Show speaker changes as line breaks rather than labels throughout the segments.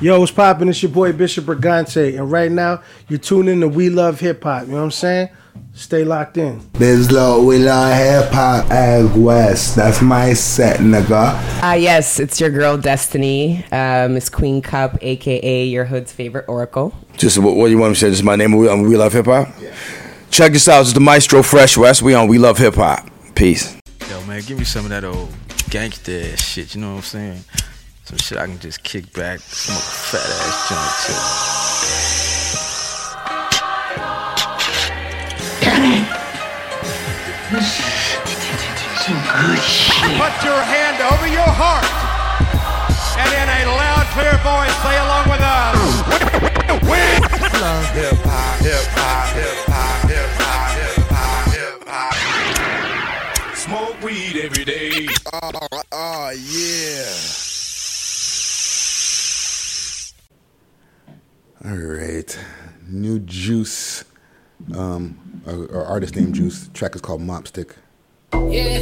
Yo, what's poppin'? It's your boy Bishop Brigante, and right now you're tuning to We Love Hip Hop. You know what I'm saying? Stay locked in.
Biz Low, we love hip hop as West. That's my set, nigga.
Ah, yes, it's your girl Destiny, uh, Miss Queen Cup, aka your hood's favorite oracle.
Just what, what you want me to say? Just my name. We, um, we love hip hop. Check this out. It's the Maestro Fresh Wes. We on We Love Hip Hop. Peace.
Yo, man, give me some of that old gangster shit. You know what I'm saying? Some shit I can just kick back, smoke a fat ass joint too.
Put your hand over your heart and in a loud, clear voice say along with us.
Hip hop, hip hop, hip hop, hip hop, hip hop, hip hop. Smoke weed every day.
Oh, oh yeah. All right, new Juice, um, or, or artist named Juice. Track is called Mopstick.
Yeah.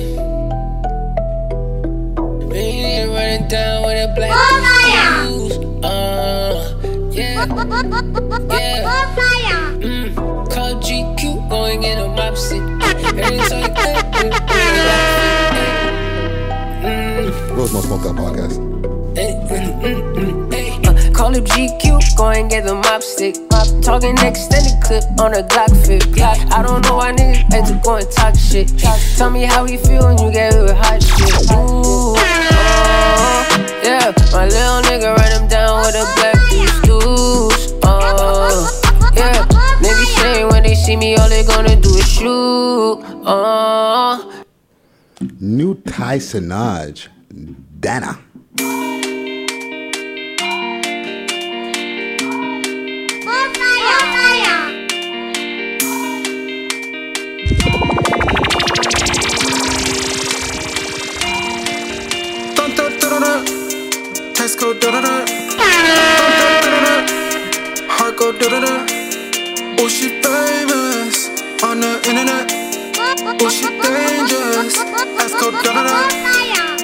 Been running down with a black shoes. Uh, yeah. Yeah. Mm. Call GQ, going in a mop stick. Every time you click, click, Mm.
World's most smoked out podcast.
Hey, mm, mm, mm, hey. Uh, Call up GQ, go and get the mop stick. Talking extended clip on a Glock fit. I don't know why niggas like to go and talk shit. Tell me how he feel when you get hit with hot shit. Ooh, oh, yeah, my little nigga run him down with a black deuce deuce. Oh, yeah, niggas say when they see me, all they gonna do is shoot. Oh.
New Ty Sinaj, Dana.
Chest go da da da. Heart go da da da. Oh, she famous on the internet. Oh, she dangerous. Ass go
da da da.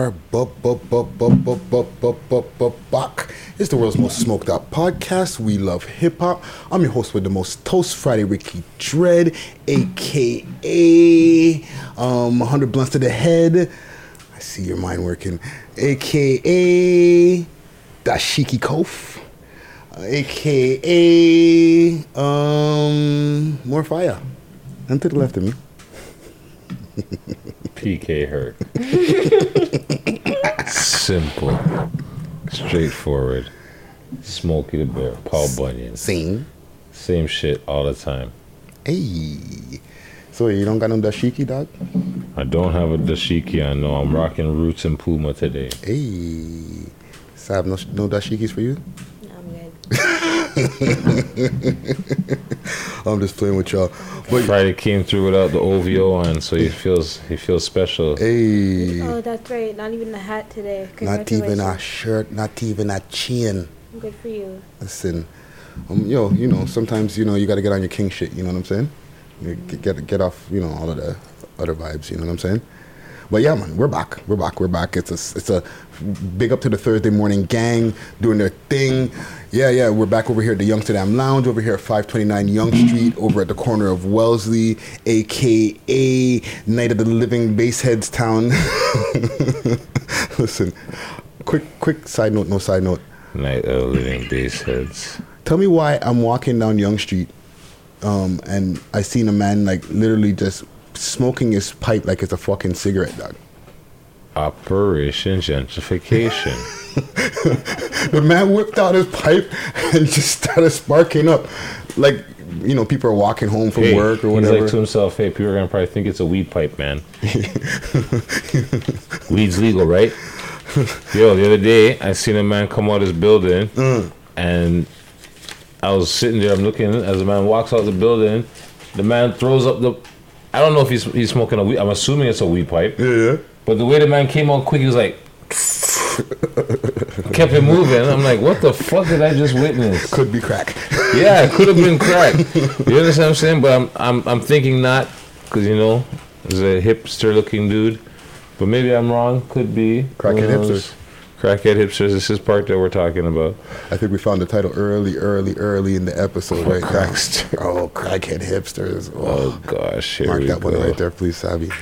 Are bu- bu- bu- bu- bu- bu- bu- bu- bu- back. It's the world's most smoked out podcast. We love hip hop. I'm your host with the most toast Friday, Ricky Dread, aka um 100 blunts to the head. I see your mind working, aka Dashiki Kof, aka um fire. And to the left of me.
PK Herc. Simple. Straightforward. Smokey the Bear. Paul Bunyan.
Same.
Same shit all the time.
Hey. So you don't got no dashiki, dog?
I don't have a dashiki. I know I'm rocking Roots and Puma today.
Hey. So I have no, no dashikis for you? I'm just playing with y'all. But
Friday came through without the OVO on, so he feels he feels special.
hey,
Oh, that's right. Not even a hat today.
not even a shirt, not even a chain.
Good for you.
Listen, um, yo, you know, sometimes you know you got to get on your king shit. You know what I'm saying? You Get, get get off, you know, all of the other vibes. You know what I'm saying? But yeah, man, we're back. We're back. We're back. It's a it's a big up to the Thursday morning gang doing their thing. Yeah, yeah, we're back over here at the Youngsterdam Lounge over here at 529 Yonge Street over at the corner of Wellesley, aka Night of the Living Baseheads Town. Listen, quick quick side note, no side note.
Night of the Living Bass Heads.
Tell me why I'm walking down Yonge Street, um, and I seen a man like literally just smoking his pipe like it's a fucking cigarette, dog.
Operation Gentrification.
The man whipped out his pipe and just started sparking up, like you know, people are walking home from
Hey,
work or whatever.
he's like to himself, hey, people are gonna probably think it's a weed pipe, man. Weed's legal, right? Yo, the other day I seen a man come out his building
Mm.
and I was sitting there, I'm looking as the man walks out the building, The man throws up the. I don't know if he's he's smoking a weed. I'm assuming it's a weed pipe.
Yeah, yeah.
But the way the man came on quick, he was like. kept it moving. I'm like, what the fuck did I just witness?
Could be crack.
Yeah, it could have been crack. You understand what I'm saying? But I'm I'm I'm thinking not because you know he's a hipster looking dude. But maybe I'm wrong. Could be
Crackhead hipsters.
Crackhead hipsters. This is part that we're talking about.
I think we found the title early, early, early in the episode right now.
Crackster.
Oh, crackhead hipsters.
Oh gosh, here
Mark
we
that
go.
one right there, please, Savvy. oh,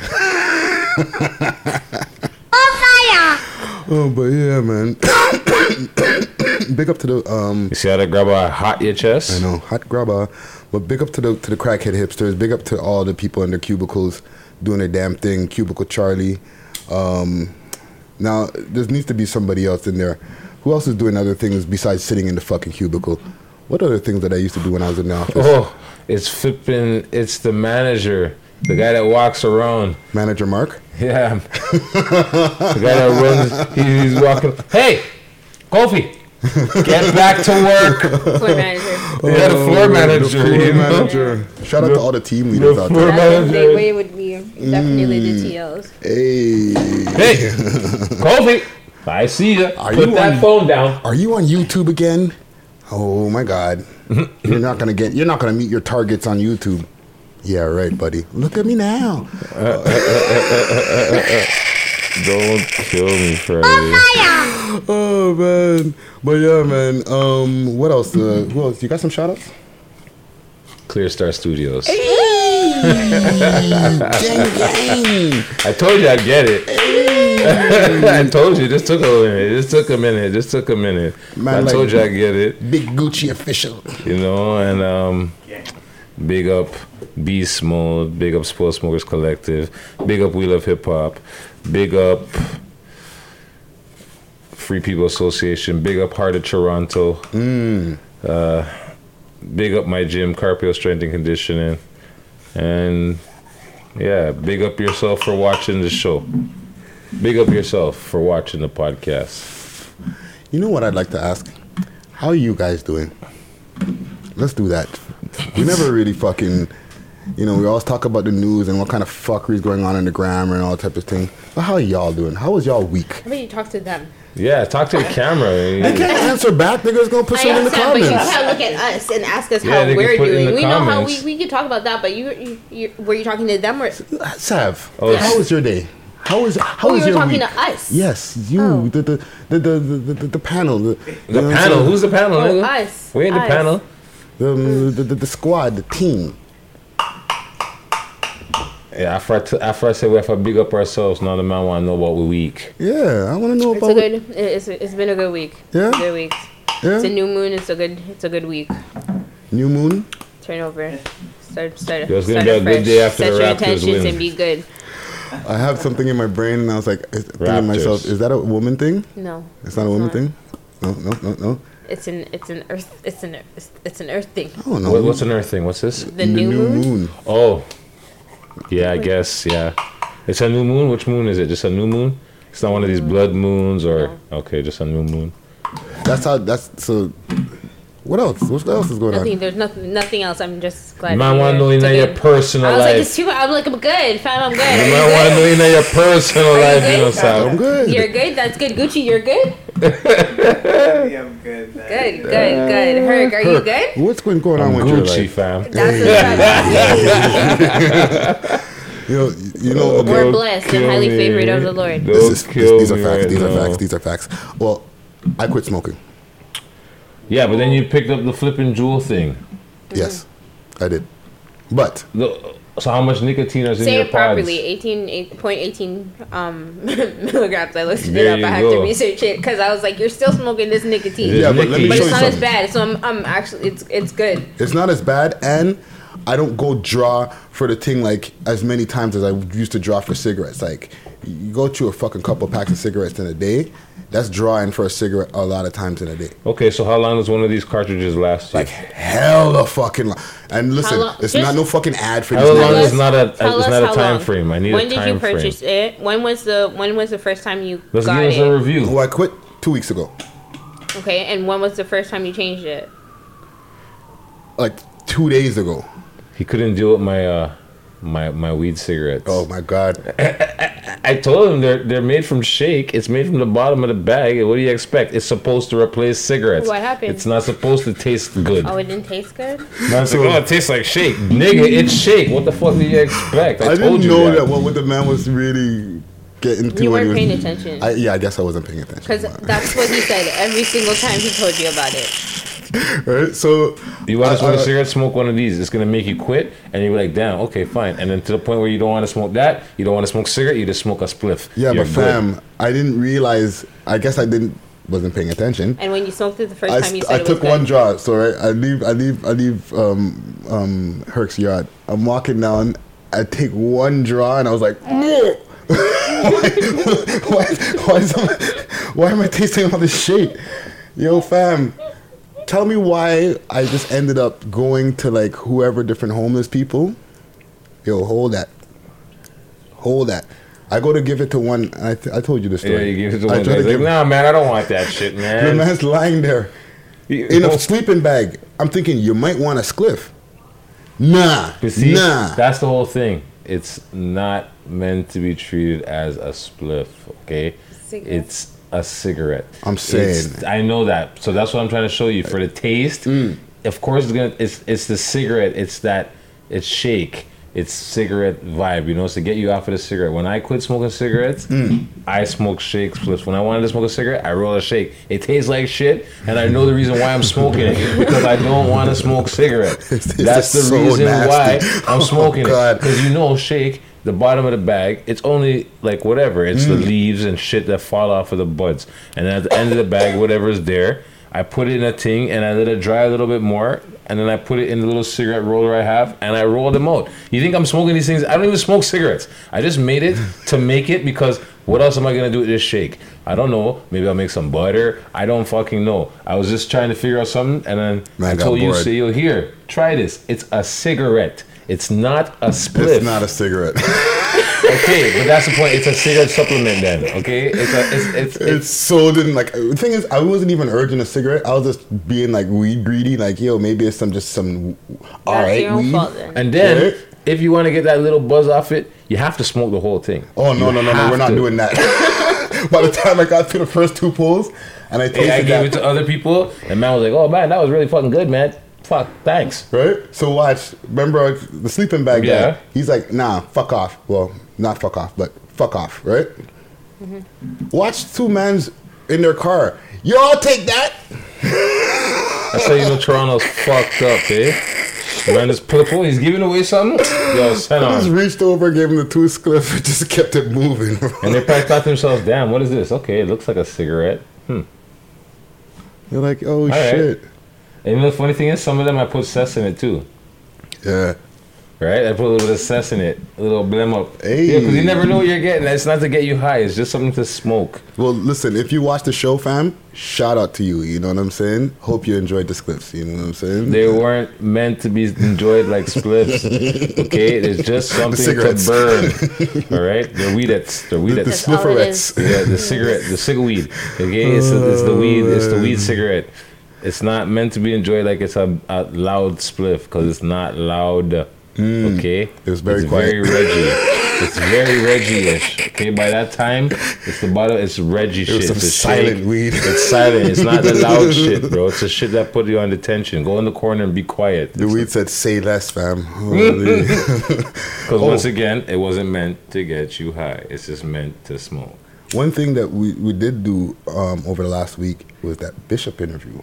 fire. Oh but yeah, man. big up to the um.
You see how that grab a hot your chest?
I know, hot grabber. But big up to the to the crackhead hipsters. Big up to all the people in their cubicles doing their damn thing. Cubicle Charlie. Um, now there needs to be somebody else in there. Who else is doing other things besides sitting in the fucking cubicle? What other things that I used to do when I was in the office?
Oh, it's flipping. It's the manager, the guy that walks around.
Manager Mark.
Yeah, the guy that runs. He's walking. Hey, Kofi, get back to work.
Floor oh, manager.
Yeah, the floor oh, manager.
The floor
you know?
manager. Shout out to all the team leaders
the
out
floor
there.
That's
manager.
the way it would be. Definitely the mm. TLs.
Hey.
Hey, Kofi, I see you.
Are
Put
you
that
on-
phone down.
Are you on YouTube again? Oh my God! you're not gonna get. You're not gonna meet your targets on YouTube. Yeah, right, buddy. Look at me now.
Don't kill me, Freddie.
Oh man, but yeah, man. Um, what else? Uh, who else? You got some shout outs?
Clear Star Studios.
gang, gang.
I told you I'd get it. I told you. This took a minute. This took a minute. This took a minute.
Man,
I told you I'd get it.
Big Gucci official.
You know, and um, big up Beast Mode. Big up Sports Smokers Collective. Big up We Love Hip Hop. Big up Free People Association. Big up Heart of Toronto.
Mm.
Uh, big up my gym, Carpio Strength and Conditioning. And yeah, big up yourself for watching the show. Big up yourself for watching the podcast.
You know what I'd like to ask? How are you guys doing? Let's do that. We never really fucking, you know, we always talk about the news and what kind of fuckery is going on in the grammar and all type of thing. But how are y'all doing? How was y'all week?
How about you talk to them?
Yeah, talk to the camera.
They can't answer back. They're just gonna put
I
something in the
comments. but you
comments.
can't look at us and ask us
Yeah,
how we're
put it in
doing.
the
We know how we, we can talk about that, but you, you, you were you talking to them or
Sav,
Oh,
how was your day? How was how
Oh,
was
you were
your
talking
week?
to us.
Yes, you,
Oh.
the, the, the, the, the, the, the panel. The,
The panel. Who's the panel?
Oh,
nigga?
us.
We ain't the panel.
the, the, the, the squad, the team?
Yeah, after I, t- after I said we have to big up ourselves, now the man want to know about we week.
Yeah, I want to know
It's
about.
a good. It's it's been a good week.
Yeah?
Good week.
yeah?
It's a new moon. It's a good. It's a good week.
New moon.
Turn over. Start. Start.
Yeah, it's gonna
start
be a good day after
Set
the
your
Raptors
intentions
win.
and be good.
I have something in my brain, and I was like, is- thinking to myself, is that a woman thing?
No.
It's not a woman thing. No, no, no, no.
It's an. It's an earth. It's an. It's, it's an earth thing.
Oh, I don't know.
What, what's another thing? What's this?
The, new, moon.
Oh, yeah, I guess, yeah. It's a new moon? Which moon is it? Just a new moon? It's not one of these mm. blood moons or. Okay, just a new moon.
That's how. That's so. What else? What else is going
Nothing.
on?
There's nothing. Nothing else. I'm just glad.
Man
to
want to
hear
know
it's
in your
good-
personal
I was like, it's too. I'm like, I'm good, fam. I'm good. You
Man want to
good?
know in your personal
you
life, you know, Sam.
I'm good.
You're good. That's good. Gucci, you're good.
Yeah, I'm good. man.
Good. Good. Good. Herc, are you good?
What's been going on
I'm
with your
Gucci,
life?
fam.
That's
You know, you know. Okay.
We're
Don't
blessed and highly
me.
favored of the Lord.
Don't
This is, this, these are facts.
right
these are facts. These are facts. Well, I quit smoking.
Yeah, but then you picked up the flipping Juul thing.
Yes, I did. But
The, so how much nicotine is in
Say
your
it properly.
pods?
18, 8.18 um, milligrams. I looked
There
it up. I have
go.
to research it because I was like, "You're still smoking this nicotine."
Yeah, but let me
but
show
it's
you
not as bad. So I'm, I'm actually, it's, it's good.
it's not as bad, and I don't go draw for the thing like as many times as I used to draw for cigarettes. Like you go through a fucking couple packs of cigarettes in a day. That's drawing for a cigarette a lot of times in a day.
Okay, so how long does one of these cartridges last? you?
Like hell, a fucking long. And listen,
long-
it's not no fucking ad for
How
these.
long is not a
Tell
it's
us
not a
how
time
long.
frame? I need
when
a
did you purchase
frame.
it? When was the when was the first time you
Let's
got
give us
it?
a review.
Oh, I quit two weeks ago.
Okay, and when was the first time you changed it?
Like two days ago.
He couldn't deal with my uh, my my weed cigarettes.
Oh my god!
I told him they're they're made from shake. It's made from the bottom of the bag. What do you expect? It's supposed to replace cigarettes.
What happened?
It's not supposed to taste good.
Oh, it didn't taste good.
Man's like, oh, it tastes like shake, nigga. It's shake. What the fuck do you expect? I,
I,
told
didn't
you
know
that.
that. what the man was really getting to.
You
when he
weren't
was-
paying attention.
I, yeah, I guess I wasn't paying attention.
Because that's what he said every single time he told you about it.
Right? So
You want to
I-
smoke a
I-
cigarette? Smoke one of these. It's gonna make you quit, and you're like, damn, okay, fine. And then to the point where you don't want to smoke that, you don't want to smoke cigarette, you just smoke a spliff.
Yeah,
You're
but
good.
fam, I didn't realize. I guess I didn't wasn't paying attention.
And when you smoked it the first
I,
time, you said
I
it
took
was
one
good.
draw. So right, I leave, I leave, I leave um, um, Herc's yard. I'm walking down. I take one draw, and I was like, why, why, why, is why am I tasting all this shit? Yo, fam, tell me why I just ended up going to like whoever different homeless people. Yo, hold that, hold that. I go to give it to one. I, th- I told you the story.
Yeah, you give it to
I
one.
try
guy. Like,
give-
nah, man, I don't want that shit,
the
man.
man's lying there in a sleeping bag. I'm thinking you might want a spliff. Nah,
But see,
nah.
that's the whole thing. It's not meant to be treated as a spliff, okay?
Cigarette.
It's a cigarette.
I'm saying.
It's- I know that. So that's what I'm trying to show you. For the taste,
Mm.
of course, it's gonna. It's it's the cigarette. It's that. It's shake. It's cigarette vibe. You know, it's to get you off of the cigarette. When I quit smoking cigarettes,
Mm.
I smoke shake spliffs. When I wanted to smoke a cigarette, I roll a shake. It tastes like shit, and I know the reason why I'm smoking it because I don't want to smoke
it's
That's the
so
reason
nasty.
why I'm
Oh,
smoking it. Because you know, shake the bottom of the bag. It's only like whatever. It's the
Mm.
leaves and shit that fall off of the buds. And then at the end of the bag, whatever is there, I put it in a thing and I let it dry a little bit more. And then I put it in the little cigarette roller I have, and I roll them out. You think I'm smoking these things? I don't even smoke cigarettes. I just made it to make it because what else am I gonna do with this shake? I don't know. Maybe I'll make some butter. I don't fucking know. I was just trying to figure out something, and then
Man
I told you,
bored.
say, yo, here, try this. It's a cigarette. It's not a spliff.
It's not a cigarette.
okay, but that's the point. It's a cigarette supplement then. Okay, it's a, it's it's, it's
it's so didn't like. The thing is, I wasn't even urging a cigarette. I was just being like weed greedy. Like, yo, maybe it's some just some all right weed.
then.
and then
Right?
if you want to get that little buzz off it, you have to smoke the whole thing.
Oh no
You
no no no! We're not
to.
doing that. By the time I got to the first two pulls, and I tasted
Hey, I gave
that,
it to other people, and man was like, "Oh man, that was really fucking good, man. Fuck, thanks."
right? So watch. Remember the sleeping bag
Yeah.
guy? He's like, nah, fuck off. Well, not fuck off, but fuck off, right? Watch two mans in their car. Y'all take that.
That's how you know Toronto's fucked up, eh? Man, is purple, he's giving away something. Yo, send
I just reached over, gave him the two spliff, and just kept it moving.
And they probably thought to themselves, "Damn, what is this? Okay, it looks like a cigarette." Hmm.
You're like, oh
right.
shit.
And you know the funny thing is, some of them I put cess in it too.
Yeah.
Right? I put a little bit of cess in it, a little blem up.
Hey.
Yeah, because you never know what you're getting. It's not to get you high. It's just something to smoke.
Well, listen, if you watch the show, fam, shout out to you. You know what I'm saying? Hope you enjoyed the clips. You know what I'm saying?
They weren't meant to be enjoyed like spliffs. Okay, it's just something to burn. All right, they're weedettes.
The, the
weedettes.
all it
splifferettes.
Yeah, the cigarette, the cig weed. Okay, it's, it's the weed. It's the weed cigarette. It's not meant to be enjoyed like it's a, a loud spliff because it's not loud. Okay,
Mm. It was very
it's
quiet.
very Reggie. It's very Reggie-ish. Okay, by that time, it's the bottle. It's Reggie
It
shit.
was some
It's
silent
shake.
weed.
It's silent. It's not the loud shit, bro. It's the shit that put you on detention. Go in the corner and be quiet.
The weed said, say less, fam.
Because
Oh.
once again, it wasn't meant to get you high. It's just meant to smoke.
One thing that we, we did do um, over the last week was that Bishop interview.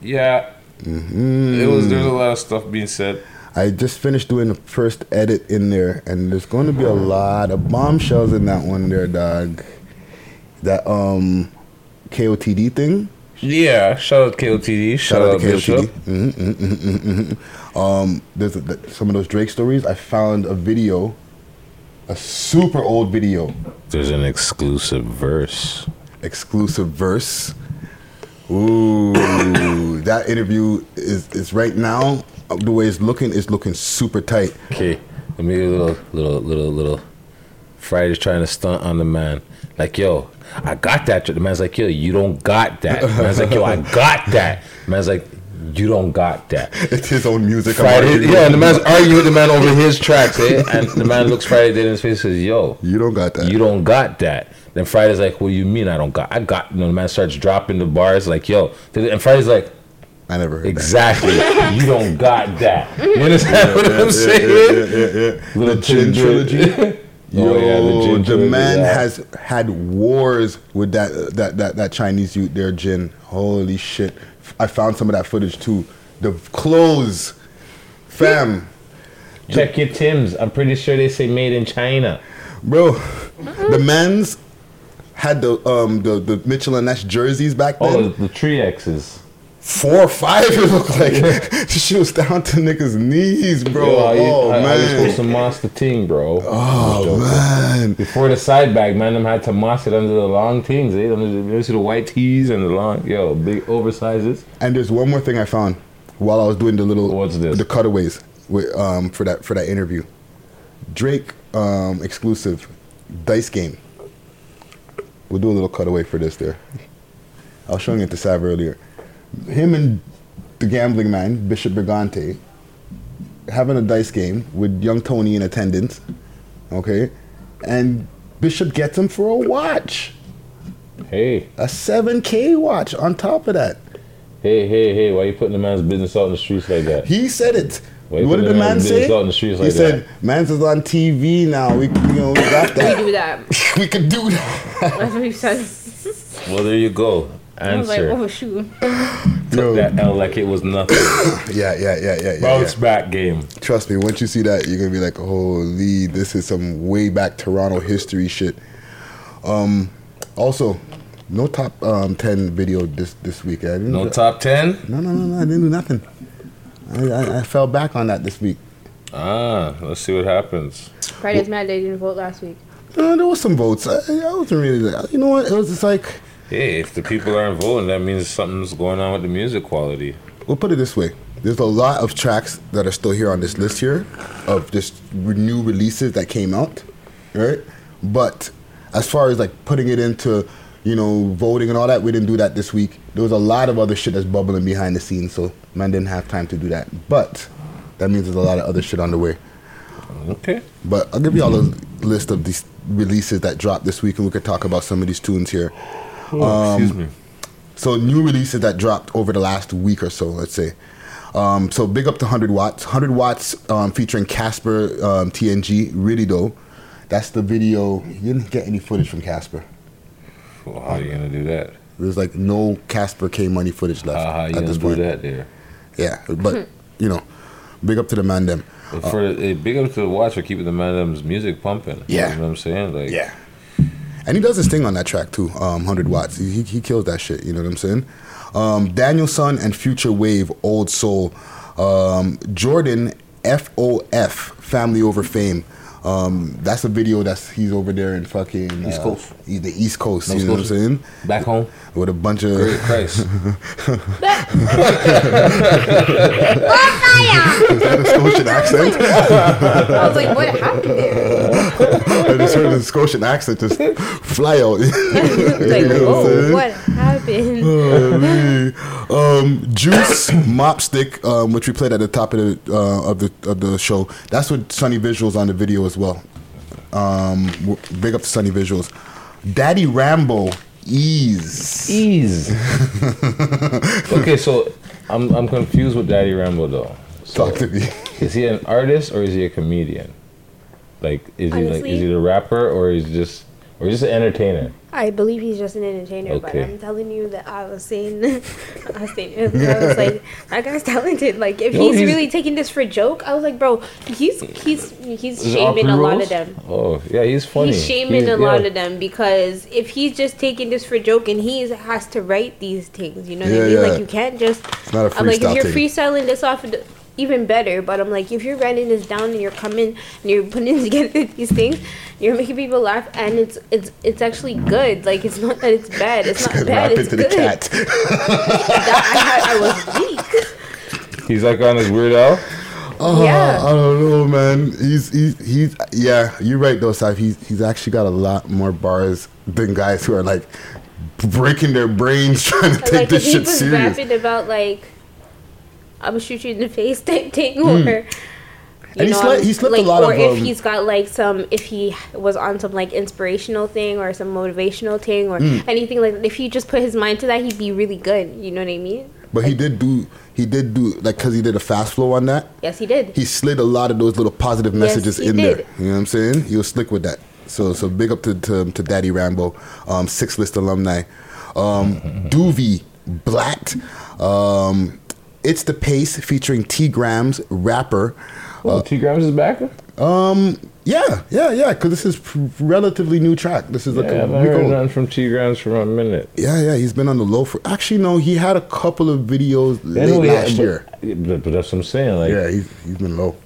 Yeah.
Mm-hmm.
It was there's a lot of stuff being said.
I just finished doing the first edit in there, and there's going to be a lot of bombshells in that one there, dog. That um KOTD thing.
Yeah. Shout out KOTD. Shout, out, Bishop.
Mhm, mhm, mhm, mhm, mhm. Um, there's a, th- some of those Drake stories. I found a video, a super old video,
There's an exclusive verse.
exclusive verse. Ooh, that interview is is right now. uh, The way it's looking, it's looking super tight.
Okay. Let me a little, little, little, little. Friday's trying to stunt on the man. Like, yo, I got that. The man's like, yo, you don't got that. The man's like, yo, I got that. The man's like, You don't got that.
It's his own music.
Friday, yeah, and the man's arguing with the man over his tracks, eh? And the man looks Friday dead in his face and says, Yo,
you don't got that.
You don't got that. Then Friday's like, What do you mean I don't got I got you know, the man starts dropping the bars like, yo. And Friday's like,
I never heard
Exactly. you don't got that. You understand what
Yeah,
I'm
yeah,
saying?
yeah, yeah, yeah, yeah.
Little
The
Jin
trilogy. Yo,
Oh, yeah, the Jin
the
trilogy,
man
yeah.
has had wars with that that that that Chinese youth there, Jin. Holy shit! I found some of that footage too. The clothes, fam,
Check your Tim's. I'm pretty sure they say made in China.
bro. Mm-hmm. The men's had the um the the Mitchell and Ness jerseys back then.
Oh, the, the three X's.
Four or five, it looked like. she was down to niggas' knees, bro.
Yo, you,
oh
you
man.
to moss the ting, bro?
Oh man.
Before the side bag, man, them had to moss it under the long things. Eh? Under the, see the white tees and the long, yo, big oversizes.
And there's one more thing I found while I was doing the little
What's this?
the cutaways with, um, for that for that interview. Drake um, exclusive dice game. We'll do a little cutaway for this there. I was showing it to Sav earlier. Him and the gambling man Bishop Brigante having a dice game with young Tony in attendance. Okay, and Bishop gets him for a watch,
Hey,
a seven K watch on top of that.
hey, hey, hey! Why you putting the man's business out in the streets like that?
He said it.
Why you
what did the man say?
out the streets
he
like
said, "Man's is on TV now. We, you know, we got that.
We
that.
do that.
we can do that."
That's what he says.
Well, there you go. Answer.
I was like,
Answer.
oh shoot.
Took that L like it was nothing.
Yeah, yeah, yeah, yeah, yeah.
Bounce
yeah.
back game.
Trust me, once you see that, you're gonna be like, "Holy, this is some way back Toronto history shit." Um, also, no top um, ten video this this week. I didn't
No top ten.
No, no, no, no. I didn't do nothing. I, I, I fell back on that this week.
Ah, let's see what happens.
Friday's mad they didn't vote last week.
Uh, there was some votes. I, I wasn't really. You know what? It was just like.
Hey, if the people aren't voting, that means something's going on with the music quality.
We'll put it this way. There's a lot of tracks that are still here on this list here of just re- new releases that came out, right? But as far as like putting it into, you know, voting and all that, we didn't do that this week. There was a lot of other shit that's bubbling behind the scenes, so man didn't have time to do that. But that means there's a lot of other shit on the way.
Okay.
But I'll give you all a list of these releases that dropped this week, and we could talk about some of these tunes here.
Oh, excuse me.
So new releases that dropped over the last week or so, let's say. Um, so big up to 100 watts. 100 watts um, featuring Casper um, TNG. Really though, that's the video. You didn't get any footage from Casper.
Well, how are you gonna do that?
There's like no Casper K Money footage left
How, how you
at
gonna
this
do
point.
that there?
Yeah, but you know, big up to the man them.
But for eh, big up to the watch for keeping the man them's music pumping.
Yeah.
you know what I'm saying. Like,
Yeah. And he does his thing on that track too, um, 100 watts. He, he, he kills that shit, you know what I'm saying? Um, Danielson and Future Wave, Old Soul. Um, Jordan, FOF, Family Over Fame. Um, that's a video that's he's over there in fucking
East
uh,
Coast.
the East Coast,
Nova
you know what I'm saying?
back home.
With a bunch of
Great Christ.
Is that a Scotian accent?
I was like, what happened there?
I just heard the Scotian accent just fly out.
like,
You know what I'm saying?
oh, what happened?
Oh, man. um, Juice Mopstick, um, which we played at the top of the uh, of the of the show. That's with Sunny Visuals on the video as well. Um, big up to Sunny Visuals. Daddy Rambo, Ease.
Ease. okay, so I'm I'm confused with Daddy Rambo though. So,
Talk to me.
Is he an artist or is he a comedian? Like, is he like is he a rapper or is he just or is he just an entertainer?
I believe he's just an entertainer, but I'm telling you that I was saying, I was saying, I was like, that guy's talented. Like, if
No,
he's,
he's-
really taking this for joke, I was like, bro, he's he's he's
Is
shaming a lot of them.
Oh yeah, he's funny.
He's shaming
He's-
a lot of them because if he's just taking this for joke and he has to write these things, you know what
Yeah,
I mean?
yeah.
Like you can't just.
It's not a
I'm like, if you're
thing.
freestyling this off, of the, even better. But I'm like, if you're writing this down and you're coming and you're putting together these things, you're making people laugh, and it's it's it's actually good. Like it's not that it's bad. It's not bad.
Rap
It's
into
good.
the cat.
That- I, I was weak.
He's like on his Weird Al.
Oh,
Yeah.
I don't know, man. He's he's he's yeah. You're right though, Saif. He's he's actually got a lot more bars than guys who are like breaking their brains trying to take
like
this
if he
shit
was
serious.
rapping about like I'm gonna shoot you in the face type thing,
Mm.
or.
And he sli- he slipped a
like,
lot
or
of,
if
um,
he's got like some, if he was on some like inspirational thing or some motivational thing or
Mm.
anything like, that, if he just put his mind to that, he'd be really good. You know what I mean?
But he did do he did do like because he did a fast flow on that.
Yes, he did.
He slid a lot of those little positive
Yes,
messages
he
in
did.
there. You know what I'm saying? He was slick with that. So so big up to to, to Daddy Rambo, um, six list alumni, um, Doovie Blatt, um, it's the pace featuring T Grams rapper.
Oh, T Grams is back.
Um, yeah, yeah, yeah. Because this is pr- relatively new track. This is like
Yeah, I
a
haven't heard
old.
nothing from T Grams for a minute.
Yeah, yeah, he's been on the low for. Actually, no, he had a couple of videos
I
late
know, yeah,
last
but-
year.
But, but that's what I'm saying. Like,
yeah, he's he's been low.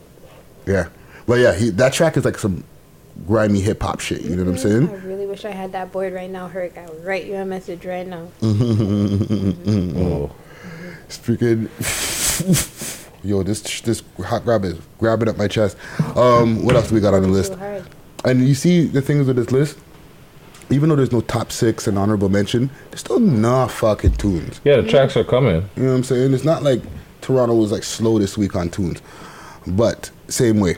Yeah, but yeah, he that track is like some grimy hip hop shit. You know what I'm mm-hmm. saying?
I really wish I had that board right now, Herc. I would write you a message right now. Mm-hmm.
oh. It's freaking. Yo, this this hot grab is grabbing up my chest. Um, what else do we got on the list? And you see the things with this list. Even though there's no top six and honorable mention, there's still enough fucking tunes.
Yeah, the tracks are coming.
You know what I'm saying? It's not like Toronto was like slow this week on tunes, but same way,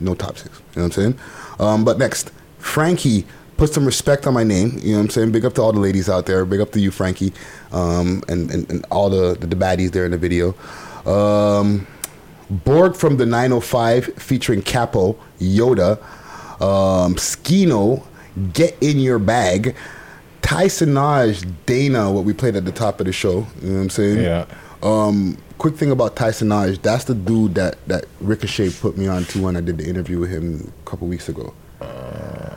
no top six. You know what I'm saying? Um, but next, Frankie put some respect on my name. You know what I'm saying? Big up to all the ladies out there. Big up to you, Frankie, um, and, and and all the, the the baddies there in the video. Um, Borg from the 905 featuring Capo, Yoda, um, Skino, Get in Your Bag, Tysonage, Dana, what we played at the top of the show. You know what I'm saying?
Yeah.
Um, quick thing about Tysonage, that's the dude that, that Ricochet put me on to when I did the interview with him a couple weeks ago.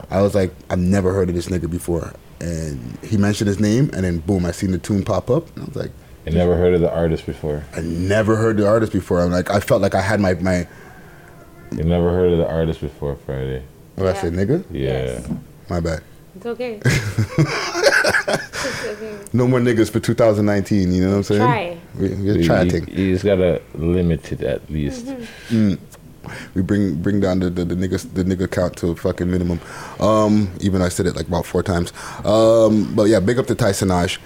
I was like, I've never heard of this nigga before. And he mentioned his name, and then boom, I seen the tune pop up. And I was like,
I never heard of the artist before.
I never heard the artist before. I'm like, I felt like I had my my.
You never heard of the artist before Friday?
What I said, nigga?
Yeah.
My bad.
It's okay.
No more niggas for 2019. You know what I'm saying?
Try.
We, we try a
You- You just gotta limit it at least.
Mm. We bring bring down the, the, the niggas the nigga count to a fucking minimum. Um, even I said it like about four times. Um, but yeah, big up to Tysonage.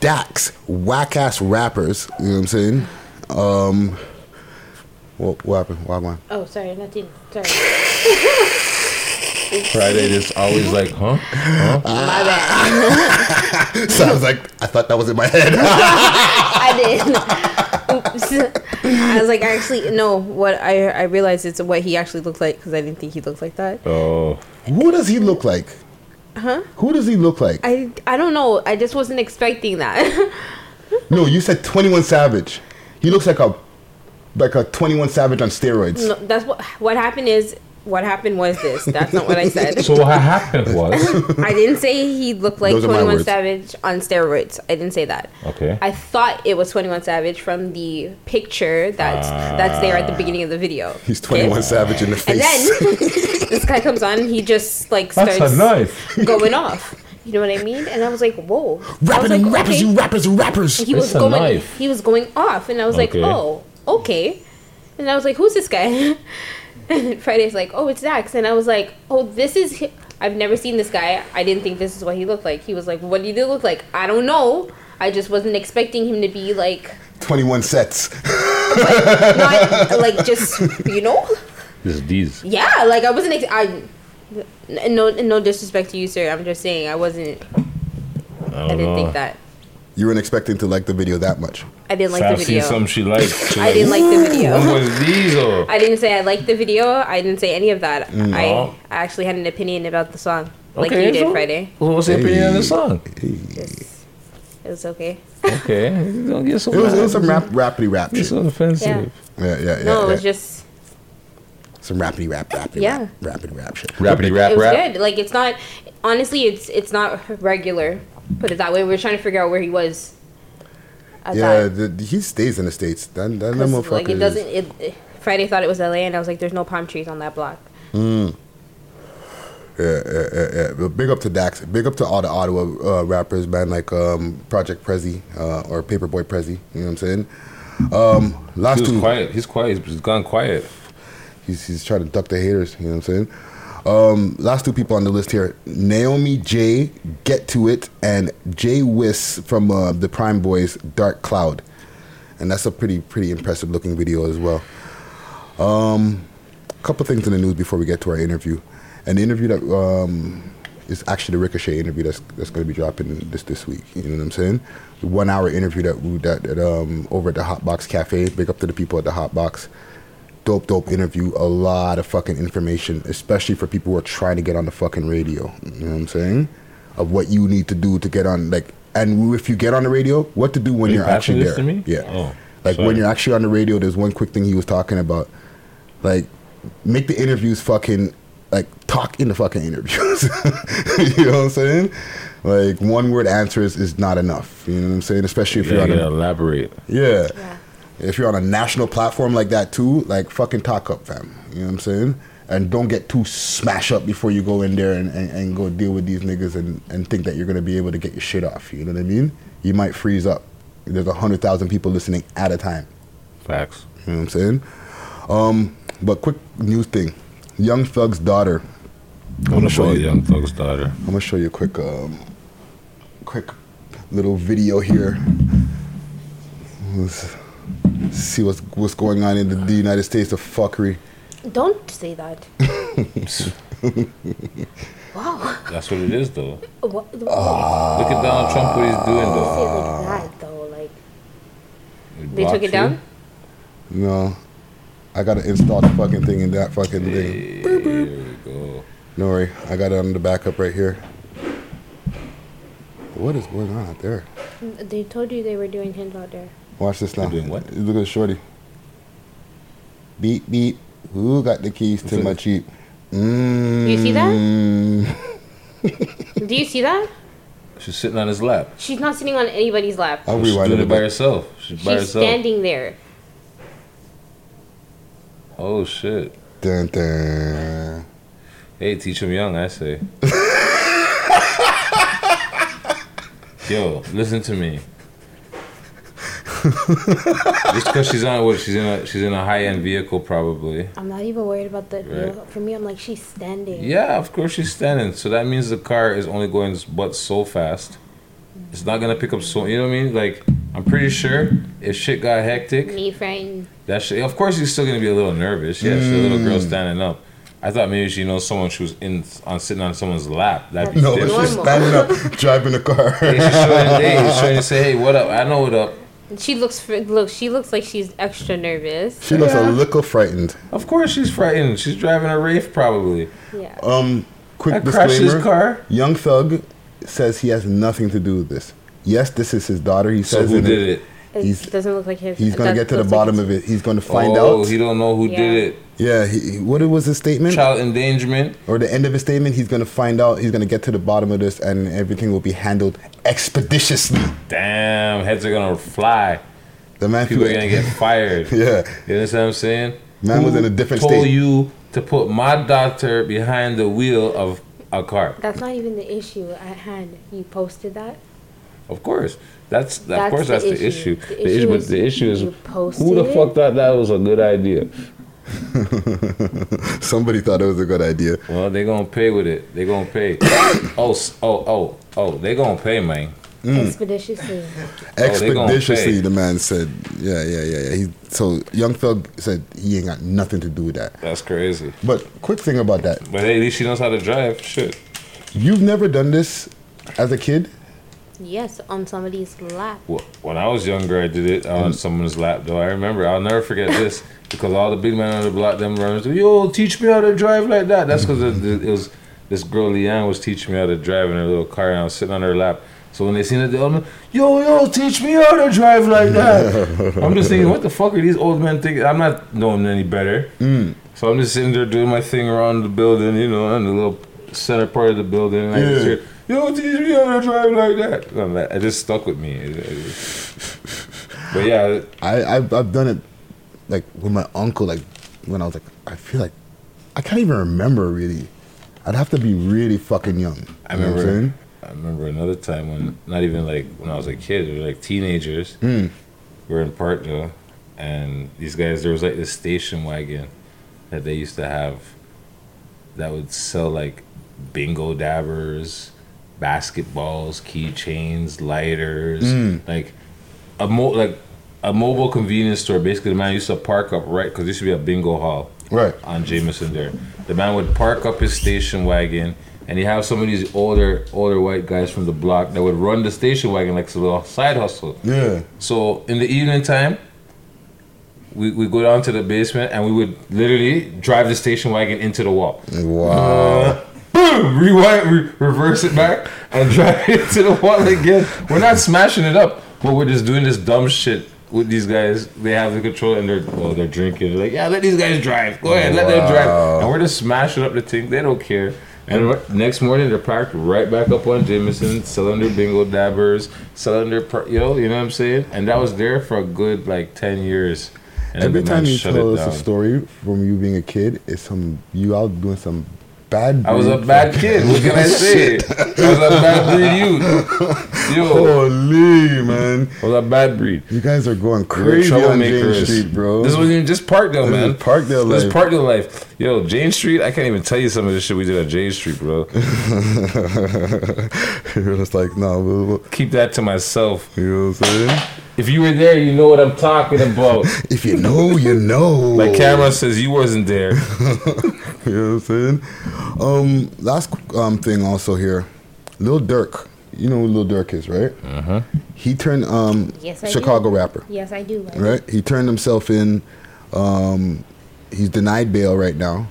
Dax, whack ass rappers. You know what I'm saying? Um, what, what happened? What happened?
Oh, sorry, nothing. Sorry.
Friday is always like, huh? Huh?
My bad.
so I was like, I thought that was in my head.
I did. Oops. I was like, actually, no. What I I realized it's what he actually looked like because I didn't think he looked like that.
Oh.
Who does he look like?
Huh?
Who does he look like?
I I don't know. I just wasn't expecting that.
No, you said 21 Savage. He looks like a like a 21 Savage on steroids.
no, that's what what happened is what happened was this. That's not what I said.
So what happened was
I didn't say he looked like
Those are my
21. Savage on steroids. I didn't say that.
Okay.
I thought it was 21 Savage from the picture that's that's there at the ah. beginning of the video.
He's 21 Savage in the face.
And
face.
then this guy comes on and he just like starts That's
a knife.
going off. You know what I mean? And I was like, whoa.
Rapping
like,
rappers,
okay.
you rappers, you rappers.
He was
It's a
going
knife.
he was going off and I was
Okay.
like, oh, okay. And I was like, who's this guy? and Friday's like, oh, it's Dax. And I was like, oh, this is hi- I've never seen this guy. I didn't think this is what he looked like. He was like, what do you look like? I don't know. I just wasn't expecting him to be like
21 sets.
not like just you know
this these.
yeah like I wasn't ex- I n- no no disrespect to you sir I'm just saying I wasn't
I,
I, didn't think that
You weren't expecting to like the video that much.
I didn't like
I've
the
seen
video
some she liked. She
I didn't like the video.
What was these or?
I didn't say I liked the video I didn't say any of that
Mm.
I. I actually had an opinion about the song like
Okay,
you did
so-
Friday
Well, what's your opinion on the song?
it was okay
Okay, don't get so.
It was, it was some rap, rapidy rap
It's
shit.
so offensive.
Yeah, yeah, yeah.
no it
yeah.
was just
some rapidy rap, rapidy
Yeah.
rap, rapidy rap shit.
Rapidy rap
it was
rap.
good like it's not honestly it's it's not regular put it that way we are trying to figure out where he was at
Yeah,
that.
the, he stays in the states. That that, that
'Cause,
motherfucker.
like it
is-
doesn't. It, it- Friday thought it was LA, and I was like, "There's no palm trees on that block."
Mm. Yeah, yeah, yeah, yeah. But big up to Dax. Big up to all the Ottawa uh, rappers, man, like um, Project Prezi uh, or Paperboy Prezi. You know what I'm saying? Um, last
He was
two.
quiet. He's quiet. He's gone quiet.
He's, he's trying to duck the haters. You know what I'm saying? Um, last two people on the list here: Naomi J, Get to It, and Jay Whiss from uh, the Prime Boys, Dark Cloud. and that's a pretty pretty impressive looking video as well. Um, a couple things in the news before we get to our interview. An interview that um, is actually the Ricochet interview that's that's going to be dropping this this week. You know what I'm saying? The one hour interview that we, that, that um, over at the Hot Box Cafe. Big up to the people at the Hotbox. Dope, dope interview. A lot of fucking information, especially for people who are trying to get on the fucking radio. You know what I'm saying? Of what you need to do to get on, like, and if you get on the radio, what to do when
Are you
you're actually
passing
there.
to me?
Yeah.
Oh,
like
sorry.
when you're actually on the radio, there's one quick thing he was talking about. Like, make the interviews fucking like talk in the fucking interviews. you know what I'm saying? Like one word answers is not enough. You know what I'm saying? Especially if
Yeah,
you're on
you
a
gotta elaborate.
yeah. If you're on a national platform like that too, like fucking talk up, fam. You know what I'm saying? And don't get too smash up before you go in there and, and, and go deal with these niggas and, and think that you're gonna be able to get your shit off. You know what I mean? You might freeze up. There's a hundred thousand people listening at a time.
Facts.
You know what I'm saying? Um, but quick news thing. Young Thug's daughter. I'm gonna show you
Young Thug's daughter.
I'm gonna show you a quick um quick little video here. Let's see what's what's going on in the, the United States of fuckery.
Don't say that. wow.
That's what it is, though.
What,
Ah.
Look at Donald Trump, what he's doing, though.
say it like that though. Like they took
blocked
it down.
No. I gotta install the fucking thing in that fucking thing. Boop, boop.
There we go.
No worry, I got it on the backup right here. What is going on out there?
They told you they were doing things out there.
Watch this now.
They're doing what?
Look at the shorty. Beep beep. Who got the keys to my Jeep? Mm.
You see that? Do you see that?
She's sitting on his lap.
She's not sitting on anybody's lap.
I'll
She's doing
it
it by herself. She's by
She's
herself.
standing there.
Oh shit.
Dun, dun.
Hey, teach him young, I say. Yo, listen to me. Just because she's on what? She's in a she's in a high end vehicle, probably.
I'm not even worried about the.
Right.
For me, I'm like she's standing.
Yeah, of course she's standing. So that means the car is only going but so fast. It's not gonna pick up so. You know what I mean? Like I'm pretty sure if shit got hectic,
Me frightened.
that shit. Of course you're still gonna be a little nervous. Yeah, she's a little girl
Mm.
standing up. I thought maybe she knows someone she was in on sitting on someone's lap. That'd be
No,
different.
she's standing up, driving the car.
Hey, she's showing, hey, she's trying to say, hey, what up? I know what up.
She looks. Look, she looks like she's extra nervous.
She looks
Yeah.
a little frightened.
Of course she's frightened. She's driving a Wraith probably.
Yeah.
Um, quick
I
disclaimer.
his car.
Young Thug says he has nothing to do with this. Yes, this is his daughter. He
So
says
who
in
did it?
It
He's-
doesn't look like his.
He's gonna get to the
looks like
bottom of it. He's gonna find
oh,
out.
he don't know who
Yeah.
did it.
Yeah, he, he- what was his statement?
Child endangerment.
Or the end of his statement, he's gonna find out. He's gonna get to the bottom of this, and everything will be handled expeditiously.
Damn, heads are gonna fly.
The man,
People are gonna get fired.
yeah,
You understand what I'm saying?
Man was in a different
told
state.
you to put my doctor behind the wheel of a car?
That's not even the issue at hand. You posted that.
Of course. That's, of
That's
course
the
that's the
issue.
issue.
The
The
issue
issue, but
is
the issue is who the fuck thought that was a good idea?
somebody thought it was a good idea.
Well, they gonna pay with it. They gonna pay. oh, oh, oh, oh, they gonna pay, man.
Mm.
Expeditiously.
Oh, they gonna
Expeditiously, the man said. Yeah, yeah, yeah, yeah. He, so Young Thug said he ain't got nothing to do with that.
That's crazy.
But quick thing about that,
But hey, at least she knows how to drive. Shit.
you've never done this as a kid.
Yes, on somebody's lap.
Wh- When I was younger, I did it on someone's lap. Though I remember, I'll never forget this because all the big men on the block, them runners, yo, teach me how to drive like that. That's because it, it was this girl Leanne was teaching me how to drive in her little car, and I was sitting on her lap. So when they seen it, they all yo, yo, teach me how to drive like that. I'm just thinking, what the fuck are these old men thinking? I'm not knowing any better.
Mm.
So I'm just sitting there doing my thing around the building, you know, in the little center part of the building. And I just
Yeah.
Hear, yo, teach me how to drive like that. That- It just stuck with me. It- it- but yeah,
I, I've, I've done it like with my uncle, like when I was like, I feel like I can't even remember really. I'd have to be really fucking young.
I
You know what I'm
remember. I remember another time when, not even like when I was a kid, we were like teenagers.
Mm.
We were in Parkville, and these guys, there was like this station wagon that they used to have that would sell like bingo dabbers, basketballs, keychains, lighters,
Mm.
like a mo like a mobile convenience store. Basically, the man used to park up right because there used to be a bingo hall
Right.
on Jameson there. The man would park up his station wagon, and he have some of these older older white guys from the block that would run the station wagon like it's a little side hustle.
Yeah.
So in the evening time, we we go down to the basement and we would literally drive the station wagon into the wall.
Wow.
Rewind, re- reverse it back, and drive it to the wall again. We're not smashing it up, but we're just doing this dumb shit with these guys. They have the control and they're well, they're drinking. They're like, yeah, let these guys drive. Go ahead, let them drive. And we're just smashing up the thing. They don't care. And next morning they're parked right back up on Jameson, selling their bingo dabbers, selling their, pr- you know, you know what I'm saying. And that was there for a good like ten years. And
Every time you tell us a story from you being a kid, it's some you out doing some bad.
I was a bad kid. What can I say? I was a bad breed youth. Yo,
Holy man,
I was a bad breed.
you guys are going crazy on. James Street, bro.
This wasn't even just Parkdale,
This
man.
Parkdale
This
life.
Parkdale life. Yo, Jane Street. I can't even tell you some of the shit we did at Jane Street, bro.
You're just like, no, we'll, we'll-
Keep that to myself.
you know what I'm saying?
If you were there, you know what I'm talking about.
If you know, you know.
Like Cameron says, you wasn't there.
you know what I'm saying? Um, last um thing also here, Lil Durk. You know who Lil Durk is, right?
Uh-huh.
He turned um
Yes, I
Chicago
do.
rapper,
Yes, I do. I do.
right? He turned himself in. Um, he's denied bail right now.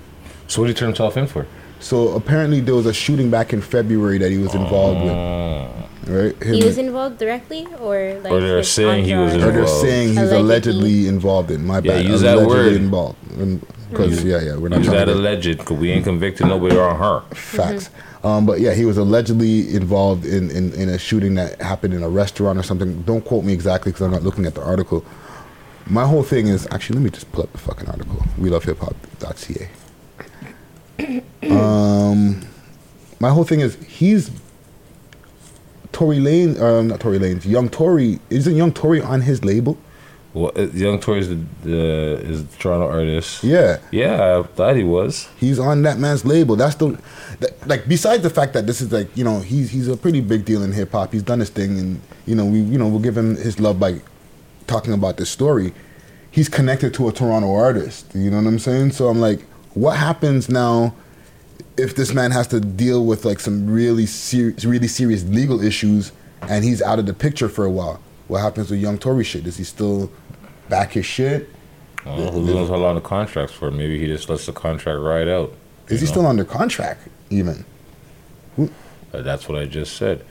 So what did he turn himself in for?
So apparently there was a shooting back in February that he was involved with, uh. right? Him-
He was involved directly, or like
Or they're saying he was
entourage?
or they're saying he's allegedly,
Allegedly.
involved in. My bad.
Yeah,
bad.
use that
allegedly
word.
involved. Um, because mm-hmm. yeah, yeah, we're not
Use that alleged, because we ain't convicted nobody on her.
Facts. Mm-hmm. Um, but yeah, he was allegedly involved in, in, in a shooting that happened in a restaurant or something. Don't quote me exactly because I'm not looking at the article. My whole thing is actually, let me just pull up the fucking article. We love hip hop.ca. Um, my whole thing is he's Tory Lane, uh, not Tory Lanez Young Tory. Isn't Young Tory on his label?
Well, uh, Young Tory is the, the is the Toronto artist.
Yeah.
Yeah, I thought he was.
He's on that man's label. That's the that, like. Besides the fact that this is like you know he's he's a pretty big deal in hip hop. He's done his thing, and you know we you know we'll give him his love by talking about this story. He's connected to a Toronto artist. You know what I'm saying? So I'm like, what happens now if this man has to deal with like some really serious, really serious legal issues, and he's out of the picture for a while? What happens with Young Tory shit? Does he still back his shit?
Uh, who knows how long the contract's for? Maybe he just lets the contract ride out.
Is he
know?
still under contract even?
Uh, that's what I just said.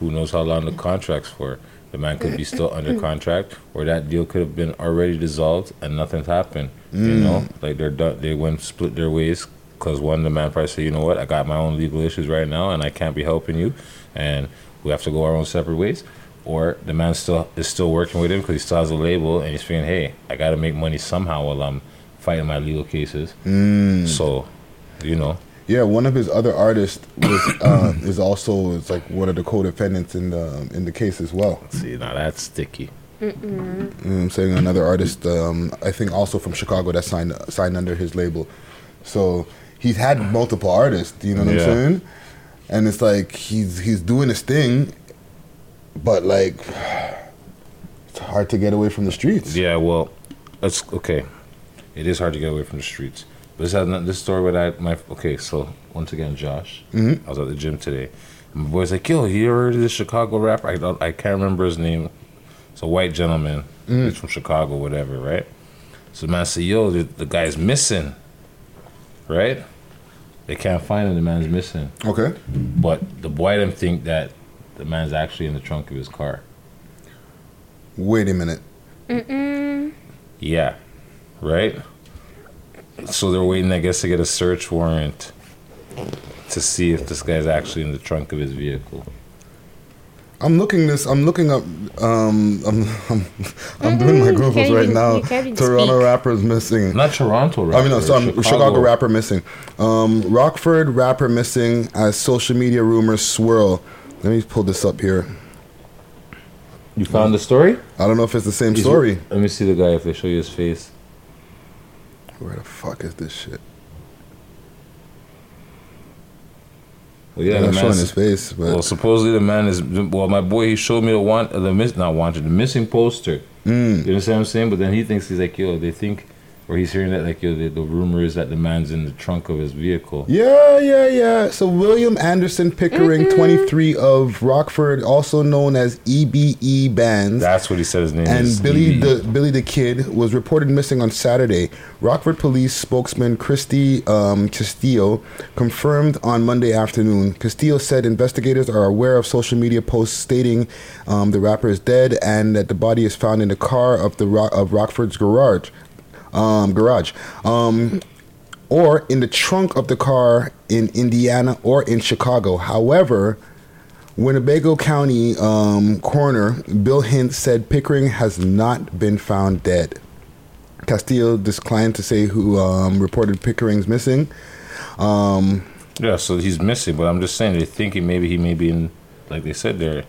Who knows how long the contract's for? The man could be still under contract, or that deal could have been already dissolved and nothing's happened. You
Mm.
know, like they're done. They went split their ways because one, the man probably said, "You know what? I got my own legal issues right now, and I can't be helping you, and we have to go our own separate ways." Or the man still is still working with him because he still has a label, and he's thinking, "Hey, I got to make money somehow while I'm fighting my legal cases."
Mm.
So, you know,
Yeah, one of his other artists was uh, is also is like one of the co-defendants in the in the case as well.
see now that's sticky.
You know I'm saying another artist, um, I think also from Chicago that signed signed under his label. So he's had multiple artists. You know what
Yeah.
I'm saying? And it's like he's he's doing his thing, but like it's hard to get away from the streets.
Yeah, well, that's okay. It is hard to get away from the streets. But this has this story with I my okay. So once again, Josh,
Mhm.
I was at the gym today. And my boy's like, "Yo, you heard of this Chicago rapper? I don't, I can't remember his name. It's a white gentleman.
Mhm.
He's from Chicago, whatever, right?" So the man said, "Yo, the, the guy's missing, right? They can't find him. The man's missing.
Okay.
But the boy them think that the man's actually in the trunk of his car.
Wait a minute.
Mm-mm.
Yeah. Right? So they're waiting, I guess, to get a search warrant to see if this guy's actually in the trunk of his vehicle.
I'm looking this. I'm looking up. Um, I'm I'm, I'm doing my
Mm-mm,
Googles right
even-
now.
you can't even
Toronto
speak.
rappers missing.
Not Toronto rapper.
I mean, no, so I'm- Chicago.
Chicago.
rapper missing. Um, Rockford rapper missing as social media rumors swirl. Let me pull this up here.
You found the story?
I don't know if it's the same
Is-
story.
Let me see the guy if they show you his face.
Where the fuck is this shit?
Well, yeah,
Yeah,
the
showing his face, but-
well, supposedly the man is. Well, my boy, he showed me the one, the miss, not wanted, the missing poster.
Mm.
You understand what I'm saying? But then he thinks he's like, yo, they think, or he's hearing that like, yo, the, the rumor is that the man's in the trunk of his vehicle.
Yeah, yeah, yeah. So William Anderson Pickering, 23 of Rockford, also known as EBE Bands.
That's what he said his name
and
is.
And Billy
EB.
the Billy the Kid was reported missing on Saturday. Rockford Police spokesman Christy um, Castillo confirmed on Monday afternoon. Castillo said investigators are aware of social media posts stating um, the rapper is dead and that the body is found in the car of the Ro- of Rockford's garage. Um, garage. Um, or in the trunk of the car in Indiana or in Chicago. However, Winnebago County um, coroner Bill Hintz said Pickering has not been found dead. Castillo declined to say who um, reported Pickering's missing. Um,
Yeah, so he's missing, but I'm just saying they're thinking maybe he may be in, like they said there.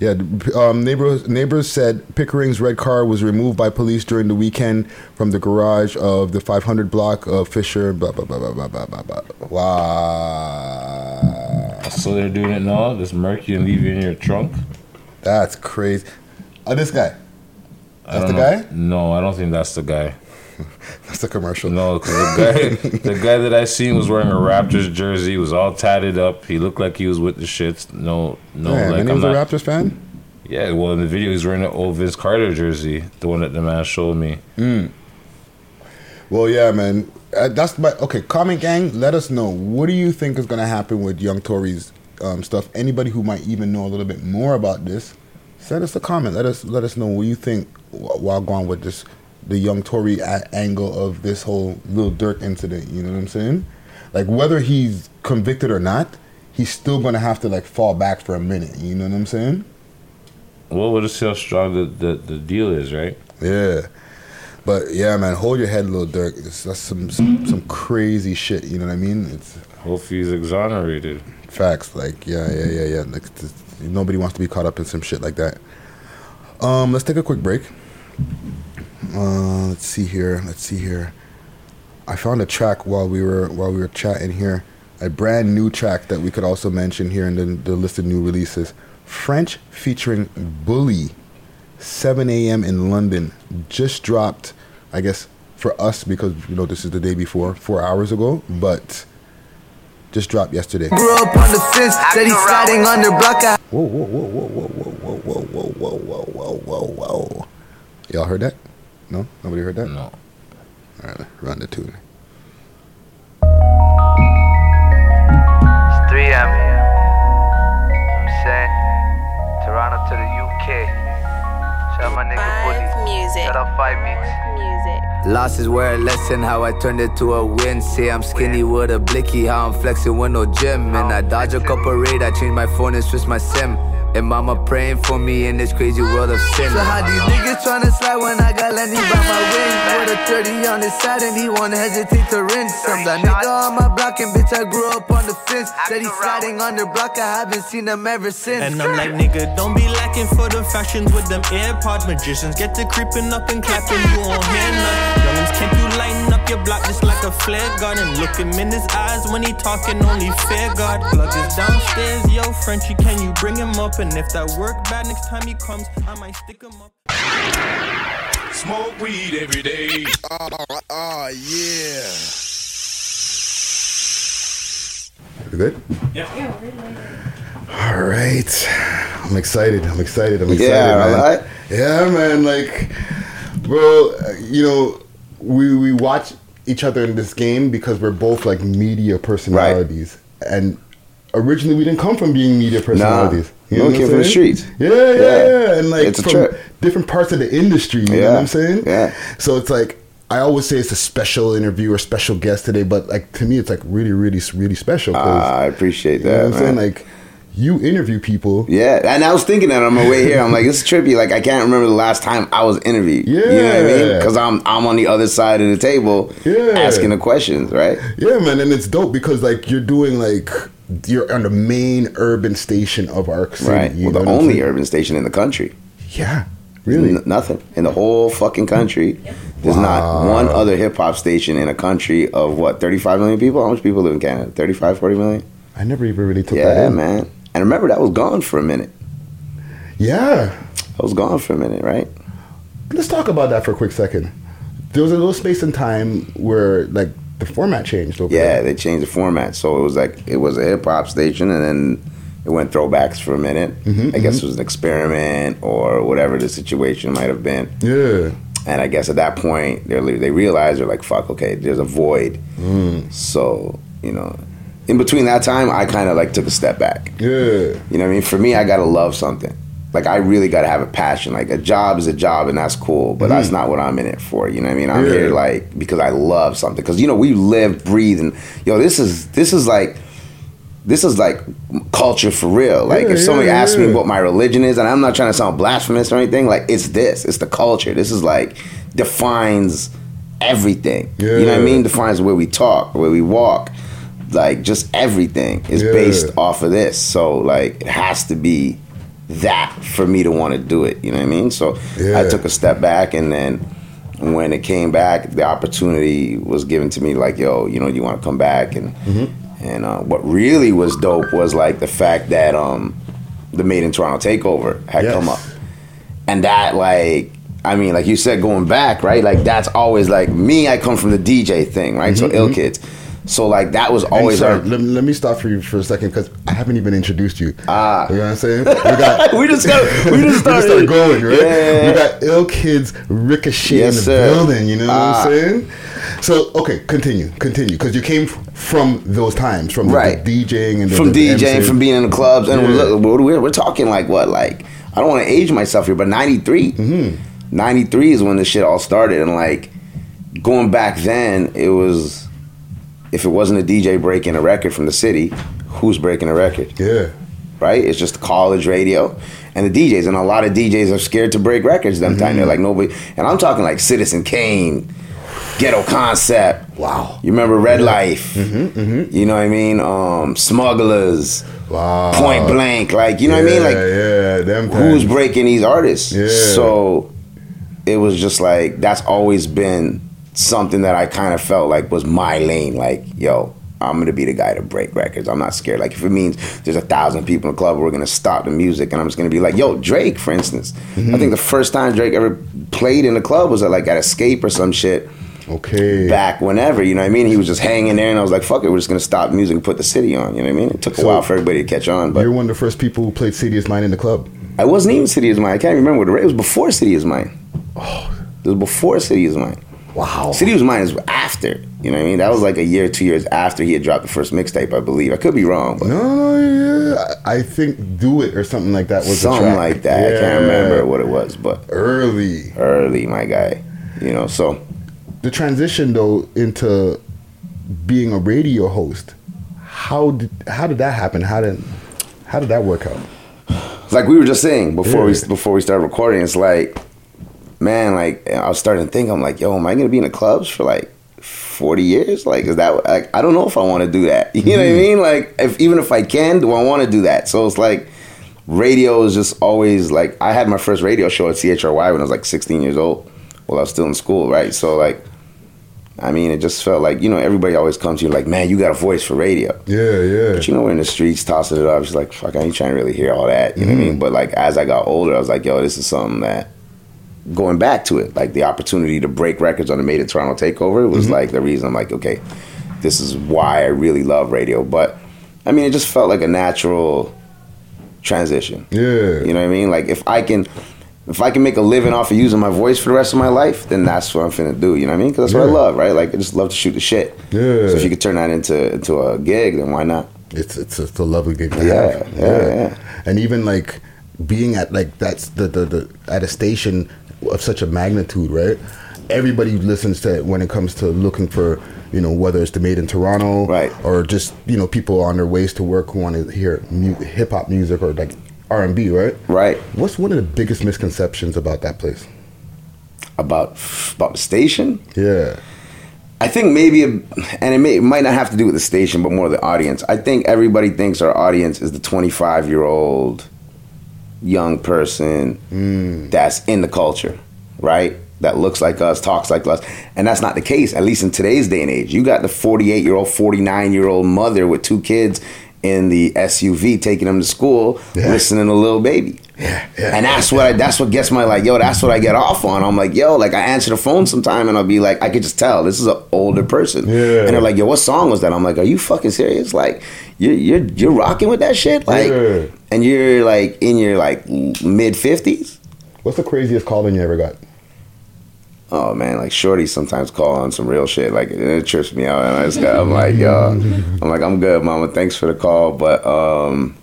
Yeah, um, neighbors neighbors said Pickering's red car was removed by police during the weekend from the garage of the 500 block of Fisher. Blah blah blah blah blah blah blah. blah. Wow.
So they're doing it now. Just murk you and leave you in your trunk.
That's crazy. Oh, this guy. That's the
know.
guy?
No, I don't think that's the guy.
That's the commercial.
No, because the guy, the guy that I seen was wearing a Raptors jersey. He Was all tatted up. He looked like he was with the shits. No, no,
Damn,
like
and he
I'm
was a. Raptors fan.
Yeah, well, in the video, he's wearing an old Vince Carter jersey, the one that the man showed me.
Mm. Well, yeah, man. Uh, that's my okay. Comment gang, let us know what do you think is gonna happen with Young Tory's um, stuff. Anybody who might even know a little bit more about this, send us a comment. Let us let us know what you think while going with this the Young Tory angle of this whole Lil Durk incident. You know what I'm saying? Like whether he's convicted or not, he's still gonna have to like fall back for a minute. You know what I'm saying?
Well, we'll just see how strong the, the, the deal is, right?
Yeah. But yeah, man, hold your head, Lil Durk. It's, that's some, some some crazy shit. You know what I mean? It's
hopefully he's exonerated.
Facts, like yeah, yeah, yeah, yeah. Like nobody wants to be caught up in some shit like that. Um, let's take a quick break. Uh, let's see here. Let's see here. I found a track while we were while we were chatting here. A brand new track that we could also mention here in the, the list of new releases. French featuring Bully. 7 a.m. in London just dropped. I guess for us because you know this is the day before, four hours ago, but just dropped yesterday.
Grew up on the fence, said he's sliding under block. I-
Whoa, whoa, whoa, whoa, whoa, whoa, whoa, whoa, whoa, whoa, whoa, whoa, whoa, whoa. Y'all heard that? No? Nobody heard that?
No.
All right, run the tune.
It's 3M. I'm saying Toronto to the UK. Shout out my nigga Bully. Music. Shout out Five Beats. Music.
Losses were a lesson, how I turned it to a win. Say I'm skinny with a blicky, how I'm flexing with no gym. And I dodge a couple raid, I change my phone and switch my sim. And mama praying for me in this crazy world of sin. So how these niggas tryna slide when I got Lenny by my wing? With a 30 on his side and he won't hesitate to rinse. Some that nigga on my block and bitch I grew up on the fence. Said he's sliding on the block, I haven't seen him ever since.
And I'm like, nigga, don't be lacking for the fashions with them AirPods. Magicians get to creeping up and clapping, you won't hear none. Youngins can't you lighten up your block just like a flare gun and look him in his eyes when he talking, only fear God. Plug is downstairs, yo, Frenchie, can you bring him up? And if that work bad next time he comes, I might stick him up.
Smoke weed every day.
Oh, yeah. You good?
Yeah.
All right. I'm excited. I'm excited. I'm excited,
Yeah,
man.
alright.
Yeah, man. Like, bro, uh, you know, we we watch each other in this game because we're both like media personalities, and originally we didn't come from being media personalities.
we
know
came from the streets.
Yeah, yeah,
Yeah.
yeah. And like
It's
from
trip.
different parts of the industry. You know
Yeah.
what I'm saying?
Yeah.
So it's like I always say it's a special interview or special guest today, but like to me, it's like really, really, really special.
Ah, I appreciate
you know
that.
what I'm saying? Like you interview people.
Yeah, and I was thinking that on my way here. I'm like, it's trippy. Like I can't remember the last time I was interviewed. you know what I mean?
Yeah.
Because I'm I'm on the other side of the table,
Yeah.
asking the questions, right?
Yeah, man, and it's dope because like you're doing like you're on the main urban station of our city.
right.
You
Well, the only
saying?
urban station in the country.
Yeah, really.
N- nothing in the whole fucking country. There's not one other hip hop station in a country of what 35 million people. How much people live in Canada? 35, 40 million.
I never even really took
yeah,
that in.
man. And remember that was gone for a minute.
Yeah.
That was gone for a minute, right?
Let's talk about that for a quick second. There was a little space in time where like the format changed. Over
Yeah, they changed the format. So it was like it was a hip hop station, and then it went throwbacks for a minute.
Mhm,
I guess
mhm.
it was an experiment or whatever the situation might have been.
Yeah.
And I guess at that point, they they realized they're like, "Fuck, okay, there's a void."
Mm.
So you know, in between that time, I kind of like took a step back.
Yeah.
You know what I mean? For me, I gotta love something. Like I really gotta have a passion. Like a job is a job, and that's cool. But that's mm-hmm. not what I'm in it for. You know what I mean? I'm
Yeah.
here like because I love something. Because you know we live, breathe, and yo, this is this is like this is like culture for real. Like
Yeah,
if somebody
yeah,
asks me what my religion is, and I'm not trying to sound blasphemous or anything, like it's this. It's the culture. This is like defines everything. You know what I mean? Defines the way we talk, the way we walk. Like just everything is
Yeah.
based off of this. So like it has to be that for me to want to do it. You know what I mean? So
Yeah.
I took a step back and then when it came back, the opportunity was given to me like, yo, you know, you want to come back and and uh, what really was dope was like the fact that um the Made in Toronto takeover had
Yes.
come up. And that like I mean, like you said, going back, right? Like that's always like me. I come from the DJ thing, right? So
Mhm,
ill
mhm.
kids. So like that was always
sorry,
our.
let, let me stop for you for a second because I haven't even introduced you.
Ah,
you know what I'm saying? We, got,
We just got- we just started.
started going, right?
Yeah.
We got ill kids ricochet
Yes,
in the
sir.
building. You know what
Ah.
I'm saying? So okay, continue, continue, because you came f- from those times, from the,
Right.
the DJing and the,
from
the
DJing,
MCing.
from being in the clubs, and
Yeah.
look, we're, we're talking like what? Like I don't want to age myself here, but '93,
Mm-hmm.
'93 is when this shit all started, and like going back then, it was if it wasn't a DJ breaking a record from the city, who's breaking a record?
Yeah.
Right? It's just college radio and the DJs, and a lot of DJs are scared to break records. Them time they're like nobody, and I'm talking like Citizen Kane, Ghetto Concept.
Wow.
You remember Red Life?
Mm-hmm,
You know what I mean? Um, Smugglers.
Wow.
Point Blank. Like you know what I mean?
Yeah,
Like
yeah, them
who's
times.
breaking these artists?
Yeah.
So it was just like that's always been something that I kind of felt like was my lane. Like yo. I'm gonna be the guy to break records. I'm not scared. Like if it means there's a thousand people in the club, we're gonna stop the music, and I'm just gonna be like, "Yo, Drake," for instance.
Mm-hmm.
I think the first time Drake ever played in the club was at like at Escape or some shit
Okay.
back whenever, you know what I mean? He was just hanging there and I was like, fuck it, we're just gonna stop music and put the city on, you know what I mean? It took a
So-
while for everybody to catch on, but
You're one of the first people who played City is Mine in the club.
I wasn't even City is Mine. I can't remember what the it was before City is Mine. Oh, it was before City is Mine.
Wow.
City Was Mine is after. You know what I mean? That was like a year, two years after he had dropped the first mixtape, I believe. I could be wrong, but
No, no, yeah. I think Do It or something like that was the
something like that. I can't remember what it was, but
Early.
early, my guy. You know, so
The transition though into being a radio host. How did how did that happen? How did how did that work out?
like we were just saying before
Yeah.
we before we started recording, it's like, man, like I was starting to think, I'm like, yo, am I gonna be in the clubs for like 40 years? Like, is that like I don't know if I want to do that. You know what I
Mhm.
mean? Like, if even if I can, do I want to do that? So it's like, radio is just always like I had my first radio show at CHRY when I was like 16 years old. While I was still in school, right? So like. I mean, it just felt like you know everybody always comes to you like, man, you got a voice for radio.
Yeah, yeah.
But you know, we're in the streets tossing it up. It's like, fuck, I ain't trying to really hear all that. You know what I mean? But like, as I got older, I was like, yo, this is something that going back to it, like the opportunity to break records on the Made in Toronto takeover was
Mhm.
like the reason I'm like, okay, this is why I really love radio. But I mean, it just felt like a natural transition.
Yeah.
You know what I mean? Like if I can. If I can make a living off of using my voice for the rest of my life, then that's what I'm finna do. You know what I mean? Because that's what I love, right? Like I just love to shoot the shit.
Yeah.
So if you could turn that into into a gig, then why not?
It's it's it's a lovely gig to
Yeah,
have.
yeah, yeah.
And even like being at like that's the, the the at a station of such a magnitude, right? Everybody listens to it when it comes to looking for you know whether it's the made in Toronto, right, or just you know people on their ways to work who want to hear mu- hip hop music or like R and B, right?
Right.
What's one of the biggest misconceptions about that place?
About about the station?
Yeah.
I think maybe, and it, may, it might not have to do with the station, but more the audience. I think everybody thinks our audience is the 25 year old young person that's in the culture, right? That looks like us, talks like us. And that's not the case, at least in today's day and age. You got the 48 year old, 49 year old mother with two kids in the SUV taking them to school,
Yeah.
listening to Lil Baby.
yeah.
And that's what I, that's what gets my like, yo, that's what I get off on. I'm like, yo, like I answer the phone sometime and I'll be like, I could just tell this is an older person.
Yeah.
And they're like, yo, what song was that? I'm like, are you fucking serious? Like, you're you're you're rocking with that shit, like,
Yeah.
and you're like in your like mid fifties.
What's the craziest calling you ever got?
Oh man, like Shorty sometimes call on some real shit. Like it trips me out, and I just got, I'm like, yo, I'm like, I'm good, mama. Thanks for the call, but um,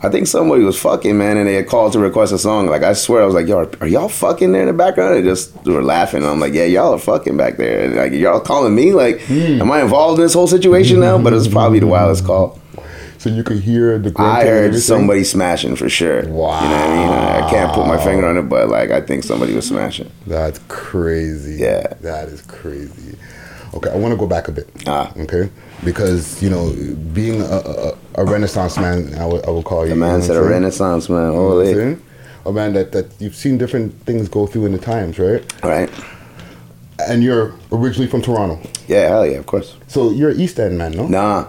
I think somebody was fucking, man, and they had called to request a song. Like I swear, I was like, yo, are, are y'all fucking there in the background? And they just were laughing. And I'm like, yeah, y'all are fucking back there. And like y'all calling me, like, am I involved in this whole situation now? But it's probably the wildest call.
So you could hear the.
I heard somebody smashing for sure. Wow. You know what I mean? I, I can't put my finger on it, but like I think somebody was smashing.
That's crazy.
Yeah.
That is crazy. Okay, I want to go back a bit.
Ah.
Okay, because you know, being a, a, a Renaissance man, I would I would call you.
The
you know
man said a renaissance man.
You know
Holy.
A man that that you've seen different things go through in the times, right?
Right.
And you're originally from Toronto,
Yeah, hell yeah, of course.
so you're an East End man, no?
Nah,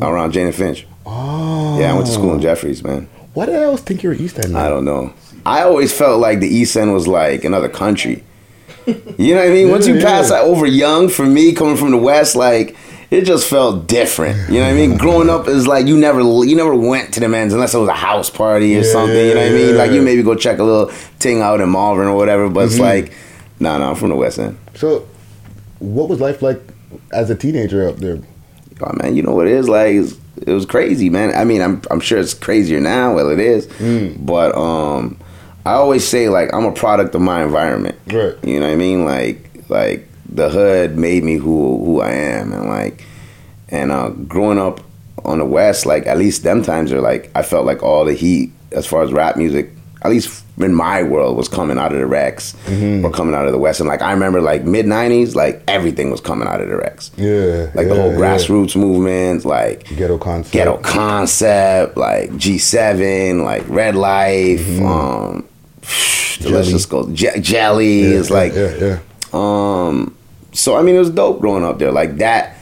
around Jane and Finch.
Oh.
Yeah, I went to school in Jefferys, man.
Why did I always think you were East End man?
I don't know. I always felt like the East End was like another country. You know what I mean? Once you pass that over young, for me coming from the West, like it just felt different. You know what I mean? Growing up is like you never you never went to the men's unless it was a house party or
Yeah,
something. You know what I mean? Like you maybe go check a little thing out in Malvern or whatever. But it's
Mhm.
like, no, no, I'm from the West End.
So, what was life like as a teenager up there?
Oh man, you know what it is like? It's- It was crazy, man. I mean, I'm I'm sure it's crazier now. Well, it is, but um, I always say like I'm a product of my environment.
Right.
You know what I mean? Like like the hood made me who who I am, and like and uh, growing up on the West, like at least them times are like I felt like all the heat as far as rap music, at least in my world, was coming out of the Rex or coming out of the West. And like I remember like mid '90s, like everything was coming out of the Rex.
Yeah.
Like the
yeah,
whole
yeah.
grassroots movement, like
Ghetto concept.
ghetto concept, like G7, like Red Life, um, the list
Jelly.
just. Je- jelly
Yeah,
is
yeah,
like,
yeah, yeah.
um. So I mean, it was dope growing up there, like that.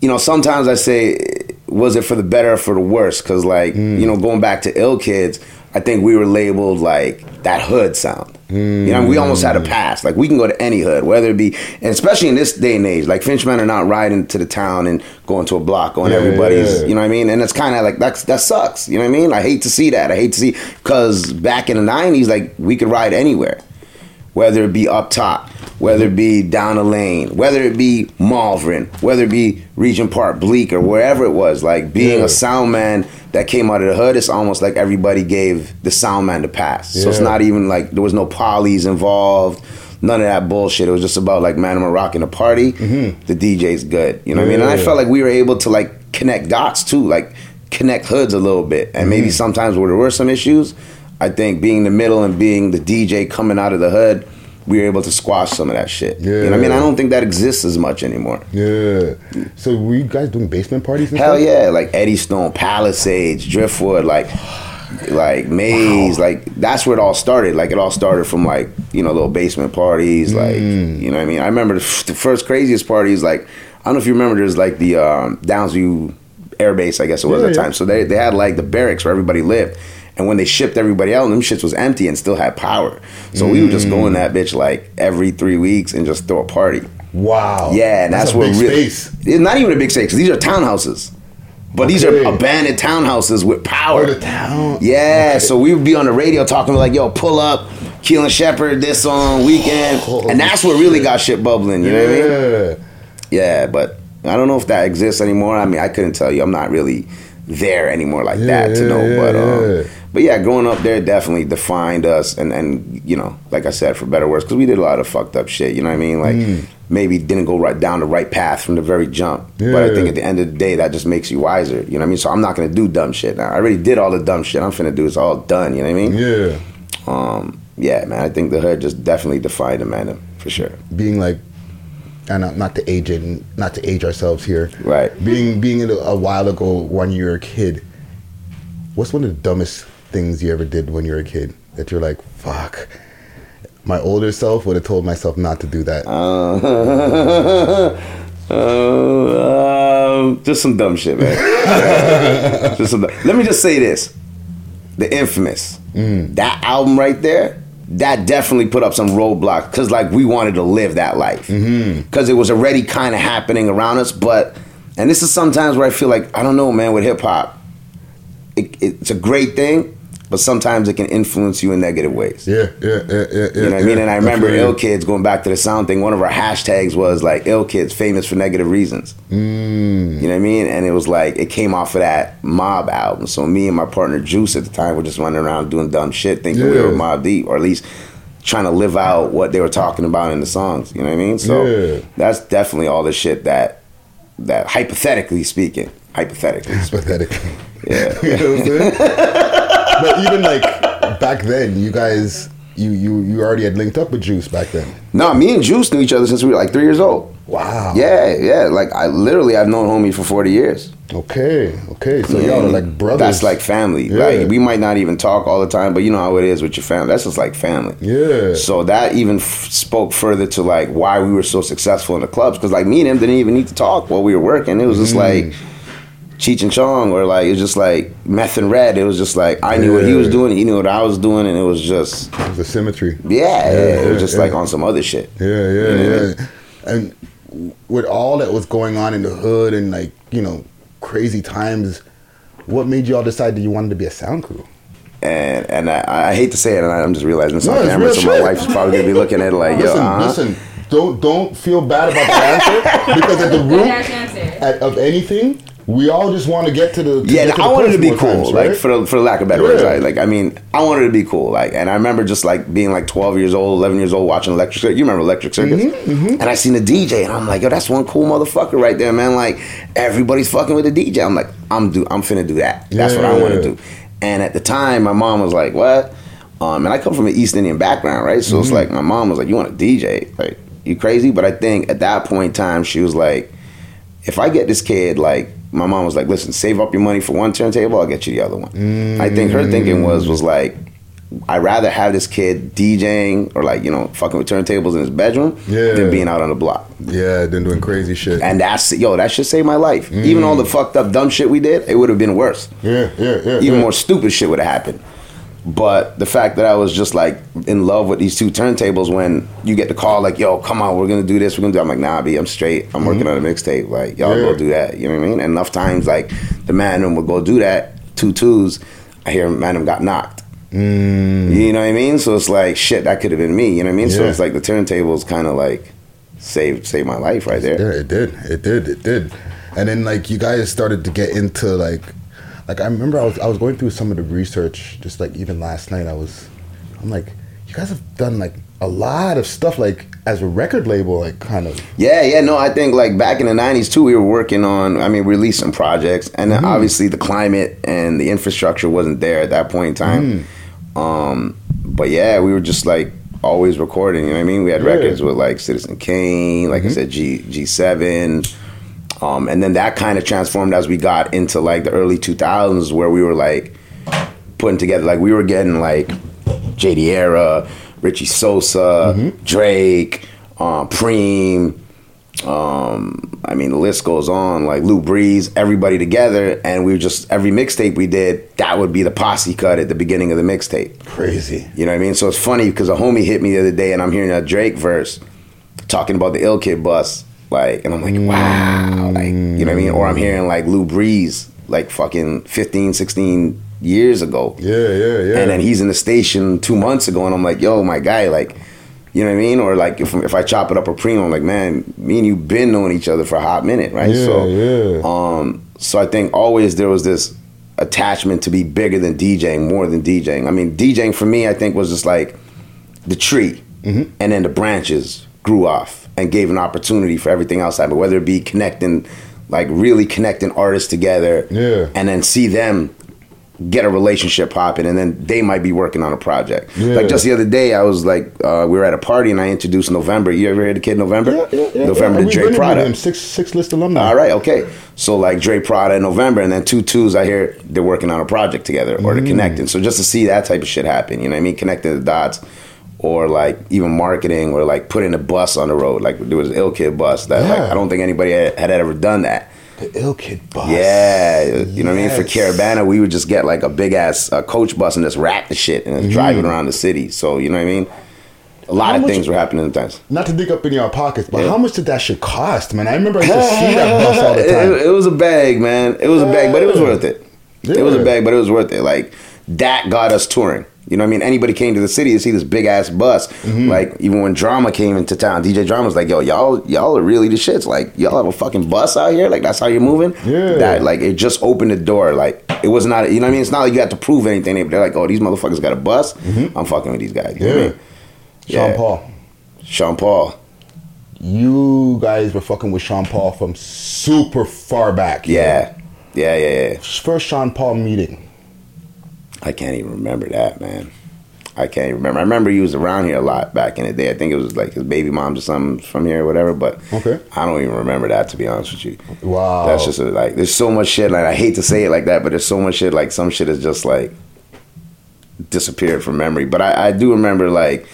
You know, sometimes I say, was it for the better or for the worse? Because like, you know, going back to Ill Kids, I think we were labeled like that hood sound. You know, we almost had a hmm. pass. Like we can go to any hood, whether it be, and especially in this day and age, like Finchmen are not riding to the town and going to a block on
Yeah,
everybody's.
yeah.
You know what I mean? And it's kind of like that's that sucks. You know what I mean? I hate to see that. I hate to see because back in the '90s, like we could ride anywhere whether it be up top, whether it be down the lane, whether it be Malvern, whether it be Regent Park, Bleak, or wherever it was. Like being
Yeah.
a sound man that came out of the hood, it's almost like everybody gave the sound man the pass. So it's not even like there was no polys involved. None of that bullshit. It was just about like, man, I'm rocking mm-hmm. the party. The DJ's good. You know what I mean? And I felt like we were able to like connect dots too, like connect hoods a little bit. And maybe mm-hmm. sometimes where there were some issues, I think being the middle and being the DJ coming out of the hood, we were able to squash some of that shit. You know what I mean? I don't think that exists as much anymore.
Yeah. So were you guys doing basement parties?
Hell
stuff?
yeah, like Eddie Stone, Palisades, Driftwood, like like Maze, like that's where it all started. Like it all started from like you know little basement parties, like
Mm.
you know what I mean. I remember the, f- the first craziest parties. Like I don't know if you remember, there's like the um, Downsview Air Base, I guess it was
Yeah,
at the
yeah.
time. So they they had like the barracks where everybody lived. And when they shipped everybody out, them shits was empty and still had power. So we would just go
Mm.
in that bitch like every three weeks and just throw a party.
Wow.
Yeah, and that's,
a
what
big
really.
space.
It's not even a big space these are townhouses. But these are abandoned townhouses with power.
Oh, the town.
Yeah, so we would be on the radio talking like, "Yo, pull up, Keele and Sheppard this on weekend," and that's what really got shit bubbling. You know what I mean?
Yeah.
Yeah, but I don't know if that exists anymore. I mean, I couldn't tell you. I'm not really there anymore like that to know.
yeah,
but um,
yeah.
But yeah, growing up there definitely defined us, and and you know, like I said, for better or worse, because we did a lot of fucked up shit. You know what I mean? Like
Mm.
maybe didn't go right down the right path from the very jump. But I think at the end of the day, that just makes you wiser. You know what I mean? So I'm not gonna do dumb shit now. I already did all the dumb shit I'm finna do. It's all done. You know what I mean?
Yeah.
Um, yeah, man. I think the hood just definitely defined Amanda for sure.
Being like, and not- not to age it, not to age ourselves here.
Right.
Being being a, a while ago when you were a kid. What's one of the dumbest things you ever did when you were a kid that you're like, fuck. My older self would have told myself not to do that.
Uh, Uh, just some dumb shit, man. just some dumb- Let me just say this: the infamous that album right there, that definitely put up some roadblocks because like we wanted to live that life because it was already kind of happening around us. But and this is sometimes where I feel like I don't know, man, with hip hop, it, it's a great thing. But sometimes it can influence you in negative ways.
Yeah, yeah, yeah, yeah.
You know what I mean? And I remember Ill Kids going back to the sound thing. One of our hashtags was like Ill Kids, famous for negative reasons.
Mm.
You know what I mean? And it was like it came off of that Mobb album. So me and my partner Juice at the time were just running around doing dumb shit, thinking we
Yeah.
were Mobb Deep, or at least trying to live out what they were talking about in the songs. You know what I mean? So
Yeah.
that's definitely all the shit that that hypothetically speaking, hypothetically,
hypothetically,
yeah.
you know what I'm saying? but even like back then, you guys, you you you already had linked up with Juice back then.
No, me and Juice knew each other since we were like three years old.
Wow.
Yeah, yeah. Like I literally, I've known homie for forty years.
Okay, okay. So y'all are like brothers.
That's like family.
Yeah.
Like we might not even talk all the time, but you know how it is with your family. That's just like family.
Yeah.
So that even f- spoke further to like why we were so successful in the clubs because like me and him didn't even need to talk while we were working. It was just
Mm.
like. Cheech and Chong, or like it was just like Meth and Red. It was just like I knew what he was
Yeah.
doing, he knew what I was doing, and it was just
the symmetry.
Yeah, yeah, it was just
yeah.
like on some other shit.
Yeah, yeah,
You know what I
yeah.
mean?
And with all that was going on in the hood and like you know crazy times, what made you all decide that you wanted to be a sound crew?
and and I, I hate to say it, and I'm just realizing this
No,
on
it's
camera,
real
so my
shit.
wife's probably gonna be looking at it like, yo,
listen,
uh-huh.
listen. Don't don't feel bad about the answer because at the root at, of anything, we all just want to get to the to
yeah,
to
I
the
wanted to be cool,
times,
like
right?
for the, for the lack of better words,
Yeah.
right? Like I mean, I wanted to be cool, like, and I remember just like being like 12 years old, 11 years old, watching Electric Circus. You remember Electric Circus?
Mm-hmm,
And I seen the DJ, and I'm like, yo, that's one cool motherfucker right there, man. Like everybody's fucking with the DJ. I'm like, I'm do, I'm finna do that. That's what I want to
Yeah.
do. And at the time, my mom was like, what? Um, and I come from an East Indian background, right? So it's
Mhm.
like my mom was like, you want a DJ? Like you crazy? But I think at that point in time, she was like, if I get this kid, like my mom was like, listen, save up your money for one turntable, I'll get you the other one. I think her thinking was was like, I'd rather have this kid DJing or like you know fucking with turntables in his bedroom
Yeah.
than being out on the block.
Yeah, then doing crazy shit.
And that's yo, that should save my life. Even mm. all the fucked up dumb shit we did, it would have been worse.
Yeah, yeah, yeah.
Even
yeah.
more stupid shit would have happened. But the fact that I was just like in love with these two turntables when you get the call like, yo, come on, we're gonna do this, we're gonna do I'm like, nah, B, I'm straight. I'm working mm-hmm. on a mixtape. Like, y'all
Yeah.
go do that. You know what I mean? And enough times like the man would go do that, two twos, I hear man got knocked. Mm. You know what I mean? So it's like shit, that could have been me, you know what I mean? So it's like the turntables kinda like saved saved my life right there.
Yeah, it did. It did. It did. And then like you guys started to get into like like I remember I was I was going through some of the research just like even last night I was I'm like you guys have done like a lot of stuff like as a record label like kind of
Yeah, yeah, no, I think like back in the '90s too, we were working on. I mean, released some projects, and then
Mhm.
obviously the climate and the infrastructure wasn't there at that point in time. Um, but yeah, we were just like always recording. You know what I mean? We had
Yeah.
records with like Citizen Kane, like I said, G G Seven. Um, and then that kind of transformed as we got into like the early 2000s, where we were like putting together, like we were getting like JD Era, Richie Sosa, Drake, um, Preem. Um, I mean, the list goes on. Like Lou Breeze, everybody together, and we were just every mixtape we did, that would be the posse cut at the beginning of the mixtape.
Crazy.
You know what I mean? So it's funny because a homie hit me the other day, and I'm hearing a Drake verse talking about the Ill Kid bus, like, and I'm like, wow, like, you know what I mean? Or I'm hearing like Lou Breeze, like fucking 15, 16 years ago.
Yeah, yeah, yeah.
And then he's in the station two months ago, and I'm like, yo, my guy, like, you know what I mean? Or like, if, if I chop it up a primo, I'm like, man, me and you been knowing each other for a hot minute, right?
Yeah,
so,
yeah.
um, so I think always there was this attachment to be bigger than DJing, more than DJing. I mean, DJing for me, I think was just like the tree,
Mm-hmm.
and then the branches grew off and gave an opportunity for everything else to happen. Whether it be connecting, like really connecting artists together,
Yeah.
and then see them get a relationship popping, and then they might be working on a project.
Yeah.
Like just the other day, I was like, uh, we were at a party, and I introduced November. You ever heard the kid November? November
yeah,
to Dre Prada.
him, Six six list alumni.
All right, okay. So like Dre Prada in November, and then two twos. I hear they're working on a project together or they're
Mm.
connecting. So just to see that type of shit happen, you know what I mean? Connecting the dots. Or like even marketing or like putting a bus on the road. Like there was an ill kid bus that like I don't think anybody had, had ever done that.
The ill kid bus.
Yeah, you know what I mean. For Caribana, we would just get like a big ass uh, coach bus and just wrap the shit and just drive it around the city. So you know what I mean. A lot
Mm-hmm. How
of
much-
things were happening at the times.
Not to dig up in your pockets, but
Yeah.
how much did that shit cost, man? I remember I used to see that bus all the time.
It, it was a bag, man. It was a bag, but it was worth it. It was a bag, but it was worth it. Like that got us touring. You know what I mean? Anybody came to the city to see this big ass bus.
Mm-hmm.
Like even when Drama came into town, DJ Drama was like, "Yo, y'all, y'all are really the shits. Like y'all have a fucking bus out here. Like that's how you're moving.
Yeah.
That like it just opened the door. Like it was not. You know what I mean? It's not like you had to prove anything. They- They're like, "Oh, these motherfuckers got a bus. I'm fucking with these guys." You know what I
Mm-hmm. Yeah. Sean Paul.
Sean Paul.
You guys were fucking with Sean Paul from super far back.
Yeah. Yeah, yeah, yeah.
First Sean Paul meeting.
I can't even remember that, man. I can't even remember. I remember he was around here a lot back in the day. I think it was like his baby moms or something from here or whatever, but
Okay.
I don't even remember that to be honest with you.
Wow.
That's just a, like there's so much shit like I hate to say it like that, but there's so much shit like some shit is just like disappeared from memory. But I, I do remember like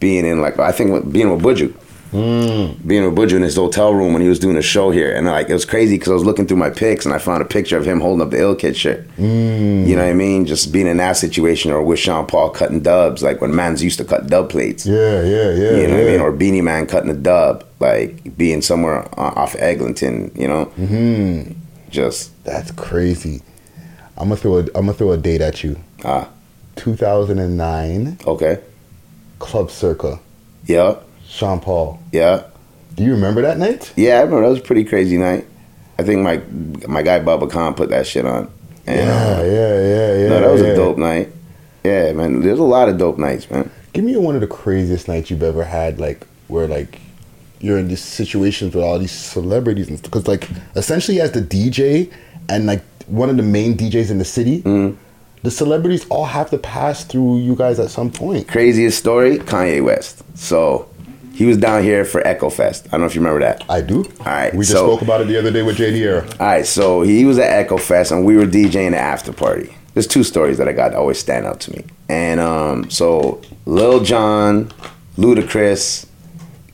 being in like I think being with Buju. Being with Buju in his hotel room when he was doing a show here, and like it was crazy because I was looking through my pics and I found a picture of him holding up the ill kid shirt. You know what I mean? Just being in that situation, or with Sean Paul cutting dubs, like when mans used to cut dub plates.
Yeah, yeah, yeah.
You know what I mean? Or Beenie Man cutting a dub, like being somewhere off Eglinton. You know,
Mhm.
just
That's crazy. I'm gonna throw a I'm gonna throw a date at you.
ah,
2009
okay,
Club Circa.
yeah,
Sean Paul.
yeah.
Do you remember that night?
Yeah, I remember that was a pretty crazy night. I think my my guy Bubba Khan put that shit on. And,
yeah,
uh,
yeah, yeah, yeah.
no, that was
yeah.
a dope night. Yeah, man. There's a lot of dope nights, man.
Give me one of the craziest nights you've ever had, like where like you're in these situations with all these celebrities and because like essentially as the DJ and like one of the main DJs in the city,
Mm-hmm.
the celebrities all have to pass through you guys at some point.
Craziest story, Kanye West. So he was down here for Echo Fest. I don't know if you remember that.
I do.
All right.
We just
so,
spoke about it the other day with JD Era.
All right, so he was at Echo Fest and we were DJing the after party. There's two stories that I got that always stand out to me. And um, so Lil Jon, Ludacris,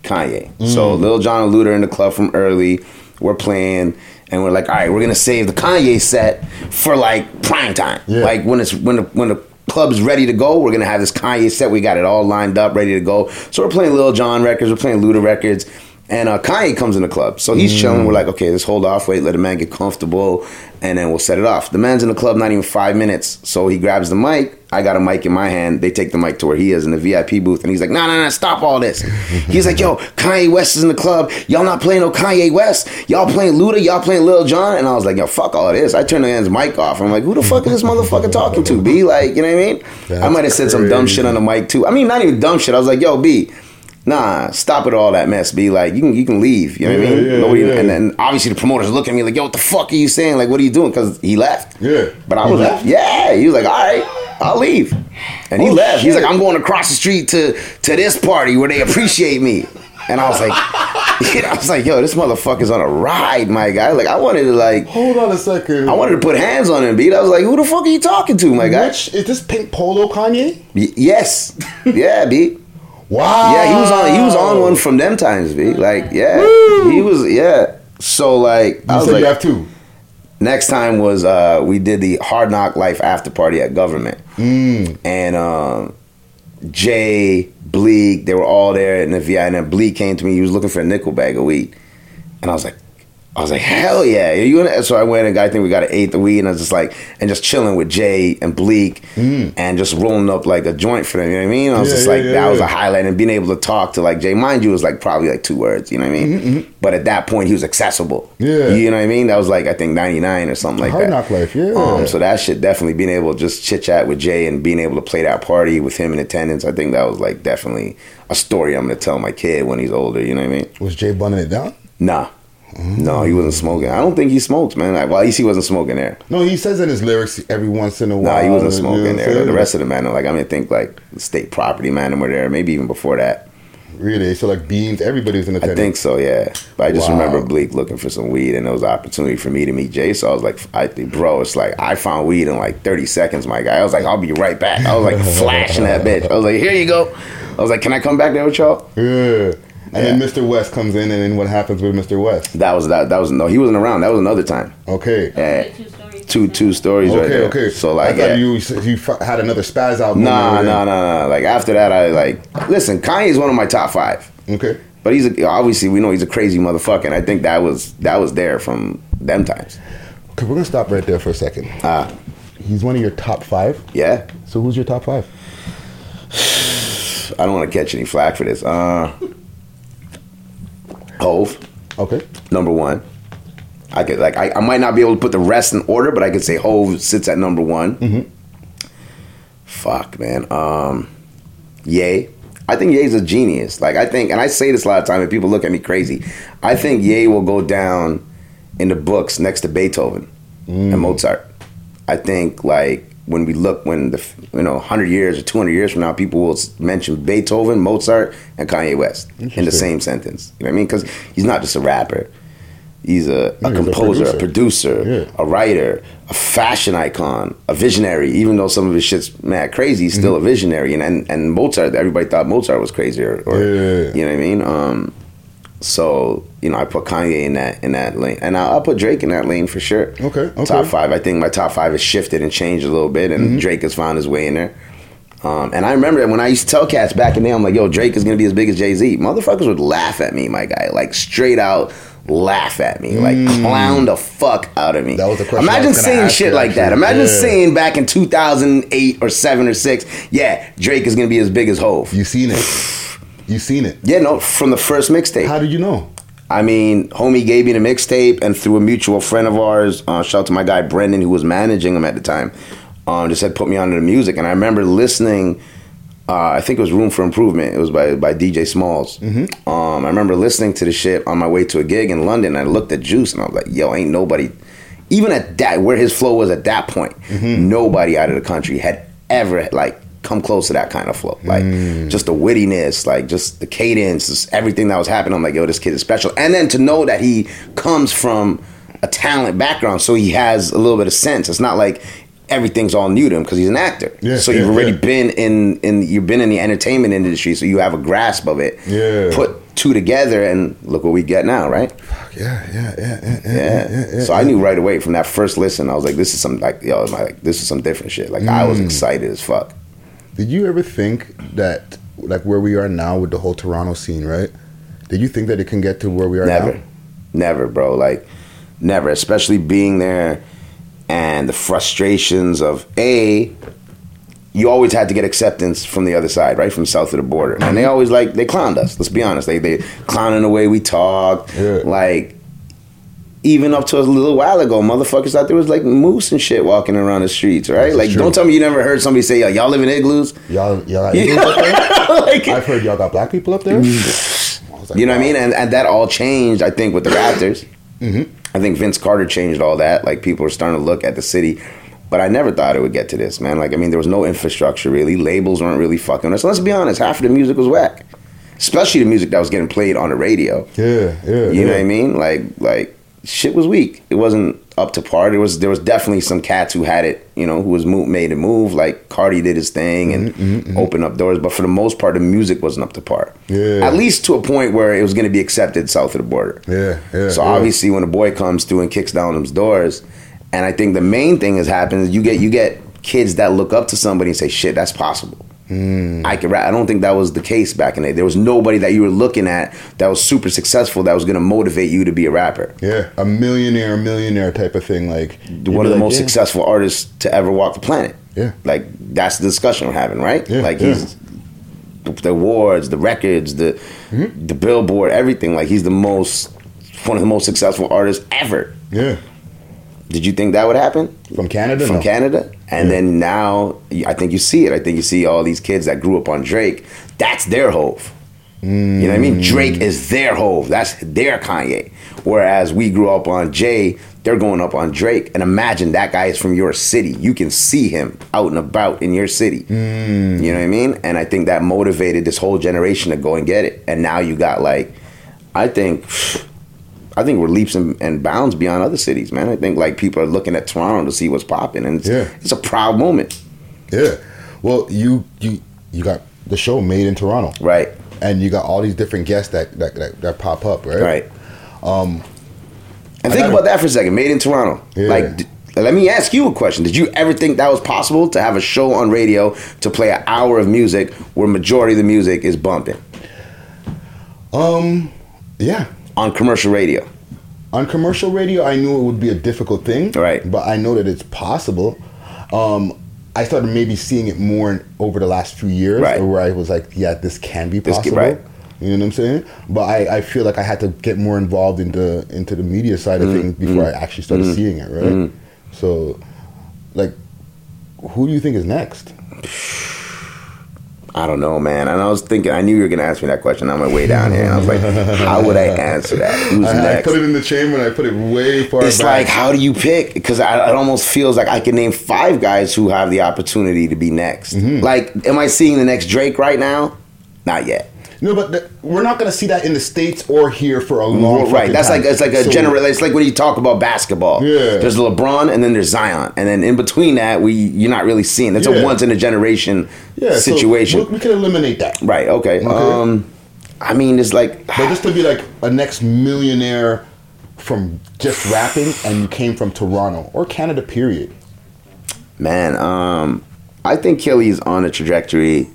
Kanye. So Lil Jon and Luda are in the club from early. We're playing and we're like, all right, we're gonna save the Kanye set for like prime time.
Yeah.
Like when it's when the when the club's ready to go, we're gonna have this Kanye set. We got it all lined up, ready to go. So we're playing Lil Jon records, we're playing Luda records. And uh, Kanye comes in the club. So he's chilling. We're like, okay, let's hold off, wait, let the man get comfortable, and then we'll set it off. The man's in the club not even five minutes. So he grabs the mic. I got a mic in my hand. They take the mic to where he is in the VIP booth. And he's like, no, no, no, stop all this. He's like, yo, Kanye West is in the club. Y'all not playing no Kanye West. Y'all playing Luda. Y'all playing Lil Jon. And I was like, yo, fuck all this. I turned the man's mic off. I'm like, who the fuck is this motherfucker talking to, B? Like, you know what I mean? I might have said some dumb shit on the mic too. I mean, not even dumb shit. I was like, yo, B, nah, stop it all that mess. Be like, you can you can leave. You know what I mean?
yeah,
Nobody,
yeah.
And then obviously the promoters look at me like, yo, what the fuck are you saying? Like, what are you doing? Because he left.
Yeah.
But I was
left?
like, yeah. He was like, all right, I'll leave. And he
Oh,
left. He's like, I'm going across the street to to this party where they appreciate me. And I was like, you know, I was like, yo, this motherfucker's on a ride, my guy. Like, I wanted to like,
Hold on a second.
I wanted to put hands on him, beat. I was like, who the fuck are you talking to, my guy?
Which is this pink polo Kanye?
Y- yes, yeah, B.
Wow.
Yeah, he was on. He was on one from them times, B. Like, yeah, he was. Yeah. So like, I was
said
like,
you have two.
next time was uh we did the Hard Knock Life after party at Guvernment,
Mm.
and um, Jay Bleek, they were all there in the VI, and then Bleek came to me. He was looking for a nickel bag of weed, and I was like. I was like, hell yeah! You in? So I went and got, I think we got an eighth of weed, and I was just like, and just chilling with Jay and Bleek, and just rolling up like a joint for them. You know what I mean? I was
Mm. Yeah,
just
yeah,
like,
yeah,
that was a highlight, and being able to talk to like Jay, mind you, was like probably like two words. You know what I mean?
Mm-hmm,
But at that point, he was accessible.
Yeah.
you know what I mean? That was like I think ninety nine or something like
Hard
that.
Knock Life, yeah.
Um, so that shit definitely being able to just chit chat with Jay and being able to play that party with him in attendance. I think that was like definitely a story I'm gonna tell my kid when he's older. You know what I mean?
Was Jay bunning it down?
Nah. No, he wasn't smoking. I don't think he smoked, man. Like, well, at least he wasn't smoking there.
No, he says in his lyrics every once in a while.
Nah, he wasn't
you know
smoking there. The rest of the man, like I mean, think like state property man were there, maybe even before that.
Really? So like Beans, everybody was in attendance.
I think so, yeah. But I just
Wow.
remember Bleek looking for some weed, and there was an opportunity for me to meet Jay. So I was like, I think, bro, it's like I found weed in like 30 seconds, my guy. I was like, I'll be right back. I was like flashing that bitch. I was like, here you go. I was like, "Can I come back there with y'all?"
Yeah. And then Mr. West comes in, and then what happens with Mr. West?
That was that. That was no. He wasn't around. That was another time.
Okay.
Yeah. Two two stories right
Okay,
there.
okay.
So like,
I thought
yeah.
you you had another spaz out.
Nah,
or-
nah, nah, nah. Like after that, I like listen. Kanye's one of my top five.
Okay.
But he's a, obviously we know he's a crazy motherfucker, and I think that was that was there from them times.
Okay, we're gonna stop right there for a second.
Ah,
he's one of your top five.
Yeah.
So who's your top five?
I don't want to catch any flack for this. Uh, Hove.
Okay.
Number one. I could like I, I might not be able to put the rest in order, but I could say Hove sits at number one.
Mm-hmm.
Fuck, man. Um, Yay. I think Ye's a genius. Like I think, and I say this a lot of time, and people look at me crazy. I think Ye will go down in the books next to Beethoven and Mozart. I think like when we look when the you know 100 years or 200 years from now, people will mention Beethoven, Mozart, and Kanye West in the same sentence. You know what I mean? Because he's not just a rapper. He's a, a
he's a
composer, a
producer.
producer, a writer, a fashion icon, a visionary. Even though some of his shit's mad crazy, he's
Mm-hmm.
still a visionary. And, and and Mozart, everybody thought Mozart was crazy, or, or you know what I mean. Um, so you know, I put Kanye in that in that lane, and I'll, I'll put Drake in that lane for sure.
Okay, okay.
Top five. I think my top five has shifted and changed a little bit, and
Mm-hmm.
Drake has found his way in there. Um, and I remember that when I used to tell cats back in the day, I'm like, "Yo, Drake is gonna be as big as Jay Z." Motherfuckers would laugh at me, my guy, like straight out laugh at me, like clown the fuck out of me. That was
the question
Imagine saying shit like that. Imagine
Yeah.
saying back in 2008 or seven or six, yeah, Drake is gonna be as big as Hove.
You seen it? You seen it?
Yeah, no, from the first mixtape. How
did you know?
I mean, homie gave me the mixtape, and through a mutual friend of ours, uh, shout out to my guy Brendan, who was managing him at the time, um, just said put me onto the music, and I remember listening. Uh, I think it was Room for Improvement. It was by by DJ Smallz.
Mm-hmm.
Um, I remember listening to the shit on my way to a gig in London. And I looked at Juice, and I was like, "Yo, ain't nobody." Even at that, where his flow was at that point,
Mm-hmm.
nobody out of the country had ever like come close to that kind of flow. Like
Mm.
just the wittiness, like just the cadence, just everything that was happening. I'm like, yo, this kid is special. And then to know that he comes from a talent background, so he has a little bit of sense. It's not like everything's all new to him because he's an actor.
Yeah,
so you've
yeah,
already
yeah.
been in in you've been in the entertainment industry, so you have a grasp of it.
Yeah.
Put two together, and look what we get now, right?
Yeah, yeah, yeah, yeah, yeah.
So I knew right away from that first listen, I was like, this is some like yo, my, like this is some different shit. Like I was
Mm.
excited as fuck.
Did you ever think that, like where we are now with the whole Toronto scene, right? Did you think that it can get to where we are
Never.
now?
Never, bro. Like, never. Especially being there and the frustrations of A, you always had to get acceptance from the other side, right? From south of the border. And they always like they clowned us, let's be honest. They they clowning the way we talk. Like even up to a little while ago, motherfuckers thought there was like moose and shit walking around the streets, right? Like,
true.
don't tell me you never heard somebody say, "Yo, y'all live in igloos."
Y'all, y'all got
Yeah.
Up there? I've heard y'all got black people up there.
you know what I mean? And, and that all changed, I think, with the Raptors.
Mhm.
I think Vince Carter changed all that. Like people are starting to look at the city. But I never thought it would get to this, man. Like, I mean, there was no infrastructure really. Labels weren't really fucking us. Let's be honest, half of the music was whack. Especially the music that was getting played on the radio.
Yeah, yeah.
You know what I mean? Like, like shit was weak. It wasn't up to par. There was there was definitely some cats who had it. You know, who was mo- made it move. Like Cardi did his thing and
Mm-hmm,
opened up doors. But for the most part, the music wasn't up to par.
Yeah.
At least to a point where it was going to be accepted south of the border.
Yeah, yeah.
So
yeah.
obviously, when a boy comes through and kicks down those doors, and I think the main thing is happens. You get you get kids that look up to somebody and say, "Shit, that's possible."
Hmm.
I could rap. I don't think that was the case back in the day. There was nobody that you were looking at that was super successful that was going to motivate you to be a rapper.
Yeah, a millionaire, millionaire type of thing. Like
One of the
like,
most
yeah.
successful artists to ever walk the planet.
Yeah.
Like that's the discussion we're having, right?
Yeah,
like he's the, the awards, the records, the
Mm-hmm.
the billboard, everything. Like he's the most one of the most successful artists ever.
Yeah.
Did you think that would happen
from Canada?
From
No.
Canada, and then now I think you see it. I think you see all these kids that grew up on Drake. That's their hove. You know what I mean? Drake is their hove. That's their Kanye. Whereas we grew up on Jay, they're going up on Drake. And imagine that guy is from your city. You can see him out and about in your city.
Mm.
You know what I mean? And I think that motivated this whole generation to go and get it. And now you got like, I think, I think we're leaps and, and bounds beyond other cities, man. I think like people are looking at Toronto to see what's popping, and it's,
Yeah.
it's a proud moment.
Yeah. Well, you you you got the show Made in Toronto.
Right.
And you got all these different guests that that, that, that pop up, right?
Right.
Um,
And
I
think about that for a second. Made in Toronto.
Yeah.
Like, d- let me ask you a question. Did you ever think that was possible to have a show on radio to play an hour of music where majority of the music is bumping
Um, yeah.
On commercial radio?
On commercial radio, I knew it would be a difficult thing.
Right.
But I know that it's possible. Um, I started maybe seeing it more in, over the last few years,
Right.
where I was like, yeah, this can be
This can-
possible.
right.
You know what I'm saying? But I, I feel like I had to get more involved into into the media side of
Mhm,
things before
mhm,
I actually started
mhm,
seeing it, right?
mhm.
So, like, who do you think is next?
I don't know, man. And I was thinking, I knew you were going to ask me that question on my way down here. And I was like, how would I answer that? Who's
I, I put it in the chamber and I put it way far
it's
back.
like, how do you pick? Because it almost feels like I can name five guys who have the opportunity to be next.
Mm-hmm.
Like, am I seeing the next Drake right now? Not yet.
No, but the, we're not going to see that in the states or here for a long.
Right. That's
time.
like it's like a
So-
general. It's like when you talk about basketball.
Yeah.
There's LeBron and then there's Zion, and then in between that, we you're not really seeing. It's
Yeah.
a once in a generation
Yeah, so
situation.
we, we can eliminate that.
right. Okay.
Okay.
Um, I mean, it's like
But just to be like a next millionaire from just rapping, and you came from Toronto or Canada, period.
Man, um, I think Kelly is on a trajectory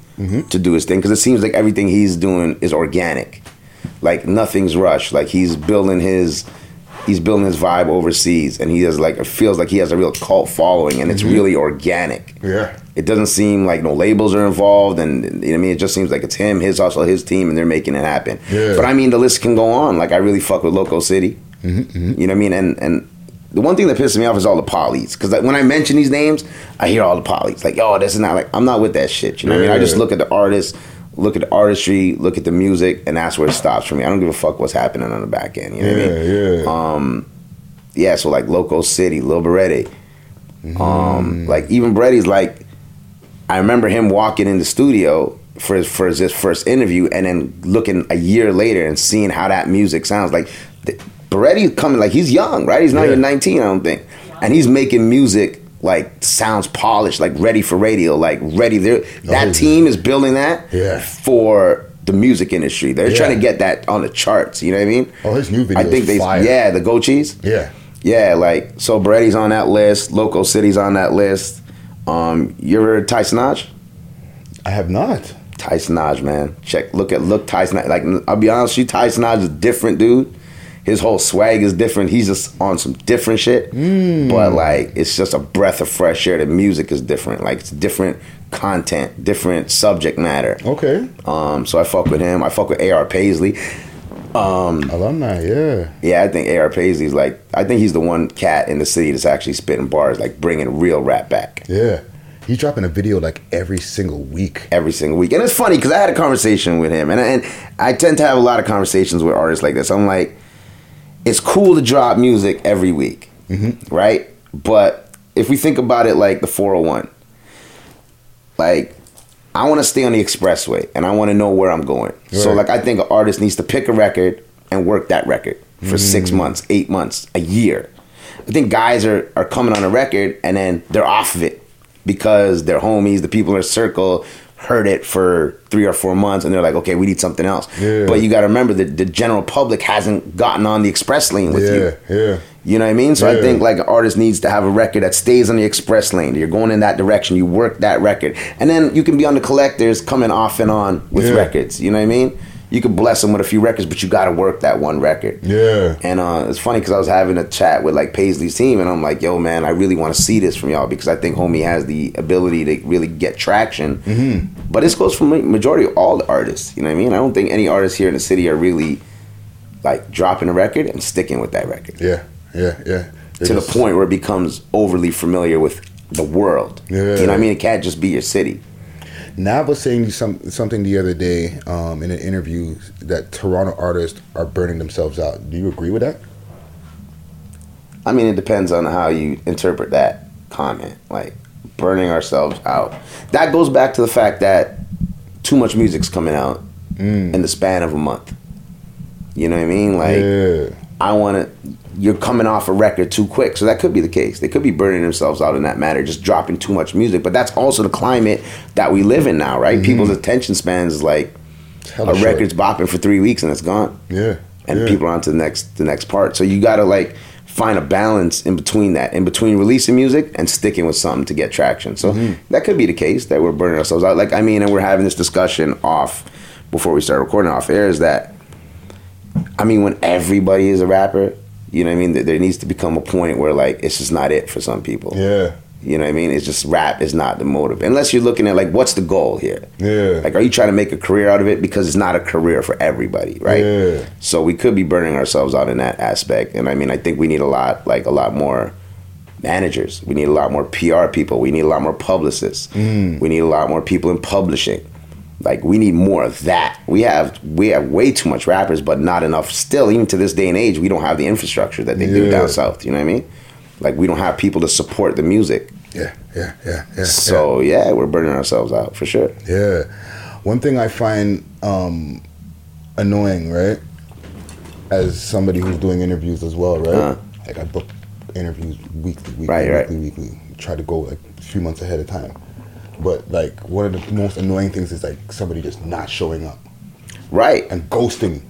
to do his thing because it seems like everything he's doing is organic. Like nothing's rushed. Like he's building his he's building his vibe overseas, and he has like it feels like he has a real cult following, and it's
Mhm.
really organic.
Yeah.
It doesn't seem like no labels are involved, and you know what I mean. It just seems like it's him, his hustle, his team, and they're making it happen.
Yeah.
But I mean, the list can go on. Like I really fuck with Loco City.
Mm-hmm,
You know what I mean? And and the one thing that pisses me off is all the polys. Because like, when I mention these names, I hear all the polys. Like, oh, this is not like I'm not with that shit. You know what I mean? I just
Yeah.
look at the artist, look at the artistry, look at the music, and that's where it stops for me. I don't give a fuck what's happening on the back end. You know what I mean?
Yeah, yeah.
Um, yeah. So like Loco City, Lil Berete.
Mm-hmm.
Um, like even Berete's like, I remember him walking in the studio for his for his first interview, and then looking a year later and seeing how that music sounds. Like th- Berete coming, like he's young, right? He's not
Yeah.
even nineteen, I don't think, and he's making music like sounds polished, like ready for radio, like ready. There, that
his-
team is building that
Yeah.
for the music industry. They're
Yeah.
trying to get that on the charts. You know what I mean?
Oh, his new video
I think they,
fire.
yeah, the Go Cheese.
Yeah.
Yeah, like so Berete's on that list, Loco City's on that list. Um, you ever heard Ty Sinaj?
I have not.
Ty Sinaj, man. Check look at look Ty Sinaj. Like I'll be honest with you, Ty Sinaj is a different dude. His whole swag is different. He's just on some different shit.
Mm.
But like it's just a breath of fresh air. The music is different. Like it's different content, different subject matter.
Okay.
Um, so I fuck with him. I fuck with AR Paisley. Um,
Alumni, yeah.
yeah, I think AR Paisley's like I think he's the one cat in the city that's actually spitting bars, like bringing real rap back
Yeah. He's dropping a video like every single week.
every single week. And it's funny because I had a conversation with him, and and I tend to have a lot of conversations with artists like this. I'm like, it's cool to drop music every week,
Mm-hmm.
right? But if we think about it like the 401, like I want to stay on the expressway and I want to know where I'm going. So like I think an artist needs to pick a record and work that record for six
Mm.
months, eight months, a year. I think guys are are coming on a record and then they're off of it because their homies, the people in their circle, heard it for three or four months and they're like, okay, we need something else.
Yeah.
But you got to remember that the general public hasn't gotten on the express lane with you.
Yeah, yeah.
You know what I mean? So I think like an artist needs to have a record that stays on the express lane. You're going in that direction. You work that record, and then you can be on the collectors coming off and on with
Yeah.
records. You know what I mean? You could bless them with a few records, but you got to work that one record.
Yeah.
And uh, it's funny because I was having a chat with like Paisley's team, and I'm like, "Yo, man, I really want to see this from y'all because I think Homie has the ability to really get traction."
Mm-hmm.
But this goes for majority of all the artists. You know what I mean? I don't think any artists here in the city are really like dropping a record and sticking with that record
Yeah, yeah, yeah. They
to
just-
the point where it becomes overly familiar with the world.
Yeah.
You know what I mean? It can't just be your city.
Nav was saying some, something the other day um, in an interview that Toronto artists are burning themselves out. Do you agree with that?
I mean, it depends on how you interpret that comment. Like burning ourselves out. That goes back to the fact that too much music's coming out in the span of a month. You know what I mean? Like
yeah.
I want to. You're coming off a record too quick. So that could be the case. They could be burning themselves out in that matter, just dropping too much music. But that's also the climate that we live in now, right? Mm-hmm. People's attention spans is like
hella
a
short.
record's bopping for three weeks and it's gone.
Yeah.
And
yeah.
people are on to the next the next part. So you gotta like find a balance in between that, in between releasing music and sticking with something to get traction. So mm-hmm. that could be the case that we're burning ourselves out. Like I mean, and we're having this discussion off before we start recording off air is that I mean, when everybody is a rapper, you know what I mean? There- needs to become a point where like it's just not it for some people.
Yeah.
You know what I mean? It's just rap is not the motive. Unless you're looking at like what's the goal here?
Yeah.
Like are you trying to make a career out of it? Because it's not a career for everybody, right?
Yeah.
So we could be burning ourselves out in that aspect. And I mean I think we need a lot like a lot more managers. We need a lot more PR people. We need a lot more publicists.
Mm.
We need a lot more people in publishing. Like we need more of that. We have we have way too much rappers, but not enough. Still, even to this day and age, we don't have the infrastructure that they do down south. You know what I mean? Like we don't have people to support the music.
Yeah, yeah, yeah, yeah.
So yeah, we're burning ourselves out for sure.
Yeah. One thing I find um, annoying, right? As somebody who's doing interviews as well, right?
Uh-huh.
Like I book interviews weekly, weekly,
Right, right.
weekly, weekly. Try to go like a few months ahead of time. But like one of the most annoying things is like somebody just not showing up.
Right.
And ghosting.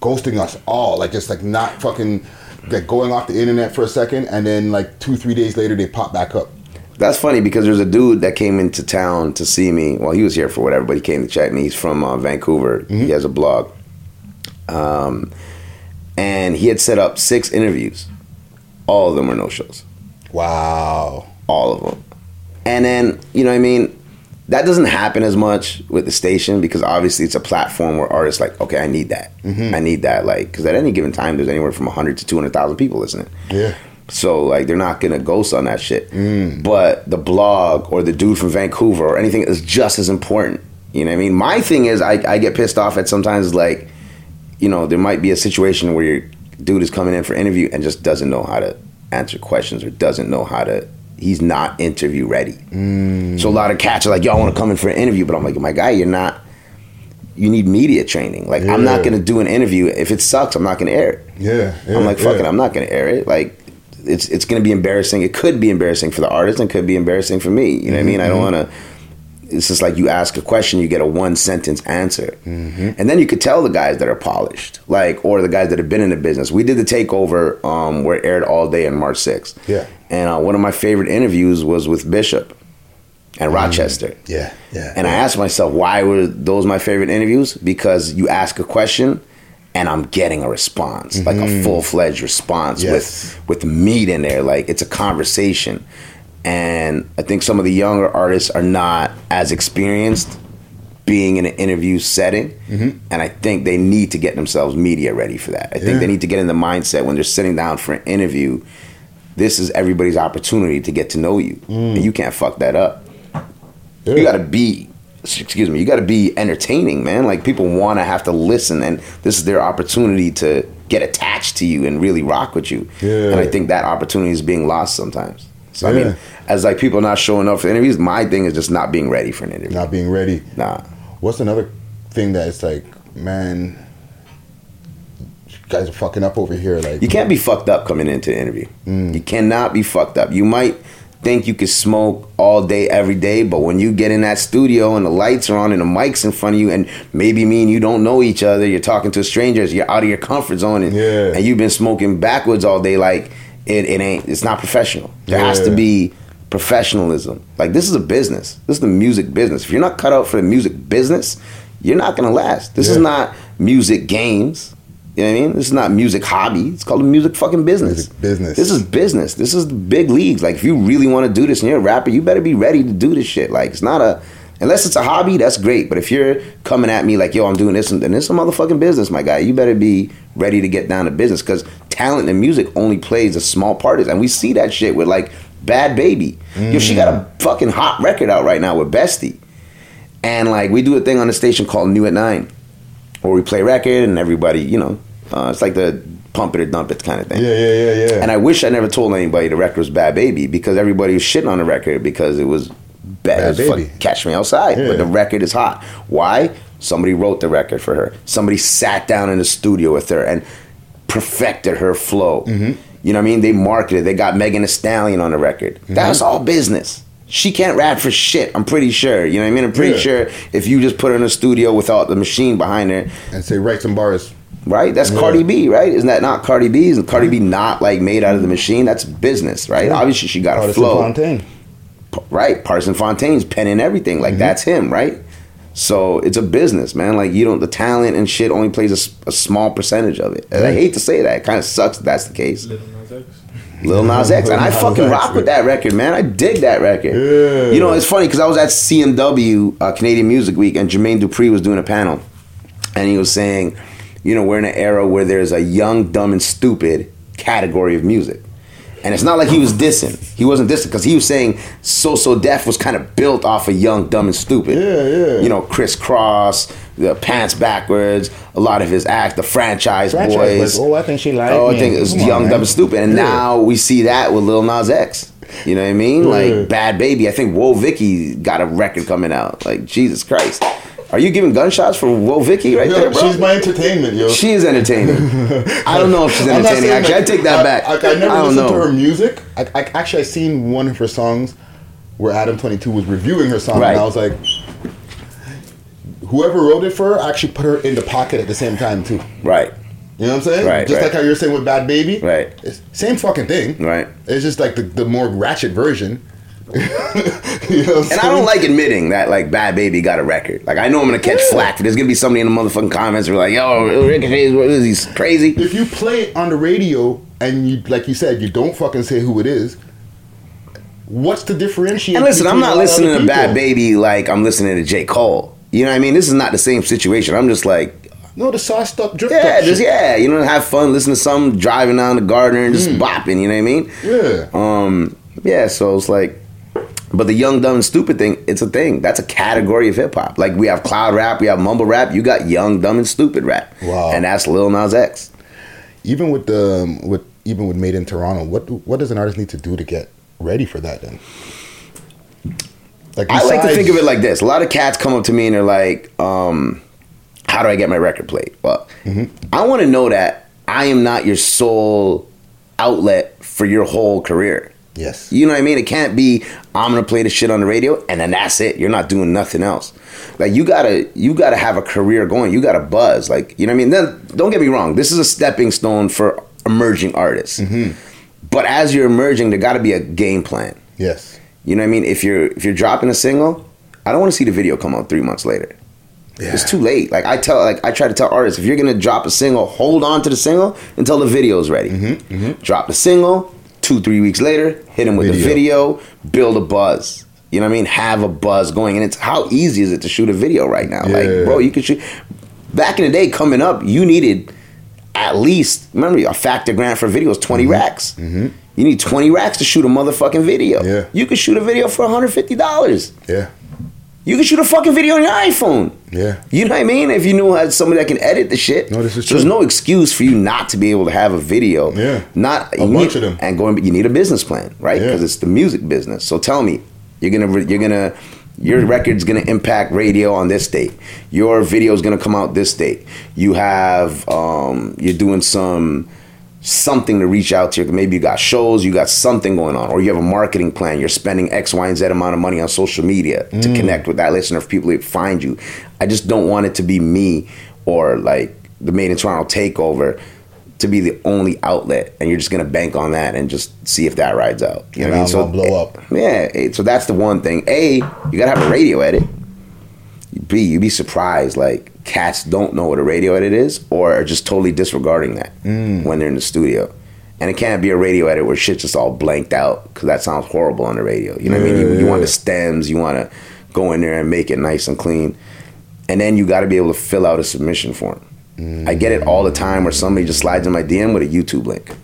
Ghosting us all. Like just like not fucking like going off the internet for a second and then like two, three days later they pop back up.
That's funny because there's a dude that came into town to see me. Well, he was here for whatever, but he came to check me. He's from uh, Vancouver. He has a blog. Um, and he had set up six interviews. All of them were no shows.
Wow.
All of them. And then, you know what I mean? That doesn't happen as much with the station because obviously it's a platform where artists like, okay, I need that.
Mhm.
I need that. Like, because at any given time, there's anywhere from 100 to 200,000 people listening.
Yeah.
So like they're not gonna ghost on that shit.
Mm.
But the blog or the dude from Vancouver or anything is just as important. You know what I mean? My thing is I, I get pissed off at sometimes like, you know, there might be a situation where your dude is coming in for interview and just doesn't know how to answer questions or doesn't know how to he's not interview ready.
Mm.
So a lot of cats are like, yo, I want to come in for an interview, but I'm like, my guy, you're not you need media training. Like I'm not gonna do an interview. If it sucks, I'm not gonna air it.
Yeah. yeah
I'm like, fuck
yeah.
it, I'm not gonna air it. Like, it's it's gonna be embarrassing. It could be embarrassing for the artist, and could be embarrassing for me. You know what I mean? I don't
Mhm.
want to. It's just like you ask a question, you get a one sentence answer,
Mhm.
and then you could tell the guys that are polished, like or the guys that have been in the business. We did the takeover um, where it aired all day on March 6th,
Yeah.
And uh, one of my favorite interviews was with Bishop and Rochester.
Yeah. Yeah.
And I asked myself, why were those my favorite interviews? Because you ask a question and I'm getting a response, like a
Mhm.
full fledged response
Yes.
with with meat in there. Like it's a conversation. And I think some of the younger artists are not as experienced being in an interview setting.
Mhm.
And I think they need to get themselves media ready for that. I think
Yeah.
they need to get in the mindset when they're sitting down for an interview. This is everybody's opportunity to get to know you.
Mm.
And you can't fuck that up. You gotta be, excuse me, you gotta be entertaining, man. Like people wanna have to listen, and this is their opportunity to get attached to you and really rock with you.
Yeah.
And I think that opportunity is being lost sometimes. So I mean, as like people not showing up for interviews, my thing is just not being ready for an interview.
Not being ready.
Nah.
What's another thing that it's like, man, guys are fucking up over here. Like
You can't be fucked up coming into the interview.
Mm.
You cannot be fucked up. You might think you could smoke all day, every day, but when you get in that studio and the lights are on and the mic's in front of you, and maybe me and you don't know each other, you're talking to strangers, you're out of your comfort zone, and, and you've been smoking backwards all day, like it, it ain't, it's not professional. There has to be professionalism. Like this is a business. This is the music business. If you're not cut out for the music business, you're not gonna last. This is not music games. You know what I mean? This is not music hobby. It's called a music fucking business.
business.
This is business. This is the big leagues. Like if you really want to do this and you're a rapper, you better be ready to do this shit. Like it's not a unless it's a hobby, that's great. But if you're coming at me like, yo, I'm doing this and then it's a motherfucking business, my guy, you better be ready to get down to business because talent in music only plays a small part of it. And we see that shit with like Bhad Bhabie. Yo, she got a mm. fucking hot record out right now with Bestie. And like we do a thing on the station called New at Nine, where we play record and everybody, you know, uh, it's like the pump it or dump it kind of thing.
Yeah, yeah, yeah, yeah.
And I wish I never told anybody the record was Bhad Bhabie because everybody was shitting on the record because it was bad,
Bad
fuck-
Baby.
Catch Me Outside.
Yeah.
But the record is hot. Why? Somebody wrote the record for her. Somebody sat down in the studio with her and perfected her flow.
Mm-hmm.
You know what I mean? They marketed. They got Megan Thee Stallion on the record. That's all business. She can't rap for shit. I'm pretty sure. You know what I mean? I'm pretty
Yeah.
sure if you just put her in a studio without the machine behind her
and say write some bars,
right? That's
Yeah.
Cardi B, right? Isn't that not Cardi B? Isn't Cardi B not like made out of the machine? That's business, right?
Yeah.
Obviously, she got a flow
Fontaine.
P- right? Pardison Fontaine's penning everything.
Mm-hmm.
Like that's him, right? So it's a business, man. Like you don't, the talent and shit only plays a small percentage of it. And I hate to say that. It kind of sucks that that's the case. Lil Nas X, and I fucking
X,
rock with that record, man. I dig that record.
Yeah.
You know, it's funny because I was at CMW uh, Canadian Music Week, and Jermaine Dupri was doing a panel, and he was saying, you know, we're in an era where there's a young, dumb, and stupid category of music. And it's not like he was dissing. He wasn't dissing because he was saying So So Def was kind of built off of Young, Dumb, and Stupid.
Yeah, yeah.
You know, Kris Kross, the Pants Backwards, a lot of his acts, the franchise,
Franchize
boys.
Boys. Oh, I think she liked
Oh, I think it was
Come
Young,
man.
Dumb, and Stupid. And
Yeah.
now we see that with Lil Nas X. You know what I mean?
Yeah.
Like Bhad Bhabie. I think Woah Vicky got a record coming out. Like, Jesus Christ. Are you giving gunshots for Woah Vicky right
Yo,
there, bro?
she's my entertainment, yo.
She is entertaining. I don't know if she's entertaining. Actually, I take that back.
I, I, I never
don't
listened
know.
to her music. I, I actually I seen one of her songs where Adam Twenty Two was reviewing her song,
Right.
and I was like, whoever wrote it for her actually put her in the pocket at the same time too.
Right.
You know what I'm saying?
Right,
Just
right.
like how you're saying with Bhad Bhabie.
Right.
It's same fucking thing.
Right.
It's just like the, the more ratchet version. you know
And? I don't like admitting that like Bhad Bhabie got a record. Like I know I'm gonna catch flack. There's gonna be somebody in the motherfucking comments who are like, "Yo, Ricochet, what is he crazy?"
If you play it on the radio and you, like you said, you don't fucking say who it is. What's the differentiation?
And listen, I'm not listening to Bad? Baby like I'm listening to J Cole. You know what I mean? This is not the same situation. I'm just like,
No, the sauced up drip.
yeah, just
shit.
yeah, you know, have fun, listen to some driving down the Gardiner and just bopping. You know what I mean?
Yeah.
Um, yeah. So it's like, but the young, dumb, and stupid thing, it's a thing. That's a category of hip hop. Like we have cloud rap, we have mumble rap. You got young, dumb, and stupid rap.
Wow.
And that's Lil Nas X.
Even with the um, with even with Made in Toronto, what what does an artist need to do to get ready for that? Then, like
I like to think of it like this. A lot of cats come up to me and they're like, um, how do I get my record played? Well, I want to know that I am not your sole outlet for your whole career.
Yes.
You know what I mean? It can't be I'm gonna play the shit on the radio and then that's it. You're not doing nothing else. Like you gotta you gotta have a career going. You gotta buzz. Like you know what I mean? Then don't get me wrong. This is a stepping stone for emerging artists. Mm-hmm. But as you're emerging, there gotta be a game plan.
Yes.
You know what I mean? If you're if you're dropping a single, I don't want to see the video come out three months later. It's too late. Like I tell, like I try to tell artists, if you're gonna drop a single, hold on to the single until the video's ready. Mm-hmm. Mm-hmm. Drop the single, two three weeks later, hit them with the video, build a buzz. You know what I mean? Have a buzz going, and it's how easy is it to shoot a video right now? Like, bro, you can shoot. Back in the day, coming up, you needed at least remember a factor grant for videos 20 mm-hmm. racks. Mm-hmm. You need twenty racks to shoot a motherfucking video.
Yeah.
You could shoot a video for one hundred fifty dollars.
Yeah.
You can shoot a fucking video on your iPhone.
Yeah.
You know what I mean? If you knew had somebody that can edit the shit.
No, this is
so There's no excuse for you not to be able to have a video.
Yeah.
Not
A bunch
need-
of them.
And going, you need a business plan, right?
Yeah.
Because it's the music business. So tell me, you're gonna you're gonna your record's gonna impact radio on this date. Your video's gonna come out this date. You have um, you're doing some something to reach out to. Maybe you got shows, you got something going on, or you have a marketing plan. You're spending X, Y, and Z amount of money on social media to
Mm.
connect with that listener for people to find you. I just don't want it to be me or like the Made in Toronto takeover to be the only outlet, and you're just gonna bank on that and just see if that rides out. You know what I mean?
I'll blow up.
Yeah, so that's the one thing. A, you gotta have a radio edit. B, you'd be surprised like cats don't know what a radio edit is or are just totally disregarding that mm. when they're in the studio. And it can't be a radio edit where shit's just all blanked out because that sounds horrible on the radio. You know what I mean? You, you want the stems, you want to go in there and make it nice and clean. And then you got to be able to fill out a submission form. I get it all the time where somebody just slides in my DM with a YouTube link.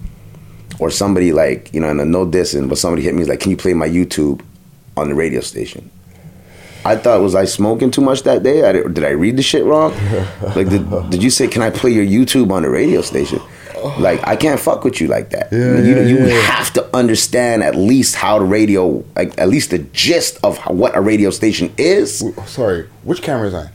Or somebody like, you know, and no dissing, but somebody hit me is like, can you play my YouTube on the radio station? I thought, was I smoking too much that day? I did, did I read the shit wrong? Like, did, did you say, can I play your YouTube on the radio station? Like, I can't fuck with you like that.
Yeah,
you
yeah,
you
yeah.
have to understand at least how the radio, like, at least the gist of how, what a radio station is.
Sorry, which camera is on?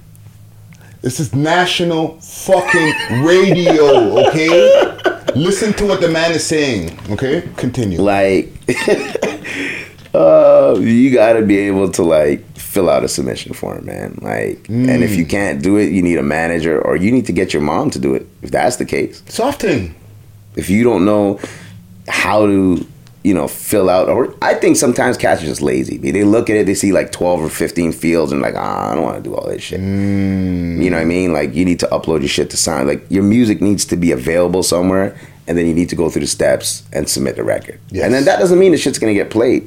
This is national fucking radio, okay? Listen to what the man is saying. Okay, continue.
Like, uh, you got to be able to like fill out a submission form, man. Like, and if you
Mm.
can't do it, you need a manager or you need to get your mom to do it. If that's the case,
softing.
If you don't know how to, you know, fill out, or I think sometimes cats are just lazy. They look at it, they see like twelve or fifteen fields, and like, ah, I don't want to do all this shit.
Mm.
You know what I mean? Like, you need to upload your shit to sound. Like, your music needs to be available somewhere, and then you need to go through the steps and submit the record. And then that doesn't mean the shit's gonna get played.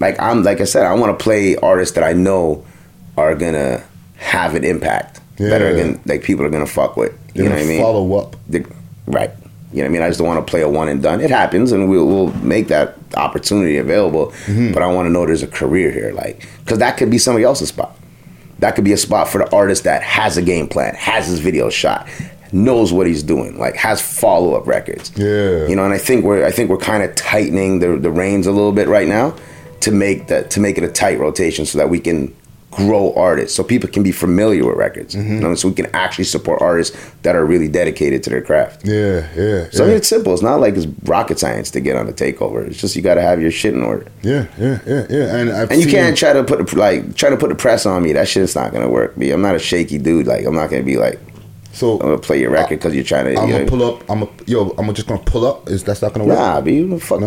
Like I'm, like I said, I want to play artists that I know are gonna have an impact. That are
Yeah.
gonna, like people are gonna fuck with. You
They're
know what I mean?
follow up.
Right. You know what I mean? I just don't want to play a one and done. It happens, and we'll, we'll make that opportunity available.
Mm-hmm.
But I want to know there's a career here, like, because that could be somebody else's spot. That could be a spot for the artist that has a game plan, has his video shot, knows what he's doing, like has follow up records.
Yeah.
You know, and I think we're I think we're kind of tightening the the reins a little bit right now to make that to make it a tight rotation so that we can grow artists so people can be familiar with records.
Mm-hmm.
You know, so we can actually support artists that are really dedicated to their craft.
Yeah, yeah.
So I
yeah.
mean, it's simple. It's not like it's rocket science to get on the takeover. It's just you got to have your shit in order.
Yeah, yeah, yeah, yeah. And I've
And you
seen-
can't try to put the, like try to put the press on me. That shit's not gonna work. Me, I'm not a shaky dude. Like I'm not gonna be like.
So
I'm gonna play your record because you're trying to.
I'm
you
gonna pull up. I'm a, yo. I'm just gonna pull up. Is that's not gonna work?
Nah, be you fuck.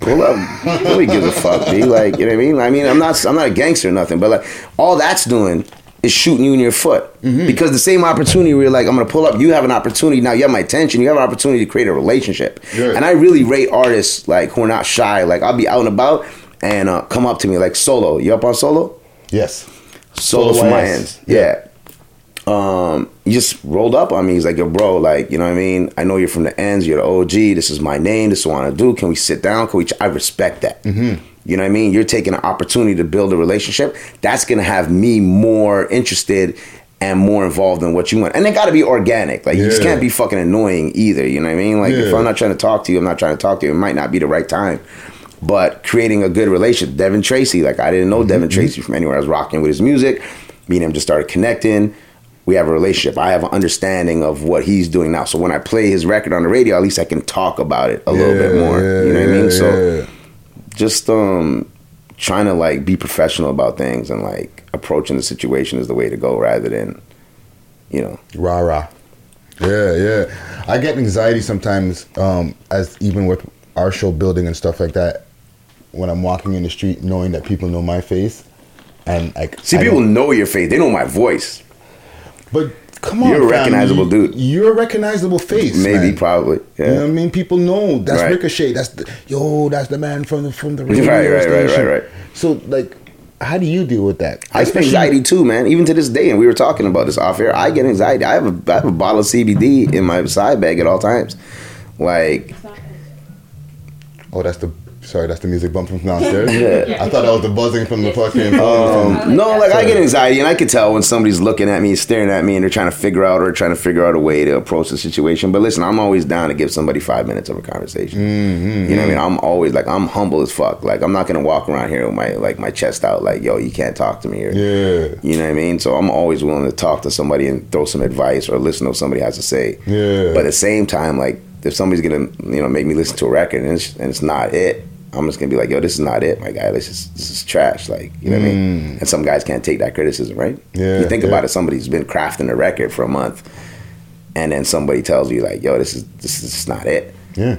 Pull up. Nobody gives a fuck. Be like, you know what I mean? I mean, I'm not. I'm not a gangster or nothing. But like, all that's doing is shooting you in your foot
Mm-hmm.
because the same opportunity where you're like, I'm gonna pull up. You have an opportunity now. You have my attention. You have an opportunity to create a relationship.
Yeah.
And I really rate artists like who are not shy. Like I'll be out and about and uh, come up to me like solo. You up on solo?
Yes.
Solo,
Solo
from my
hands.
ends. Yeah. Um, just rolled up on me. He's like, yo, bro, like, you know what I mean? I know you're from the ends, you're the OG, this is my name, this is what I do. Can we sit down? Can we ch-? I respect that.
Mm-hmm.
You know what I mean? You're taking an opportunity to build a relationship. That's gonna have me more interested and more involved in what you want. And it gotta be organic. Like you just can't be fucking annoying either. You know what I mean? Like if I'm not trying to talk to you, I'm not trying to talk to you. It might not be the right time. But creating a good relationship. Devin Tracy, like I didn't know Devin Tracy from anywhere. I was rocking with his music. Me and him just started connecting. We have a relationship. I have an understanding of what he's doing now. So when I play his record on the radio, at least I can talk about it a little bit more.
yeah,
you know what I mean? So
yeah.
just um trying to like be professional about things and like approaching the situation is the way to go rather than you know
Rah rah. Yeah, yeah. I get anxiety sometimes, um, as even with our show building and stuff like that. When I'm walking in the street, knowing that people know my face, and like
See,
I
people know your face. They know my voice.
But come on,
You're a recognizable
you-
dude.
You're a recognizable face.
Maybe,
man.
probably. Yeah.
You know what I mean? People know that's
Right.
Ricochet. That's the, yo. That's the man from the from the
Right,
radio
right, right,
station.
right, right.
So like, how do you deal with that?
I get anxiety too, man. Even to this day, and we were talking about this off air. I get anxiety. I have a I have a bottle of CBD in my side bag at all times. Like,
Oh, that's the sorry. That's the music bump from downstairs.
Yeah.
I thought that was the buzzing from the fucking.
um, no, like I get anxiety, and I can tell when somebody's looking at me, staring at me, and they're trying to figure out or trying to figure out a way to approach the situation. But listen, I'm always down to give somebody five minutes of a conversation. You know what I mean? I'm always like I'm humble as fuck. Like I'm not gonna walk around here with my like my chest out, like yo, you can't talk to me. Or,
Yeah.
You know what I mean? So I'm always willing to talk to somebody and throw some advice or listen to what somebody has to say.
Yeah.
But at the same time, like if somebody's gonna you know make me listen to a record and it's, and it's not it, I'm just gonna be like, yo, this is not it, my guy. This is this is trash. Like you know what I mean? Mm. And some guys can't take that criticism, right?
Yeah,
You think
yeah.
about it. Somebody's been crafting a record for a month, and then somebody tells you like, yo, this is this is not it.
Yeah.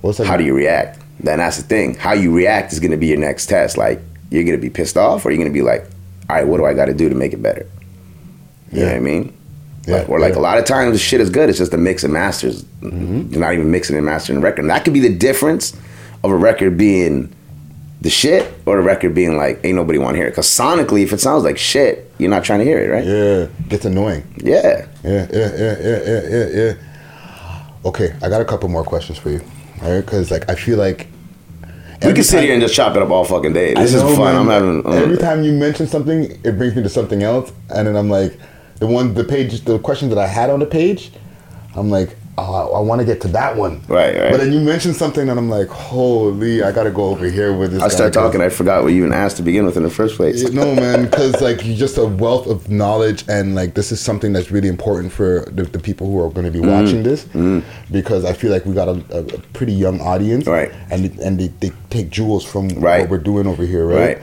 What's
How do you react? Then that's the thing. How you react is gonna be your next test. Like you're gonna be pissed off, or you're gonna be like, all right, what do I got to do to make it better? You know what I mean? Like, or like
yeah.
a lot of times the shit is good. It's just the mix and masters. Mm-hmm. You're not even mixing and mastering the record. And that could be the difference of a record being the shit or a record being like ain't nobody want to hear it. Because sonically, if it sounds like shit, you're not trying to hear it, right?
Yeah, gets annoying.
Yeah.
Yeah, yeah, yeah, yeah, yeah, yeah. Okay, I got a couple more questions for you. All right, because like I feel like
We can sit here and just chop it up all fucking day. This
I
is fun.
man.
I'm having. um,
Every time you mention something, it brings me to something else, and then I'm like, the one, the page, the questions that I had on the page, I'm like, oh, I want to get to that one.
Right, right.
But then you mentioned something, and I'm like, holy, I gotta go over here with this.
I
'cause-
talking. I forgot what you even asked to begin with in the first place.
No man because like you're just a wealth of knowledge and like this is something that's really important for the, the people who are going to be
Mhm.
watching this
Mhm.
because i feel like we got a, a, a pretty young audience
Right.
and and they, they take jewels from
Right.
what we're doing over here right,
Right.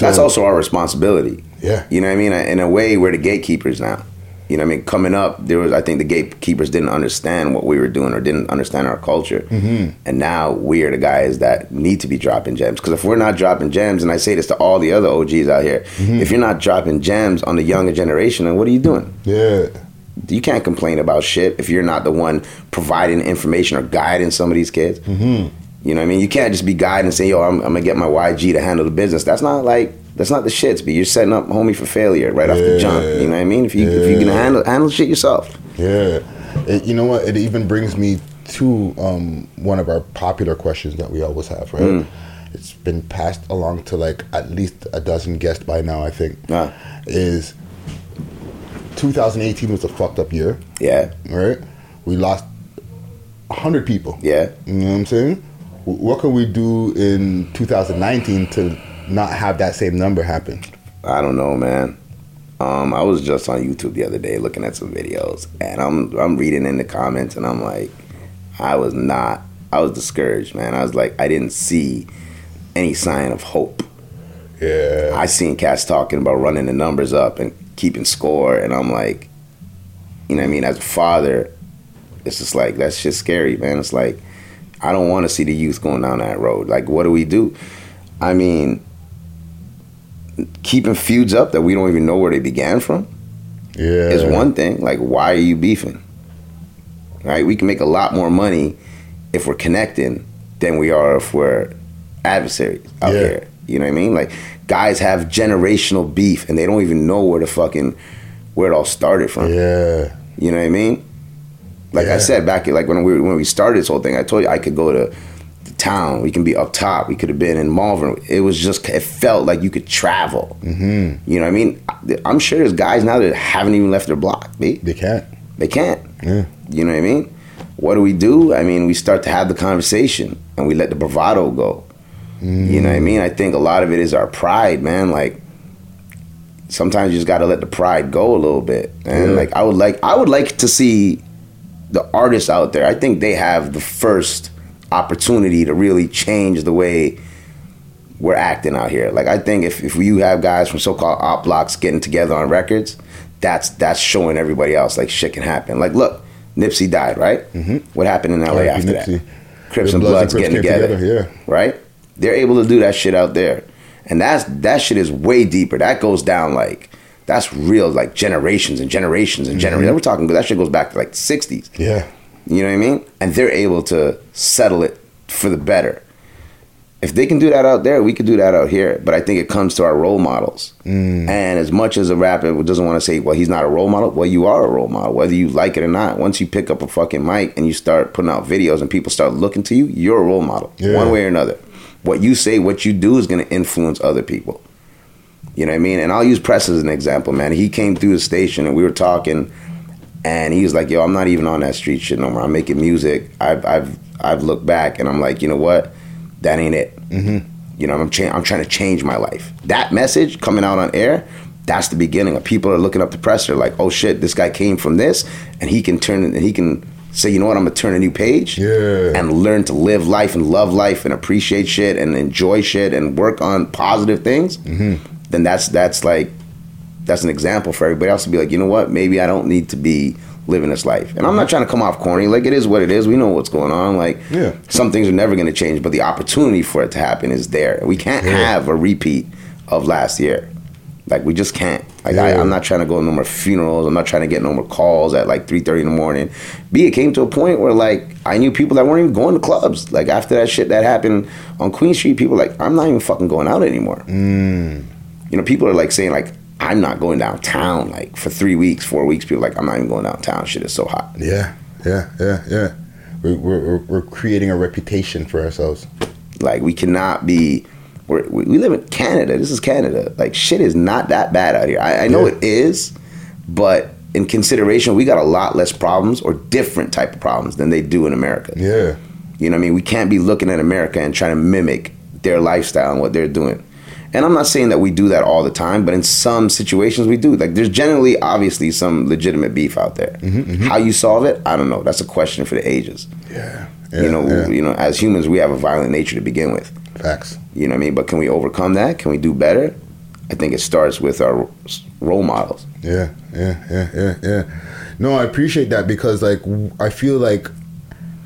That's also our responsibility.
Yeah.
You know what I mean? In a way, we're the gatekeepers now. You know what I mean? Coming up, there was I think the gatekeepers didn't understand what we were doing or didn't understand our culture.
Mhm.
And now we are the guys that need to be dropping gems. Because if we're not dropping gems, and I say this to all the other OGs out here,
Mhm.
if you're not dropping gems on the younger generation, then what are you doing?
Yeah.
You can't complain about shit if you're not the one providing information or guiding some of these kids.
Mm-hmm.
You know what I mean? You can't just be guiding and say, yo, I'm, I'm gonna get my YG to handle the business. That's not like that's not the shits, but you're setting up homie for failure right off the jump. You know what I mean? If you if you can handle handle shit yourself.
yeah it, you know what it even brings me to um, one of our popular questions that we always have right
Mm.
it's been passed along to like at least a dozen guests by now i think
Ah.
is 2018 was a fucked up year
Yeah.
right we lost 100 people
Yeah.
you know what i'm saying what can we do in 2019 to not have that same number happen
I don't know, man. Um, I was just on YouTube the other day looking at some videos, and I'm I'm reading in the comments, and I'm like, I was not, I was discouraged, man. I was like, I didn't see any sign of hope.
Yeah,
I seen cats talking about running the numbers up and keeping score, and I'm like, you know, what I mean, as a father, it's just like that's just scary, man. It's like I don't want to see the youth going down that road. Like, what do we do? I mean, keeping feuds up that we don't even know where they began from
yeah
is one thing. Like, why are you beefing? Right? We can make a lot more money if we're connecting than we are if we're adversaries out
Yeah.
here. You know what I mean? Like, guys have generational beef and they don't even know where the fucking where it all started from.
Yeah.
You know what I mean? Like
Yeah.
I said back like when we when we started this whole thing, I told you I could go to the town. We can be up top. We could have been in Malvern. It was just it felt like you could travel.
mm-hmm.
You know what I mean? I'm sure there's guys now that haven't even left their block. B.
They can't.
They can't.
Yeah.
You know what I mean? What do we do? I mean, we start to have the conversation and we let the bravado go. You know what I mean? I think a lot of it is our pride, man. Like sometimes you just got to let the pride go a little bit. And
Yeah.
like I would like I would like to see the artists out there. I think they have the first opportunity to really change the way we're acting out here. Like I think if if you have guys from so-called op blocks getting together on records, that's that's showing everybody else like shit can happen. Like look, Nipsey died, right? Mm-hmm. What happened in LA after
Nipsey.
that? Crips and
Bloods
Bloods
and
getting together,
together,
right? They're able to do that shit out there, and that's that shit is way deeper. That goes down like that's real, like generations and generations and generations.
Mhm.
We're talking that shit goes back to like the '60s.
Yeah.
You know what I mean? And they're able to settle it for the better. If they can do that out there, we could do that out here. But I think it comes to our role models.
Mm.
And as much as a rapper doesn't want to say, well, he's not a role model, well, you are a role model, whether you like it or not. Once you pick up a fucking mic and you start putting out videos and people start looking to you, you're a role model,
Yeah.
one way or another. What you say, what you do is going to influence other people. You know what I mean? And I'll use Press as an example, man. He came through the station and we were talking, and he was like, "Yo, I'm not even on that street shit no more. I'm making music. I've I've I've looked back and I'm like, you know what? That ain't it.
Mm-hmm.
You know, I'm cha- I'm trying to change my life. That message coming out on air, that's the beginning. Of people are looking up the press. They're like, oh shit, this guy came from this, and he can turn and he can say, you know what? I'm gonna turn a new page.
Yeah.
And learn to live life and love life and appreciate shit and enjoy shit and work on positive things.
Mm-hmm.
Then that's that's like that's an example for everybody else to be like, you know what? Maybe I don't need to be living this life. And I'm not trying to come off corny. Like it is what it is. We know what's going on. Like
Yeah.
some things are never going to change, but the opportunity for it to happen is there. We can't
Yeah.
have a repeat of last year. Like we just can't. Like I,
Yeah.
I'm not trying to go to no more funerals. I'm not trying to get no more calls at like 3:30 in the morning. B, it came to a point where like I knew people that weren't even going to clubs. Like after that shit that happened on Queen Street, people were like I'm not even fucking going out anymore.
Mm.
You know, people are like saying like I'm not going downtown like for three weeks, four weeks. People are like I'm not even going downtown. Shit is so hot.
Yeah, yeah, yeah, yeah. We're, we're, we're- creating a reputation for ourselves.
Like we cannot be. We're, we we live in Canada. This is Canada. Like shit is not that bad out here. I, I know
Yeah.
it is, but in consideration, we got a lot less problems or different type of problems than they do in America.
Yeah.
You know what I mean? We can't be looking at America and trying to mimic their lifestyle and what they're doing. And I'm not saying that we do that all the time, but in some situations we do. Like there's generally obviously some legitimate beef out there. Mm-hmm, mm-hmm. How you solve it, I don't know. That's a question for the ages.
Yeah.
you know,
yeah.
you know, as humans we have a violent nature to begin with.
Facts.
You know what I mean? But can we overcome that? Can we do better? I think it starts with our role models.
Yeah, yeah, yeah, yeah, yeah. No, I appreciate that because like I feel like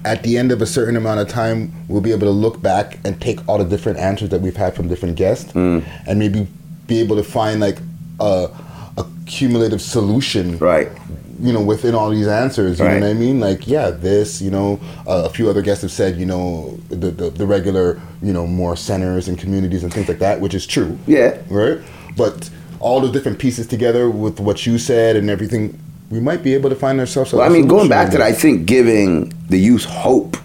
at the end of a certain amount of time, we'll be able to look back and take all the different answers that we've had from different guests,
Mm.
and maybe be able to find like a, a cumulative solution,
right?
You know, within all these answers, you
Right.
know what I mean? Like, yeah, this, you know, uh, a few other guests have said, you know, the, the the regular, you know, more centers and communities and things like that, which is true.
Yeah.
Right. But all the different pieces together with what you said and everything, we might be able to find ourselves. a
Well, I mean, going back to that, I think giving the youth hope.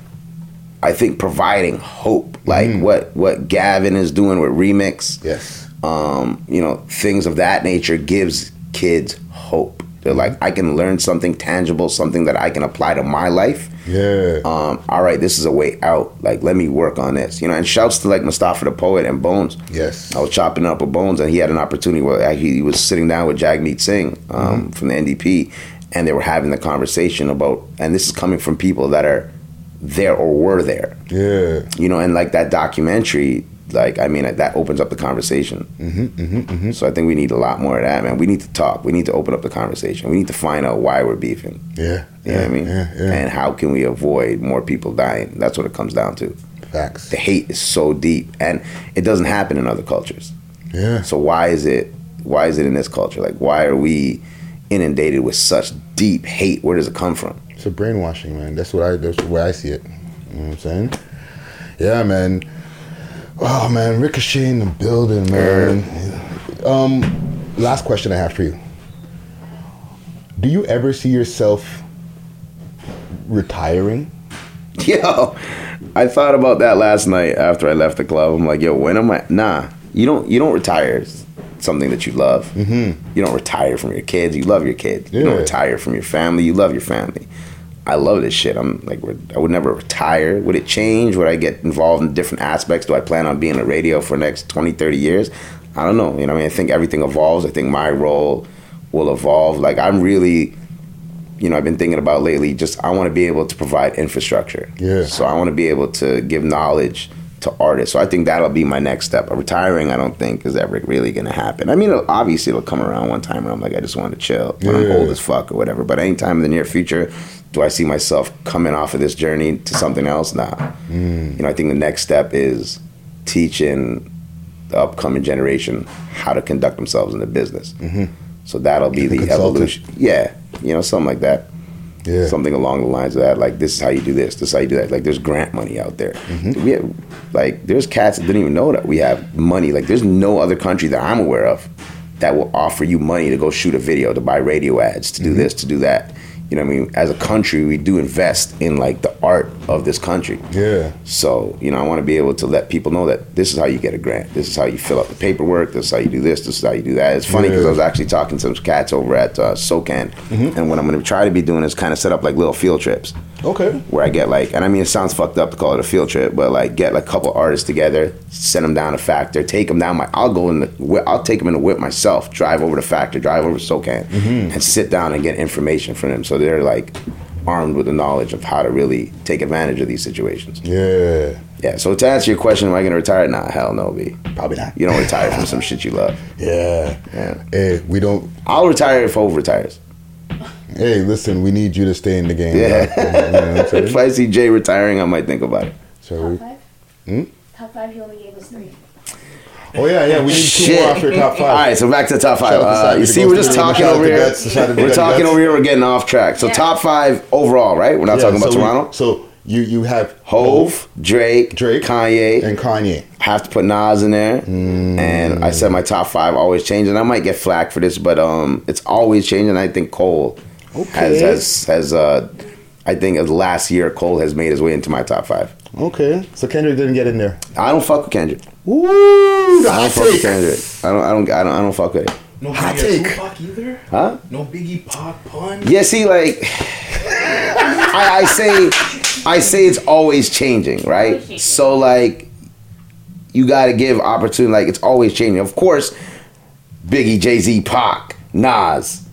I think providing hope, like what what Gavin is doing with Remix.
Yes.
Um, you know, things of that nature gives kids hope. They're like, I can learn something tangible, something that I can apply to my life.
Yeah.
Um, all right, this is a way out. Like, let me work on this. You know, and shouts to like Mustafa the poet and Bones.
Yes.
I was chopping up with Bones, and he had an opportunity where he was sitting down with Jagmeet Singh um, from the NDP, and they were having the conversation about, and this is coming from people that are there or were there.
Yeah.
You know, and like that documentary, like I mean, that opens up the conversation.
Mm-hmm, mm-hmm, mm-hmm.
So I think we need a lot more of that, man. We need to talk. We need to open up the conversation. We need to find out why we're beefing.
Yeah.
You know what I mean?
Yeah, yeah.
And how can we avoid more people dying? That's what it comes down to.
Facts.
The hate is so deep, and it doesn't happen in other cultures.
Yeah.
So why is it? Why is it in this culture? Like, why are we inundated with such deep hate? Where does it come from?
It's a brainwashing, man. That's what I. That's where I see it. You know what I'm saying? Yeah, man. Oh man, Ricochet in the building, man. Um, last question I have for you. Do you ever see yourself retiring?
Yo, I thought about that last night after I left the club. I'm like, yo, when am I? Nah, you don't. You don't retire. It's something that you love. Mm-hmm. You don't retire from your kids. You love your kids. You don't retire from your family. You love your family. I love this shit. I'm like, I would never retire. Would it change? Would I get involved in different aspects? Do I plan on being on radio for the next 20, 30 years? I don't know. You know, I mean, I think everything evolves. I think my role will evolve. Like, I'm really, you know, I've been thinking about lately. Just I want to be able to provide infrastructure.
Yeah.
So I want to be able to give knowledge to artists. So I think that'll be my next step. Retiring, I don't think is ever really going to happen. I mean, it'll, obviously it'll come around one time where I'm like, I just want to chill when I'm old as fuck or whatever. But anytime in the near future, do I see myself coming off of this journey to something else? Nah.
Mm.
You know, I think the next step is teaching the upcoming generation how to conduct themselves in the business.
Mhm.
So that'll be
a
the evolution. Yeah, you know, something like that.
Yeah.
Something along the lines of that. Like this is how you do this. This is how you do that. Like there's grant money out there.
Mm-hmm.
We have, like there's cats that didn't even know that we have money. Like there's no other country that I'm aware of that will offer you money to go shoot a video, to buy radio ads, to do
Mm-hmm.
this, to do that. You know what I mean? As a country, we do invest in like the art of this country.
Yeah.
So, you know, I want to be able to let people know that this is how you get a grant. This is how you fill out the paperwork. This is how you do this. This is how you do that. It's funny because
Yeah.
I was actually talking to some cats over at uh, SOCAN.
Mm-hmm.
And what I'm going to try to be doing is kind of set up like little field trips
Okay.
where I get like, and I mean, it sounds fucked up to call it a field trip, but like get like a couple artists together, send them down to Factor, take them down my, I'll go in the, I'll take them in the whip myself, drive over to Factor, drive over to SOCAN,
Mhm.
and sit down and get information from them. So they're like armed with the knowledge of how to really take advantage of these situations.
Yeah.
Yeah. So to answer your question, am I gonna retire? Nah, hell no, B.
Probably not.
You don't retire from some shit you love.
Yeah.
Yeah.
Hey, we don't.
I'll retire if Hove retires.
Hey, listen, we need you to stay in the game.
Yeah.
bro. You know what I'm
if I see Jay retiring, I might think about it.
So we-
Top five?
Hmm?
Top five, he only gave us three.
Oh yeah, yeah. We need two
Shit.
more after top five.
All right, so back to the top five.
Shout out to
Uh,
Savage
you
to
see,
go
we're just talking over here.
Guts, shout out to
We're talking over here. We're getting off track. So top five overall, right? We're not
Yeah,
talking about
so we-
Toronto.
so you you have
Hove, Drake,
Drake,
Kanye,
and Kanye.
have to put Nas in there. And I said my top five always change, and I might get flack for this, but um, it's always changing. I think Cole has
Okay.
has has uh, I think of last year Cole has made his way into my top five.
Okay, so Kendrick didn't get in there.
I don't fuck with Kendrick.
Ooh,
I don't fuck with Kendrick. I don't. I don't. I don't. I don't fuck with it.
No
Hot
Biggie or
take.
Tupac either.
Huh?
No Biggie, Pac, pun.
Yeah, see, like I, I say, I say it's always changing, right? So like, you got to give opportunity. Like it's always changing. Of course, Biggie, Jay Z, Pac, Nas,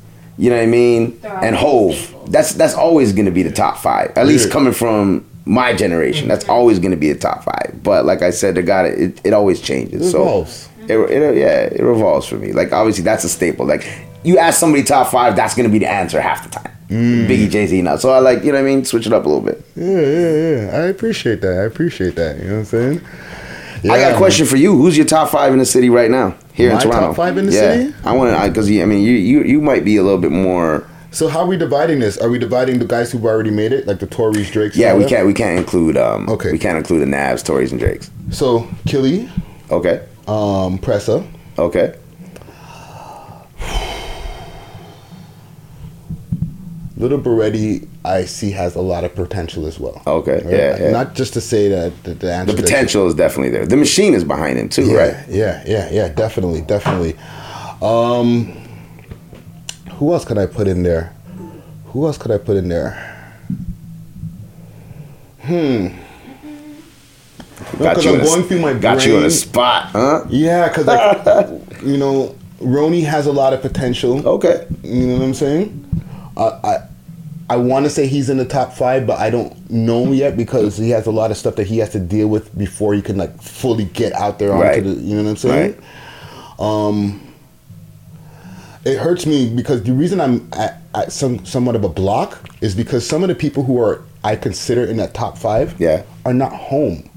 you know what I mean, and Hove. That's that's always going to be the top five. At least coming from my generation, that's always going to be the top five. But like I said, the got it. It always changes.
It
so it, it, yeah, it revolves for me. Like obviously, that's a staple. Like you ask somebody top five, that's going to be the answer half the time. Mm. Biggie, Jay Z, now. So I like, you know what I mean? Switch it up a little bit.
Yeah, yeah, yeah. I appreciate that. I appreciate that. You know what I'm saying?
I got a question for you. Who's your top five in the city right now? Here
My
in Toronto.
top five in the
yeah.
city?
I want to, because I mean, you, you you might be a little bit more.
So how are we dividing this? Are we dividing the guys who've already made it, like the Tories, Drakes?
Yeah, we can't we can't include um okay we can't include the Navs, Tories, and Drakes.
So Killy.
Okay.
Um, Pressa.
Okay.
Lil Berete, I see has a lot of potential as well.
Okay.
Right?
Yeah, yeah.
Not just to say that the, the
The potential is definitely there. The machine is behind him too,
yeah,
right?
Yeah, yeah, yeah, definitely, definitely. Um, who else could I put in there? Who else could I put in there? Hmm.
Got you
I'm
in a-
going through my
got you on a spot, huh?
Yeah, because like you know, Roni has a lot of potential.
Okay.
You know what I'm saying? Uh, I I want to say he's in the top five, but I don't know yet because he has a lot of stuff that he has to deal with before he can like fully get out there onto
Right.
the. You know what I'm saying? Um, it hurts me because the reason I'm at, at some somewhat of a block is because some of the people who are I consider in that top five,
yeah,
are not home.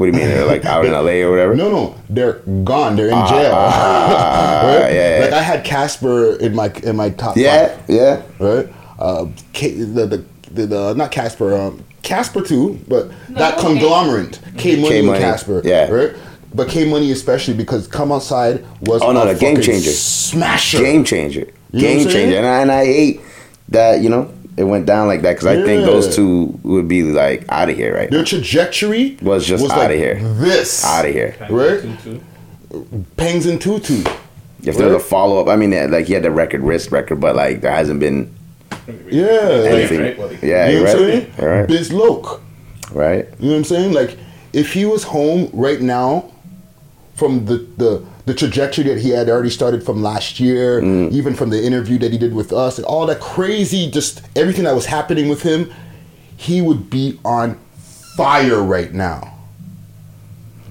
What do you mean? They're like out in LA or whatever?
No, no, they're gone. They're in
Ah,
jail.
ah, yeah, yeah.
Like I had Casper in my in my top.
Yeah,
five,
yeah.
Right. Uh, the, the the the not Casper. Um, Casper too, but that
okay.
conglomerate. K Money and
K-Money,
Casper.
yeah.
Right. But K Money especially because Come Outside was
Oh no,
a
the game changer,
smasher,
game changer,
You know
game changer, and I, and I hate that you know it went down like that because I think those two would be like out of here right
Their
now.
trajectory
Was just
was
out
like
of here,
This
out of here.
right? Pangs and Tutu.
If there's a follow up, I mean, like he had the record wrist record, but like there hasn't been
Yeah.
anything. Yeah,
you know
you're
what I'm
right.
saying?
All right,
Biz Loke.
right.
You know what I'm saying? Like, if he was home right now, from the the the trajectory that he had already started from last year,
Mm.
even from the interview that he did with us, and all that crazy, just everything that was happening with him, he would be on fire right now.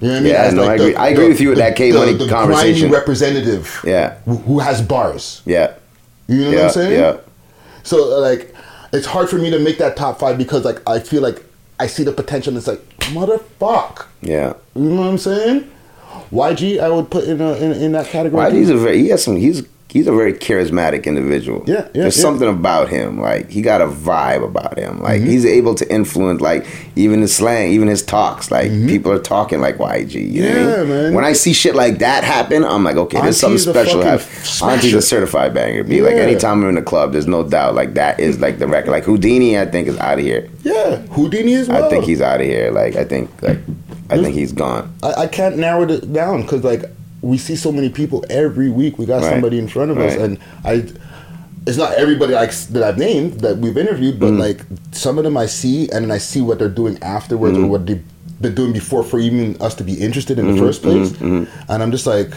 You know what I mean?
Yeah,
As
no, I agree- I agree with you with that K-Money
the
conversation.
grimy representative
Yeah,
who, has bars.
yeah.
You know what I'm saying?
yeah.
So like, it's hard for me to make that top five because like I feel like I see the potential. and It's like motherfuck.
Yeah.
You know what I'm saying? YG, I would put in a, in, in that category.
Why
too.
he's a very he has some he's he's a very charismatic individual.
Yeah, yeah,
There's
yeah.
something about him. Like he got a vibe about him. Like
Mhm.
he's able to influence like even his slang, even his talks. Like people are talking like YG. You know what I
Mm-hmm. Yeah,
mean?
man.
When I see shit like that happen, I'm like, okay, there's something
Auntie's
special.
smasher.
Auntie's a certified banger. Be like anytime I'm in the club, there's no doubt. Like that is like the record. Like Houdini, I think is out of here.
Yeah, Houdini as well.
I think he's out of here. Like I think like I think he's gone.
I, I can't narrow it down because like we see so many people every week. We got
Right.
somebody in front of us, and I. It's not everybody that I've named that we've interviewed, but
Mm.
like some of them I see, and then I see what they're doing afterwards or
Mhm.
what they've been doing before for even us to be interested in
Mhm,
the first place.
mhm, mhm.
And I'm just like,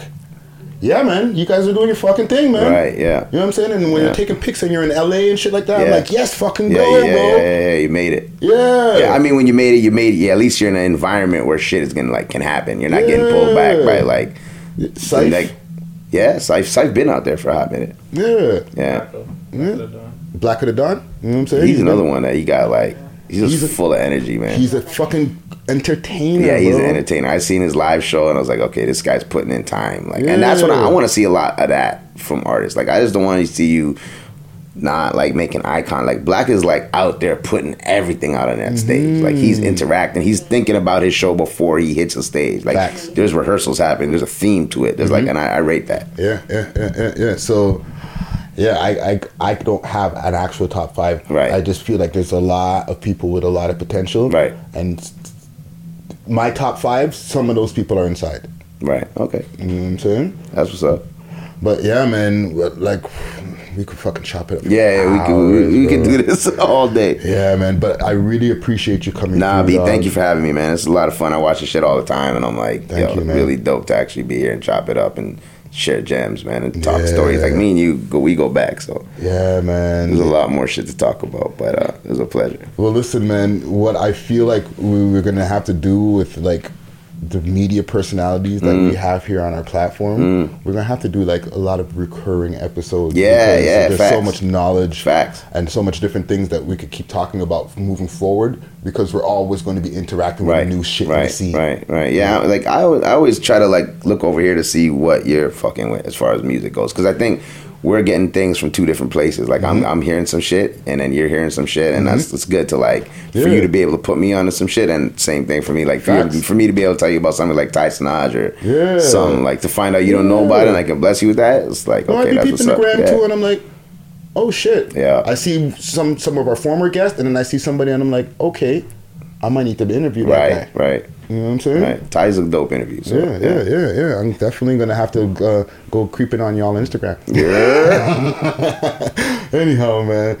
yeah, man, you guys are doing your fucking thing, man.
Right, yeah.
You know what I'm saying? And when
Yeah.
you're taking pics and you're in LA and shit like that, I'm like, yes, fucking
Yeah,
go,
yeah,
bro.
yeah, yeah, yeah, you made it.
Yeah.
Yeah, I mean, when you made it, you made it. Yeah, at least you're in an environment where shit is gonna like can happen. You're not getting pulled back by
Yeah.
like,
Syph.
like, yeah, I've been out there for a hot minute.
Yeah.
Yeah,
Yeah. Black of the Dawn. You know what I'm saying?
he's another one that you got like, he's just
He's a-
full of energy, man.
He's a fucking entertainer.
yeah, he's
bro.
an entertainer. I seen his live show and I was like, okay, this guy's putting in time. Like, and that's what I, I want to see a lot of that from artists. Like, I just don't want to see you not like making icon. Like, Black is like out there putting everything out on that stage. Like, he's
Mm-hmm.
interacting. He's thinking about his show before he hits the stage. Like,
Facts.
there's rehearsals happening. There's a theme to it. There's like,
Mhm.
and I, I rate that.
Yeah, yeah, yeah, yeah, yeah. So, yeah, I, I, I don't have an actual top five.
Right.
I just feel like there's a lot of people with a lot of potential.
Right.
And my top five, some of those people are inside.
Right. Okay.
You know what I'm saying?
That's what's up.
But yeah, man, like we could fucking chop it up.
Yeah, yeah, we could we,
hours,
we could do this all day.
Yeah, man. But I really appreciate you coming.
Nah,
through,
B,
dog.
thank you for having me, man. It's a lot of fun. I watch this shit all the time, and I'm like,
Thank
yo,
you, man.
really dope to actually be here and chop it up and share jams, man, and talk
Yeah.
stories. Like me and you, go, we go back, so
Yeah, man.
there's a lot more shit to talk about. But uh, it was a pleasure.
Well, listen, man. What I feel like we we're gonna have to do with like the media personalities that
Mm.
we have here on our platform, we're gonna have to do like a lot of recurring episodes.
Yeah,
because
yeah,
There's so much knowledge,
facts,
and so much different things that we could keep talking about moving forward because we're always going to be interacting
Right,
with new shit we
right,
see.
right, right. Yeah, like I, always- I always try to like look over here to see what you're fucking with as far as music goes, because I think we're getting things from two different places. Like
Mm-hmm.
I'm, I'm hearing some shit, and then you're hearing some shit, and that's
Mhm.
it's good to like for you to be able to put me onto some shit, and same thing for me. Like for, you, for me to be able to tell you about something like Tyson Sinaj or
Yeah.
something like to find out you don't know about it, and I can bless you with that. It's like
I
okay,
be
that's what's
the
up.
gram
Yeah.
too, and I'm like, oh shit.
Yeah.
I see some some of our former guests, and then I see somebody, and I'm like, okay, I might need to interview that
Right,
guy.
right.
You know what I'm saying?
Right. Ty's a dope interview. So,
yeah, yeah, yeah, yeah. I'm definitely gonna have to uh, go creeping on y'all Instagram.
Yeah.
Anyhow, man,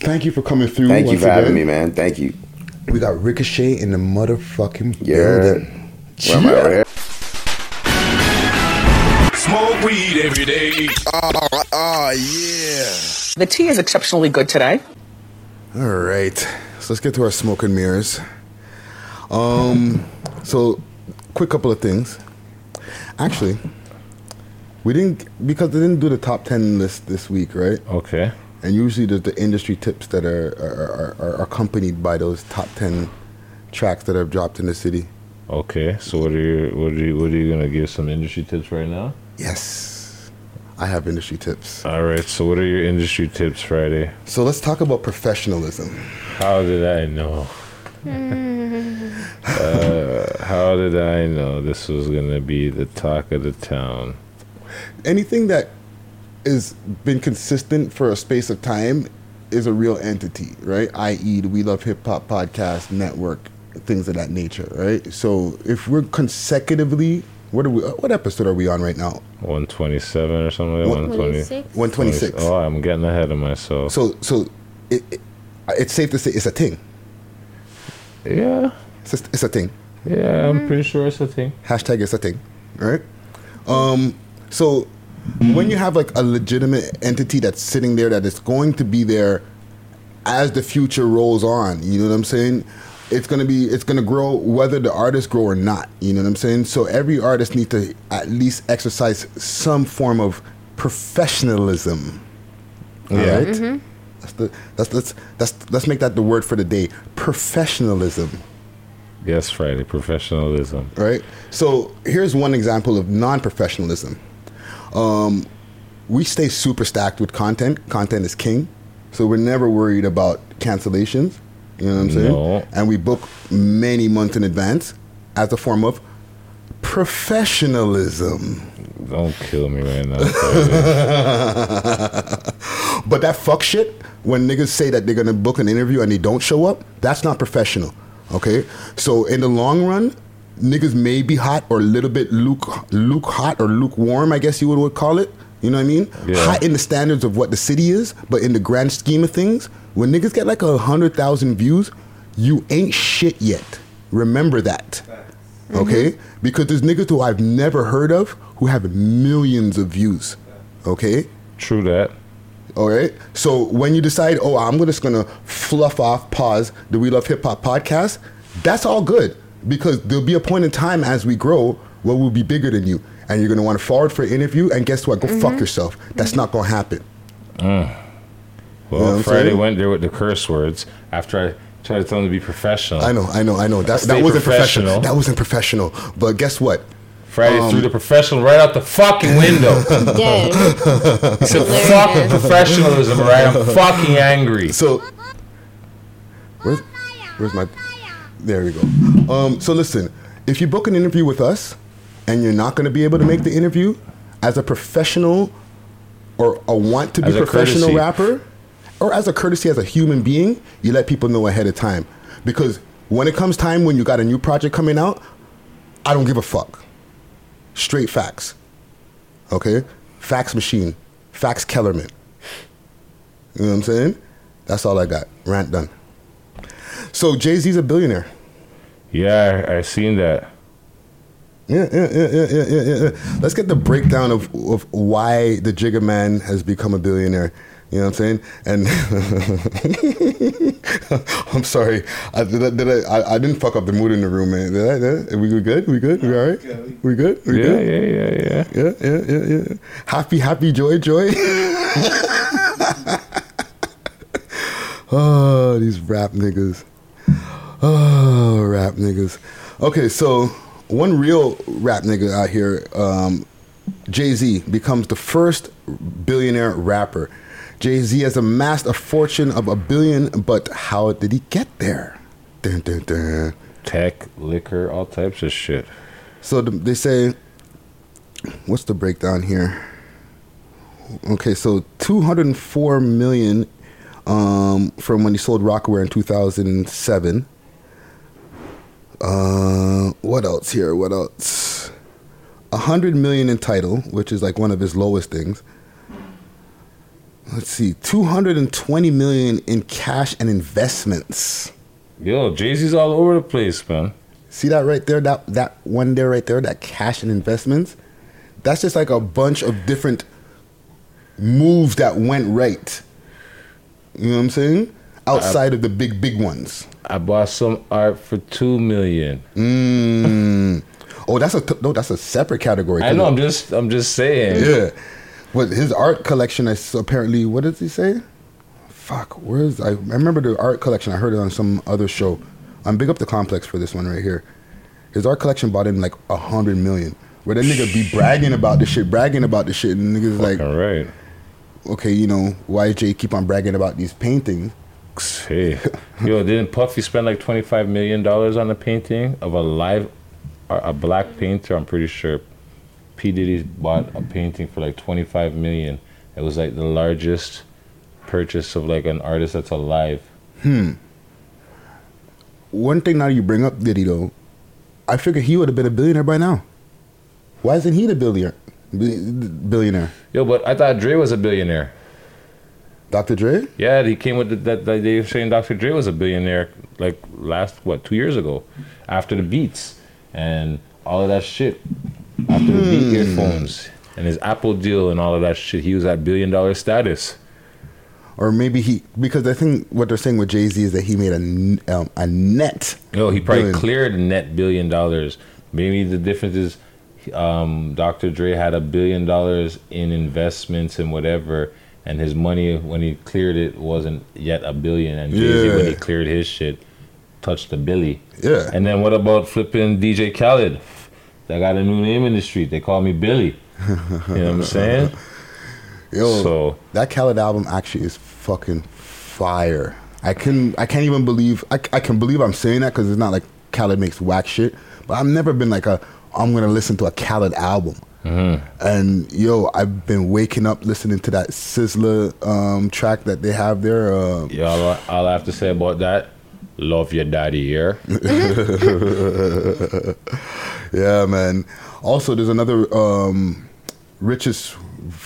thank you for coming through.
Thank you
once
for having me, man. Thank you.
We got Ricochet in the motherfucking
Yeah.
building.
Where am I over here?
Smoke weed every day.
Oh, oh yeah.
The tea is exceptionally good today.
All right, so let's get to our smoke and mirrors. Um, so quick couple of things. Actually, we didn't because they didn't do the top ten list this week, right?
Okay.
And usually there's the industry tips that are are, are, are accompanied by those top ten tracks that have dropped in the city.
Okay. So what are you what are you what are you gonna give some industry tips right now?
Yes. I have industry tips.
All right. So what are your industry tips Friday?
So let's talk about professionalism.
How did I know? uh, how did I know this was gonna be the talk of the town?
Anything that is been consistent for a space of time is a real entity, right? I.e., the We Love Hip Hop podcast network, things of that nature, right? So if we're consecutively, what are we? What episode are we on right now?
One twenty seven or something
One-
one twenty.
126.
126.
Oh, I'm getting ahead of myself.
So so it, it, it's safe to say it's a thing.
Yeah.
It's a, it's a thing.
Yeah, I'm pretty sure it's a thing.
Hashtag it's a thing, right? Um, so when you have like a legitimate entity that's sitting there that is going to be there as the future rolls on, you know what I'm saying? It's gonna be it's gonna grow whether the artists grow or not. You know what I'm saying? So every artist needs to at least exercise some form of professionalism. All
Yeah.
right?
Mm-hmm.
That's the that's let's that's let's make that the word for the day. Professionalism.
Yes, Friday. Professionalism.
right? So here's one example of non-professionalism. Um, we stay super stacked with content. Content is king, so we're never worried about cancellations. You know what I'm saying?
No.
And we book many months in advance as a form of professionalism.
Don't kill me right now.
But that fuck shit, when niggas say that they're gonna book an interview and they don't show up, that's not professional. Okay? So in the long run, niggas may be hot or a little bit luke luke hot or lukewarm, I guess you would, would call it. You know what I mean?
Yeah.
Hot in the standards of what the city is, but in the grand scheme of things, when niggas get like a hundred thousand views, you ain't shit yet. Remember that. Okay? Mm-hmm. Because there's niggas who I've never heard of who have millions of views. Okay?
True that.
All right. So when you decide, oh, I'm just gonna fluff off, pause the We Love Hip Hop podcast, that's all good because there'll be a point in time as we grow where we'll be bigger than you, and you're gonna want to forward for an interview, and guess what? Go fuck yourself. That's not gonna happen.
Mm. Well,
You know
Friday
saying?
went there with the curse words after I tried to tell him to be professional.
I know, I know, I know. That,
Stay
that wasn't professional.
professional.
That wasn't professional. But guess what?
Friday
Um,
threw the professional right out the fucking window. he said, "Fuck professionalism, right? I'm fucking angry."
So, where's, where's my? There we go. Um, so listen, if you book an interview with us, and you're not going to be able to make the interview, as a professional, or a want to be professional
courtesy.
rapper, or as a courtesy as a human being, you let people know ahead of time, because when it comes time when you got a new project coming out, I don't give a fuck. Straight facts. Okay? Fax machine. Fax Kellerman. You know what I'm saying? That's all I got. Rant done. So Jay Z's a billionaire.
Yeah, I, I seen that.
Yeah, yeah, yeah, yeah, yeah. Let's get the breakdown of, of why the Jigga Man has become a billionaire. You know what I'm saying? And I'm sorry, I, did I, did I, I, didn't fuck up the mood in the room, man. Did I? Did I? We we good? We good? We all right? We good? We
Yeah,
good?
yeah, yeah, yeah.
Yeah, yeah, yeah, yeah. Happy, happy, joy, joy. oh, these rap niggas. Oh, rap niggas. Okay, so one real rap nigga out here, um, Jay Z, becomes the first billionaire rapper. Jay Z has amassed a fortune of a billion, but how did he get there? Dun, dun, dun.
Tech, liquor, all types of shit.
So the, they say, what's the breakdown here? Okay, so 204 million um, from when he sold Rocawear in 2007. Uh, what else here? What else? A 100 million in Tidal, which is like one of his lowest things. Let's see, 220 million in cash and investments.
Yo, Jay Z's all over the place, man.
See that right there? That that one there right there, that cash and investments? That's just like a bunch of different moves that went right. You know what I'm saying? Outside of the big big ones.
I bought some art for two million.
Mm. oh, that's a t- no. That's a separate category.
I know. I'm just, I'm just saying.
Yeah. But his art collection is apparently what does he say? Fuck, where's I, I remember the art collection. I heard it on some other show. I'm big up the complex for this one right here. His art collection bought in like a hundred million. Where that nigga be bragging about this shit, bragging about this shit, and niggas like, all
right,
okay, you know, why Jay keep on bragging about these paintings?
Hey, yo, didn't Puffy spend like twenty five million dollars on a painting of a live, a a black painter? I'm pretty sure. P Diddy bought a painting for like twenty five million. It was like the largest purchase of like an artist that's alive.
Hmm. One thing now you bring up Diddy though, I figure he would have been a billionaire by now. Why isn't he the billionaire? Billionaire.
Yo, but I thought Dre was a billionaire.
Dr. Dre?
Yeah, he came with the, that, that. They were saying Dr. Dre was a billionaire like last what two years ago, after the Beats and all of that shit, after the Beat
Hmm.
earphones and his Apple deal and all of that shit. He was at billion dollar status.
Or maybe he because I think what they're saying with Jay Z is that he made a n- um, a net.
No, he probably
billion.
cleared a net billion dollars. Maybe the difference is, um, Dr. Dre had a billion dollars in investments and whatever, and his money when he cleared it wasn't yet a billion. And Jay Z when he cleared his shit, touched the billy.
Yeah.
And then what about flipping DJ Khaled? I got a new name in the street. They call me Billy. You know what I'm saying?
Yo,
So-
that Khaled album actually is fucking fire. I can I can't even believe I, I can believe I'm saying that because it's not like Khaled makes whack shit, but I've never been like a I'm gonna listen to a Khaled album.
Mm-hmm.
And yo, I've been waking up listening to that Sizzler um, track that they have there. Uh,
Yeah, all, I- all I have to say about that, love your daddy here.
yeah, man. Also, there's another um, richest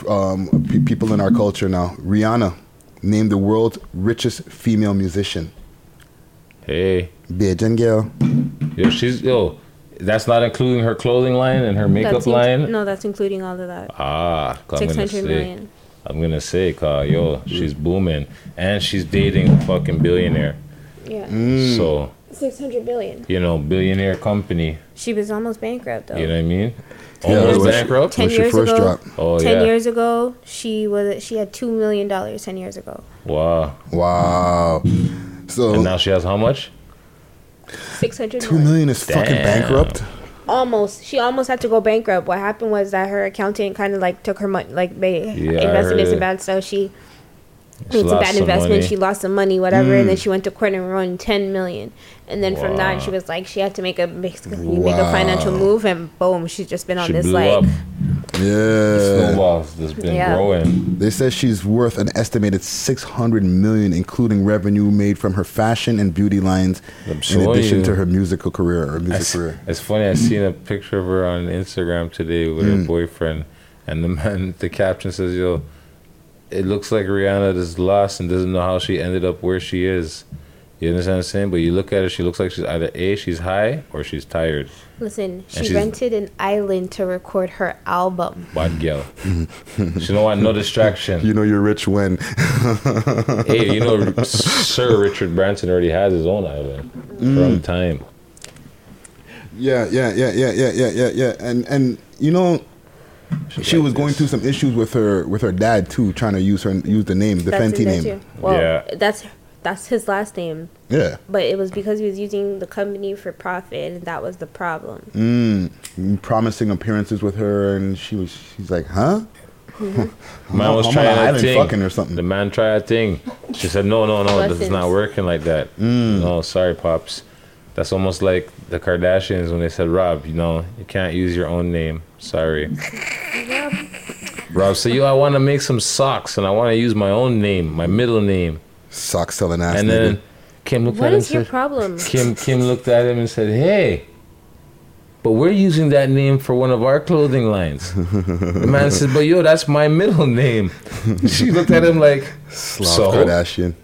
um, pe- people in our culture now. Rihanna named the world's richest female musician.
Hey.
Bajan girl.
Yo, she's yo. That's not including her clothing line and her makeup
That's in-
line.
No, that's including all of that.
Ah, I'm gonna say,
million.
I'm gonna say, cause yo, she's booming, and she's dating a fucking billionaire.
Yeah.
Mm.
So
600 billion.
you know, billionaire company.
She was almost bankrupt though.
You know what I mean?
Yeah,
Almost
when
bankrupt.
Ten years ago,
Oh
ten
yeah.
years ago, she was she had two million dollars. Ten years ago,
Wow.
Wow. So
and now she has how much?
Six hundred
Two million is fucking bankrupt.
Almost, she almost had to go bankrupt. What happened was that her accountant kind of like took her money, like they
Yeah, I
invested in
heard
some
it.
bad stuff. She
She
made some bad investment.
money.
She lost some money, whatever, and then
Mm.
she went to court and won ten million. And then from that, she was like, she had to make a basically make a financial move, and boom, she's just been on
She
this like
up.
Yeah.
Snowballs that's been
Yeah.
growing.
They said she's worth an estimated 600 million, including revenue made from her fashion and beauty lines, in addition
you.
to her musical career or music
s-
career.
It's funny. I seen a picture of her on Instagram today with her
Mm.
boyfriend, and the man, the caption says, "Yo, it looks like Rihanna is lost and doesn't know how she ended up where she is." You understand what I'm saying? But you look at her, she looks like she's either a she's high or she's tired.
Listen,
And
she rented an island to record her album.
Bad girl. she don't want no distraction.
You know you're rich when.
hey, you know, Sir Richard Branson already has his own island
Mm.
from time.
Yeah, yeah, yeah, yeah, yeah, yeah, yeah, yeah. And and you know, she was going through some issues with her with her dad too, trying to use her use the name, the
That's
Fenty name.
too. Well, that's that's his last name.
Yeah.
But it was because he was using the company for profit, and that was the problem.
Mm, promising appearances with her, and she was she's like, huh?
Mhm.
Man was
I'm
trying
an
a thing.
fucking or something.
The man tried a thing. She said, "No, no, no, this is not working like that."
Mm.
No, sorry, pops. That's almost like the Kardashians when they said, "Rob, you know, you can't use your own name. Sorry." Rob said, "Yo, I want to make some socks, and I want to use my own name, my middle name."
Sock selling ass.
And then Kim looked
What
at him
is your
and said,
problem?
Kim Kim looked at him and said, "Hey, but we're using that name for one of our clothing lines." the man said, "But yo, that's my middle name." she looked at him like,
Slav
"So?"
Kardashian.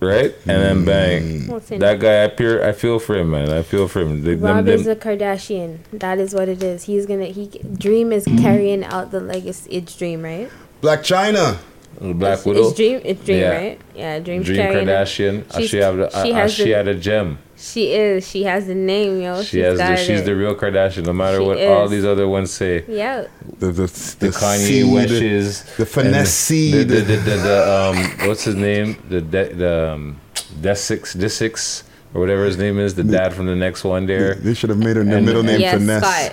Right? And then mm. bang.
Listen.
That guy, I fear, I feel for him, man. I feel for him. They, them-
Rob
them-
is a Kardashian. That is what it is. He's gonna. He Dream is carrying out the legacy. It's Dream, right?
Blac Chyna.
Black
It's,
Widow.
it's Dream. It's Dream,
Yeah.
right? Yeah, Dream's
Dream
carrying.
Kardashian. Uh, she have the,
she
uh, uh,
has
she
the-
had a gem.
She is. She has the name, yo.
She has the,
got
she's the real Kardashian, no matter
She
what all these other ones say.
Yeah.
The the,
The, Kanye
seed,
wishes,
the finesse seed.
the, the, the, the, the, um, what's his name? The de, the um, Disick, Disick, or whatever his name is, the dad from the next one there.
They should have made her
And-
middle name
Yes,
finesse.
Scott.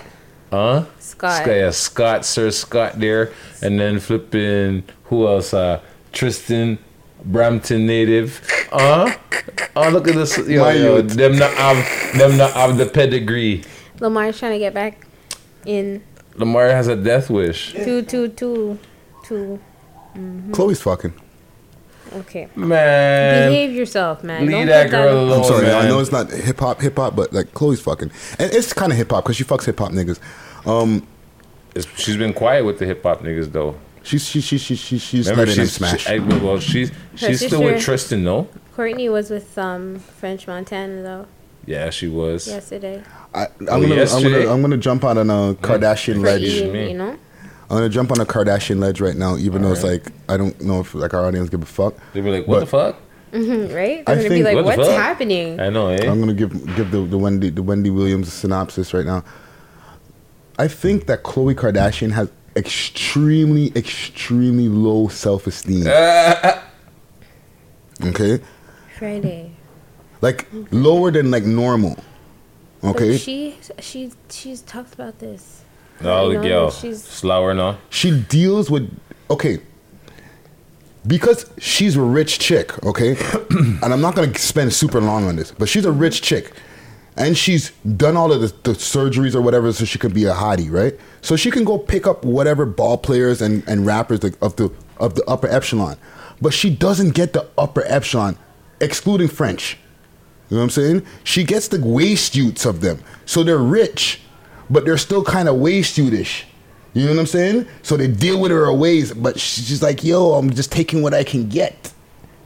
Huh?
Scott.
yeah, Scott, Sir Scott there, and then flipping who else? Uh, Tristan, Brampton native. Uh, oh look at this. Yo,
My
yo,
youth.
them not have them not have the pedigree.
Lamar's trying to get back in
Lamar has a death wish.
two, two, two, two. Mhm.
Khloe's fucking.
Okay.
Man,
Behave yourself, man.
leave
Don't
that girl
on-
alone.
I'm sorry, I know it's not hip hop, hip hop, but like Khloe's fucking, and it's kind of hip hop because she fucks hip hop niggas. Um,
It's- she's been quiet with the hip hop niggas though.
she's she she she she she's
Remember,
letting them
she's
smash.
She, I, well, she's she's still with Tristan, though.
Kourtney was with um French Montana though
Yeah, she was.
yesterday.
I, I'm,
Oh,
gonna, I'm gonna I'm gonna jump out on a Kardashian
For
ledge.
eating, you know.
I'm gonna jump on a Kardashian ledge right now, even though it's like I don't know if like our audience give a fuck.
They be like, "What
But
the fuck?"
hmm right?
I
They're gonna be like,
What
"What's
fuck?
happening?"
I know, eh?
I'm gonna give give the, the Wendy the Wendy Williams synopsis right now. I think that Khloe Kardashian has extremely extremely low self esteem. okay,
Friday.
like lower than like normal. Okay,
But she she she's talked about this.
No,
You
the
know,
girl.
She's
Slower, no.
she deals with okay because she's a rich chick okay? And i'm not going to spend super long on this but she's a rich chick. And she's done all of the, the surgeries or whatever so she can be a hottie right? So she can go pick up whatever ball players and, and rappers of the of the upper echelon but she doesn't get the upper echelon excluding french. You know what i'm saying? She gets the waist utes of them. So they're rich but they're still kind of waist ish you know what I'm saying? So they deal with her ways, but she's like, yo, I'm just taking what I can get.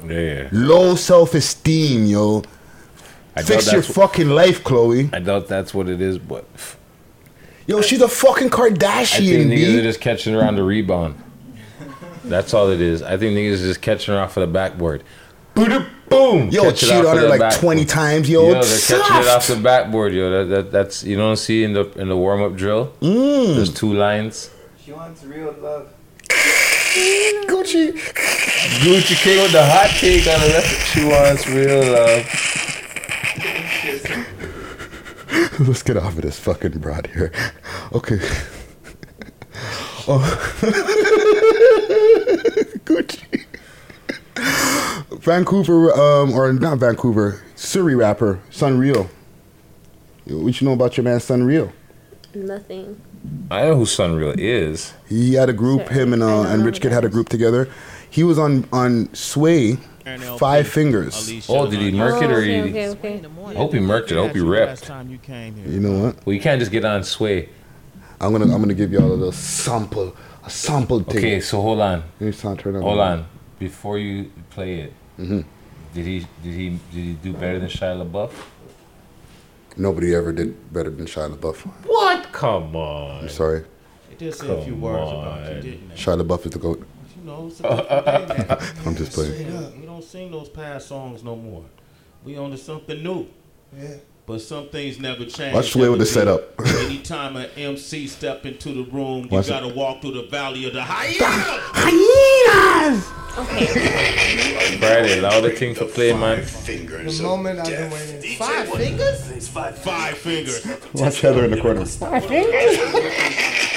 Yeah.
Low self esteem, yo.
I
Fix your fucking life, Khloe.
I doubt that's what it is, but
Yo, she's a fucking Kardashian.
I think niggas
B.
are just catching her on the rebound. That's all it is. I think niggas are just catching her off of the backboard. Boom, boom.
Yo,
Catch
cheat on her
the
like 20 times, yo.
Yo, they're catching it off the backboard, yo. That, that that's you don't see in the in the warm up drill.
Mm.
There's two lines.
She wants real love.
Gucci.
Gucci came with the hot take on the left. She wants real love.
Let's get off of this fucking broad here. Okay. Oh. Gucci. Vancouver, um, or not Vancouver, Surrey rapper, SonReal. Yo, What you know about your man SonReal?
Nothing.
I know who SonReal is.
He had a group. Him and uh, and Rich Kidd had a group together. He was on on Sway, Five Fingers.
Oh, did he murk it or
okay,
he?
okay, okay.
I hope he murked it. I hope he ripped.
You know what?
Well, you can't just get on Sway.
I'm gonna I'm gonna give y'all a little sample, a sample thing.
Okay, so hold on.
Let me start turn
Hold on. Before you play it,
Mm-hmm.
did he did he did he do better than Shia LaBeouf?
Nobody ever did better than Shia LaBeouf.
What? Come on.
I'm sorry.
They did say a few words about you, didn't they?
Shia LaBeouf is the goat.
You know, it's a different.
I'm just playing.
We don't sing those past songs no more. We on to something new.
Yeah.
But some things never change.
Watch Flay with the
never
setup.
Anytime an MC step into the room, you
Watch it.
gotta walk through the valley of the hyenas.
Hyenas!
Friday, allow the king to play, man.
The moment I've been waiting. Five fingers?
Five fingers.
Watch Heather in the corner.
Five fingers?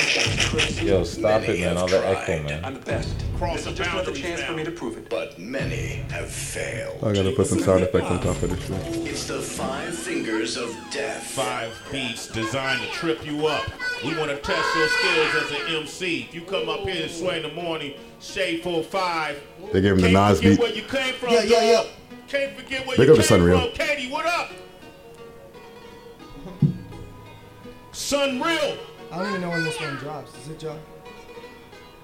Yo, stop it, man. All the echo, man.
I'm the best.
Cross the
Just another
boundaries
chance for me to prove it. But many have failed.
I gotta put some sound effects on top of this shit.
It's the five fingers of death.
Five beats designed to trip you up. We want to test your skills as an MC. If you come up here and sway in the morning, shade full five.
They gave him the
Can't
Nas beat.
where you came from,
Yeah, yeah,
dog. Can't forget where
Big
you
up to
came
SonReal.
from. Katie, what up? SonReal.
I don't even know when this one drops. Is it drop?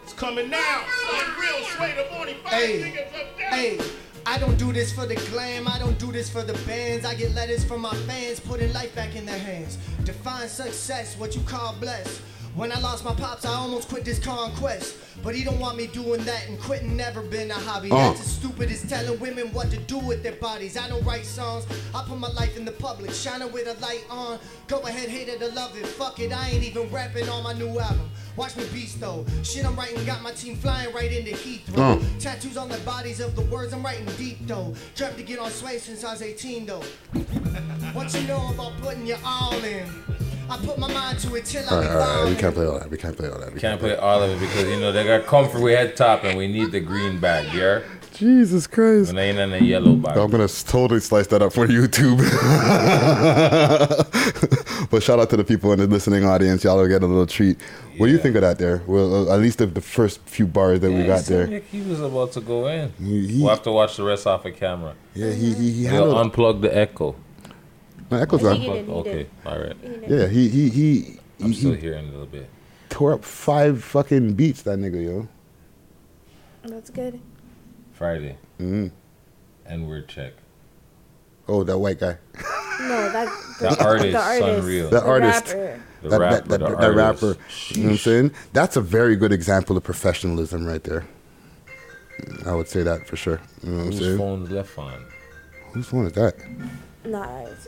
It's coming now. SonReal, sway the morning. Five
Hey,
fingers of death.
hey, I don't do this for the glam, I don't do this for the bands. I get letters from my fans, putting life back in their hands. Define success, what you call blessed. When I lost my pops, I almost quit this conquest. But he don't want me doing that, and quitting never been a hobby.
Uh.
That's as stupid as telling women what to do with their bodies. I don't write songs, I put my life in the public, shining with a light on. Go ahead, hate it to love it. Fuck it, I ain't even rapping on my new album. Watch me beast though. Shit I'm writing got my team flying right into Heathrow.
Uh.
Tattoos on the bodies of the words I'm writing deep though. Dreamt to get on sway since I was 18 though. what you know about putting your all in? I put my mind to it till I
Alright,
be
alright, alright. We can't play all that. We can't play all that. We
Can't play all of it because you know they got comfort We head top and we need the green bag, yeah?
Jesus Christ.
And ain't in the yellow bag.
I'm gonna totally slice that up for YouTube. but shout out to the people in the listening audience. Y'all will get a little treat. What do you think of that there? Well, uh, at least the, the first few bars that we got
it seemed
there.
like He was about to go in.
He-
we'll have to watch the rest off of camera.
Yeah, he he, he
We'll
handled
unplug the echo.
No, Echo's
I think he did, he
Okay,
did.
all right.
He.
Yeah, he he he
I'm
he,
still
he
hearing a little bit.
tore up five fucking beats. That nigga, yo.
That's good.
Friday.
hmm
N word check.
Oh, that white guy.
No, that
The artist,
the artist,
SonReal.
That
the
artist.
rapper.
The
that,
rapper,
that, that,
the
that
artist.
rapper. You know what I'm saying? That's a very good example of professionalism right there. I would say that for sure. You know what I'm
Whose
saying?
phone's left on?
Whose phone is that?
Nah, it's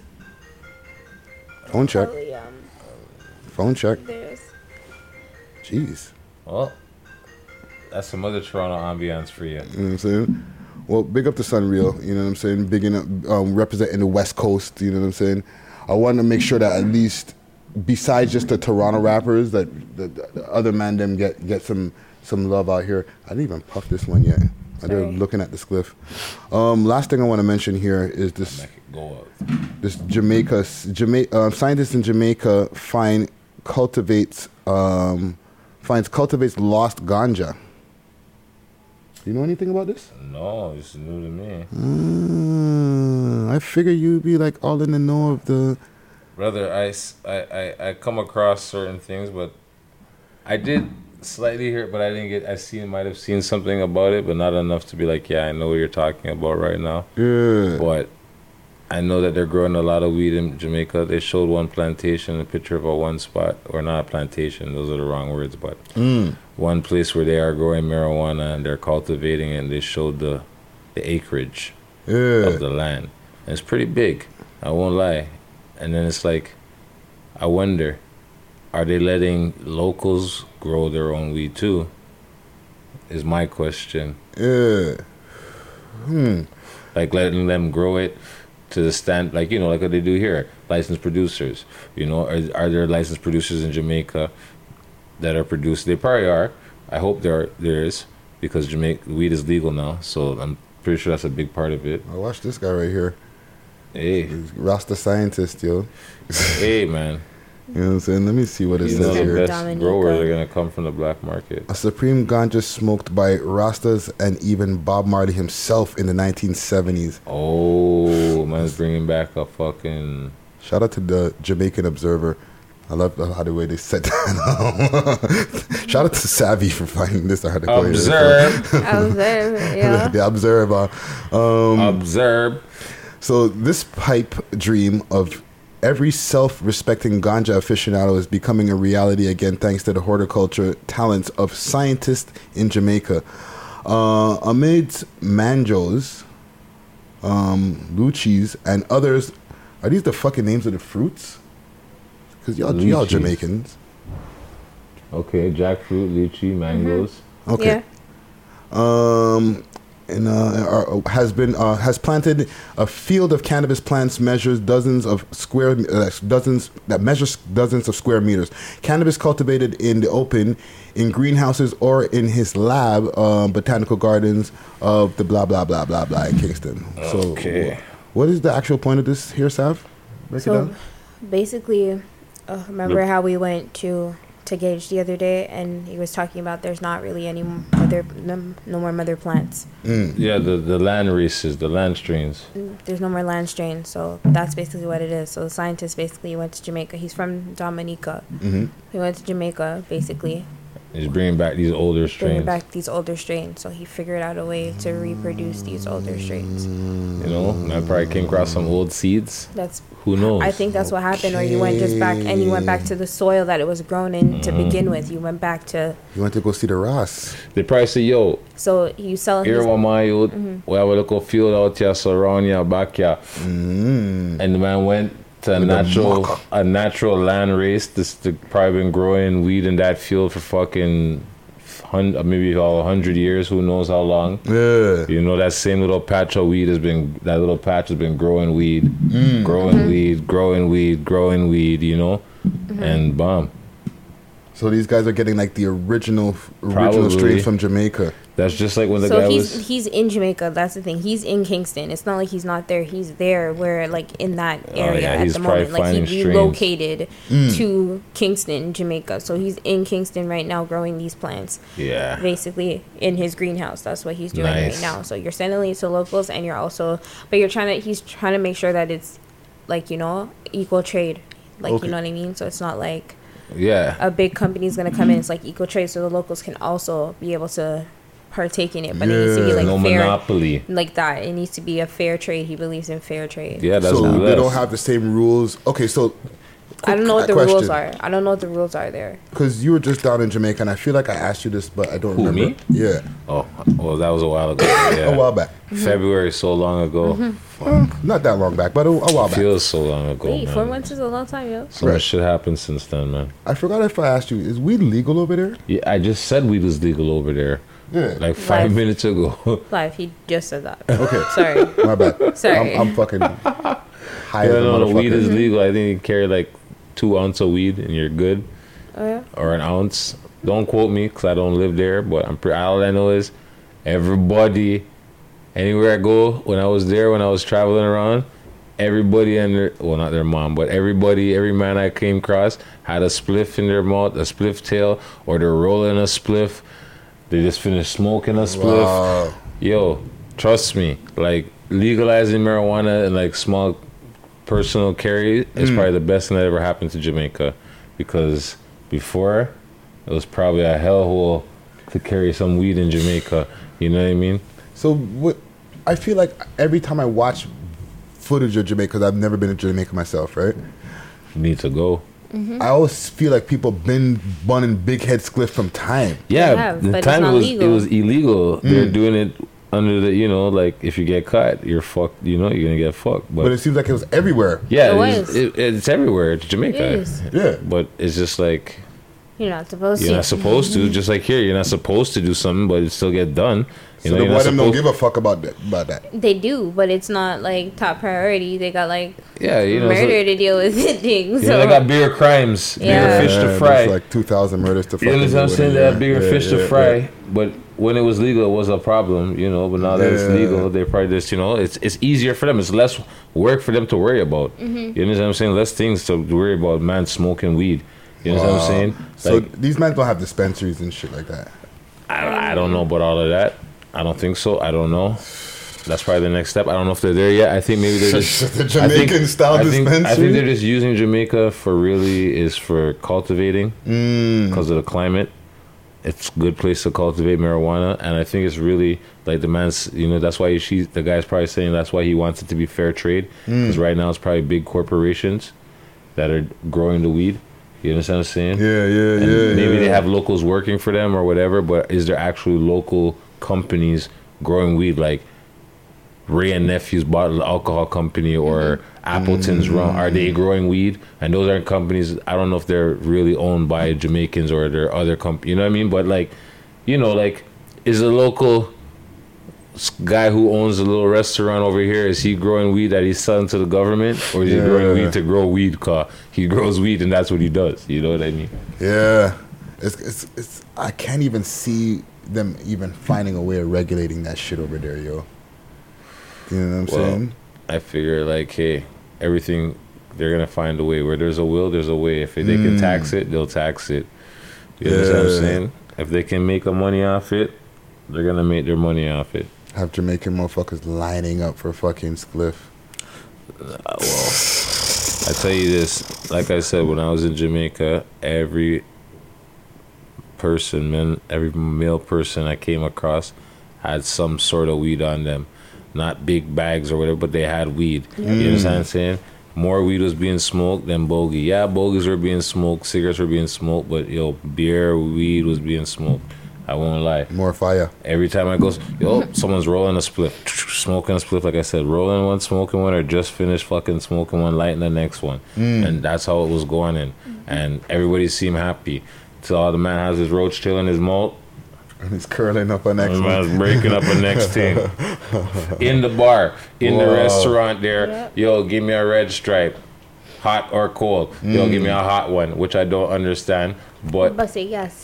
Phone check.
probably um
Phone check.
theirs.
Jeez.
Well, that's some other Toronto ambiance for you.
You know what I'm saying? Well, big up to SonReal, you know what I'm saying? Bigging up, um, representing the West Coast, you know what I'm saying? I want to make sure that at least, besides just the Toronto rappers, that the, the other man them get get some some love out here. I didn't even puff this one yet. I
Sorry.
did looking at the cliff. Um, last thing I want to mention here is this
go
this Jamaica Jamaica um, scientists in Jamaica find cultivates um, finds cultivates lost ganja. You know anything about this?
No, it's new to me.
Mm, I figure you'd be like all in the know of the.
Brother, I I I come across certain things, but I did slightly hear it, but I didn't get. I seen might have seen something about it, but not enough to be like, yeah, I know what you're talking about right now.
Yeah.
But I know that they're growing a lot of weed in Jamaica. They showed one plantation, a picture of a one spot, or not a plantation. Those are the wrong words, but
Mm.
one place where they are growing marijuana and they're cultivating it. and They showed the the acreage
Yeah.
of the land. And it's pretty big. I won't lie. And then it's like, I wonder, are they letting locals grow their own weed too? Is my question.
Yeah. Hmm.
Like letting them grow it to the stand, like you know, like what they do here, licensed producers. You know, are, are there licensed producers in Jamaica that are produced? They probably are. I hope there are, there is because Jamaica weed is legal now, so I'm pretty sure that's a big part of it.
I watch this guy right here.
Hey,
Rasta scientist, yo.
hey, man.
You know what I'm saying? Let me see what it
You know
says
the
here.
best growers are gonna come from the black market.
A supreme ganja smoked by Rastas and even Bob Marley himself in the 1970s.
Oh, man's bringing back a fucking.
Shout out to the Jamaican Observer. I love how the way they said that. Shout out to Savvy for finding this article. here.
Observe.
Observe, yeah.
the observer. Um,
Observe.
So this pipe dream of every self-respecting ganja aficionado is becoming a reality again, thanks to the horticulture talents of scientists in Jamaica. Uh, amid manjos, um, luchis, and others, are these the fucking names of the fruits? Because y'all, y'all Jamaicans.
Okay, jackfruit, lychee, mangoes.
Okay. Um, and uh, are- has been uh, has planted a field of cannabis plants measures dozens of square uh, dozens that measures dozens of square meters. Cannabis cultivated in the open, in greenhouses or in his lab, uh, botanical gardens of the blah blah blah blah blah in Kingston. So,
Okay.
wh- what is the actual point of this here, Sav? Break it
So
down.
basically, uh, remember
Yep.
how we went to to Gage the other day, and he was talking about there's not really any mother, no, no more mother plants.
Yeah, the, the land races, the land strains.
There's no more land strain, so that's basically what it is. So the scientist basically went to Jamaica. He's from Dominica.
Mhm.
He went to Jamaica basically,
He's bringing back these older strains.
bringing back these older strains. So he figured out a way to reproduce these older strains.
You know, I probably came across some old seeds.
That's
Who knows?
I think that's what happened, or you went just back and you went back to the soil that it was grown in to
Mhm.
begin with. You went back to
You went to go see the Ross?
They probably say, yo,
so you sell
here
these-
what my youth,
Mhm.
we have a little field out here, so around here, back here. And the man went to a
With
natural,
muck.
a natural land race. This the, probably been growing weed in that field for fucking hun- uh, maybe all hundred years. Who knows how long?
Yeah.
You know that same little patch of weed has been that little patch has been growing weed,
Mm.
growing
Mhm.
weed, growing weed, growing weed. You know, and bomb.
So these guys are getting like the original original
Probably.
strains from Jamaica.
That's just like when the
so
guy
he's
was.
he's in Jamaica. That's the thing. He's in Kingston. It's not like he's not there. He's there. Where like in that
Oh,
area
yeah,
at the
probably
moment. Like
finding
he
strains.
relocated
Mm.
to Kingston, Jamaica. So he's in Kingston right now, growing these plants.
Yeah.
Basically in his greenhouse. That's what he's doing
Nice.
right now. So you're sending it to locals, and you're also, but you're trying to. He's trying to make sure that it's like you know equal trade. Like
Okay.
you know what I mean. So it's not like
Yeah.
a big company is going to come in. It's like equal trade, so the locals can also be able to partake in it. But it needs to be like
No
fair,
monopoly.
like that. It needs to be a fair trade. He believes in fair trade.
Yeah, that's
so they don't have the same rules. Okay, so
I don't know what the
question.
rules are. I don't know what the rules are there.
Because you were just down in Jamaica, and I feel like I asked you this, but I don't
Who,
remember.
me?
Yeah.
Oh, well, that was a while ago. Yeah.
A while back. Mm-hmm.
February, so long ago. Mm-hmm.
Not that long back, but a, a while back.
Feels so long ago,
Wait,
man.
four months is a long time, yo.
So much shit happened since then, man.
I forgot if I asked you, is weed legal over there?
Yeah, I just said weed was legal over there.
Yeah.
Like five
Live.
minutes ago.
Live, he just said that.
Okay.
Sorry.
My bad.
Sorry.
I'm, I'm fucking high
yeah,
as a
no, the weed is legal. I think you carry like two ounce of weed and you're good.
Oh yeah.
Or an ounce. Don't quote me because I don't live there, but I'm pretty, all I know is everybody, anywhere I go, when I was there, when I was traveling around, everybody and their, well, not their mom, but everybody, every man I came across had a spliff in their mouth, a spliff tail, or they're rolling a spliff. They just finished smoking a spliff.
Wow.
Yo, trust me, like legalizing marijuana and like small personal carry is
Mm.
probably the best thing that ever happened to Jamaica because before it was probably a hellhole to carry some weed in Jamaica. You know what I mean?
So what? I feel like every time I watch footage of Jamaica, because I've never been to Jamaica myself, right?
Need to go.
I always feel like people been bunning big head spliff from time.
Yeah,
have,
the
but it's
time it was
legal.
it was illegal. They're
Mm.
doing it under the you know like if you get caught, you're fucked. You know you're gonna get fucked. But,
But it seems like it was everywhere.
yeah,
It
it's,
was.
it, it's everywhere. It's Jamaica.
It is.
Yeah,
but it's just like
You're not supposed
You're
to.
not supposed to. Just like here, you're not supposed to do something, but it still get done. You
So
know,
the
you're
white them don't give a fuck about that. About that.
They do, but it's not like top priority. They got like
Yeah, you know,
murder
so-
to deal with things.
You know, they got bigger crimes, bigger
Yeah.
fish to fry.
like two thousand murders to.
you
fucking
understand what I'm saying? They have bigger
Yeah,
fish to fry.
yeah.
But when it was legal, it was a problem, you know. But now that it's legal, they probably just, you know, it's it's easier for them. It's less work for them to worry about.
Mhm.
You understand what I'm saying? Less things to worry about. Man smoking weed. You understand what I'm
Wow.
saying?
So
Like,
these men don't have dispensaries and shit like that.
I, I don't know about all of that. I don't think so. I don't know. That's probably the next step. I don't know if they're there yet. I think maybe they're just
The
I think-
Jamaican style
I think, I think they're just using Jamaica for really is for cultivating
Mm.
because of the climate. It's a good place to cultivate marijuana, and I think it's really like the man's. You know, that's why she, the guy's probably saying that's why he wants it to be fair trade because
Mm.
right now it's probably big corporations that are growing the weed. You understand what I'm saying?
Yeah, yeah,
And
yeah.
Maybe
yeah.
they have locals working for them or whatever, but is there actually local companies growing weed like Wray and Nephew's bottled alcohol company or mm-hmm. Appleton's rum? Are they mm-hmm. growing weed? And those aren't companies. I don't know if they're really owned by Jamaicans or they're other companies. You know what I mean? But like, you know, like, is a local guy who owns a little restaurant over here is he growing weed that he's selling to the government or is he growing weed to grow weed? Cause he grows weed and that's what he does. You know what I mean?
Yeah, it's, it's it's I can't even see them even finding a way of regulating that shit over there, yo. You know what I'm
Well,
saying?
I figure like, hey, everything they're gonna find a way. Where there's a will, there's a way. If they can
Mm.
tax it, they'll tax it. You understand what I'm saying? If they can make a money off it, they're gonna make their money off it.
Have Jamaican motherfuckers lining up for fucking spliff.
Uh, well, I tell you this, like I said, when I was in Jamaica, every person, man, every male person I came across had some sort of weed on them. Not big bags or whatever, but they had weed. You
Mm.
understand what I'm saying? More weed was being smoked than bogey. Yeah, bogeys were being smoked, cigarettes were being smoked, but yo, beer, weed was being smoked. I won't lie.
More fire.
Every time I go, yo, someone's rolling a split, smoking a split. Like I said, rolling one, smoking one, or just finished fucking smoking one, lighting the next one,
Mm.
and that's how it was going in. And everybody seemed happy. Till all the man has his roach tail in his malt.
And he's curling up a next
The
one.
man's breaking up a next thing. In the bar, in the restaurant there, yo, give me a red stripe. Hot or cold? Yo,
Mm.
give me a hot one, which I don't understand. But
But say yes.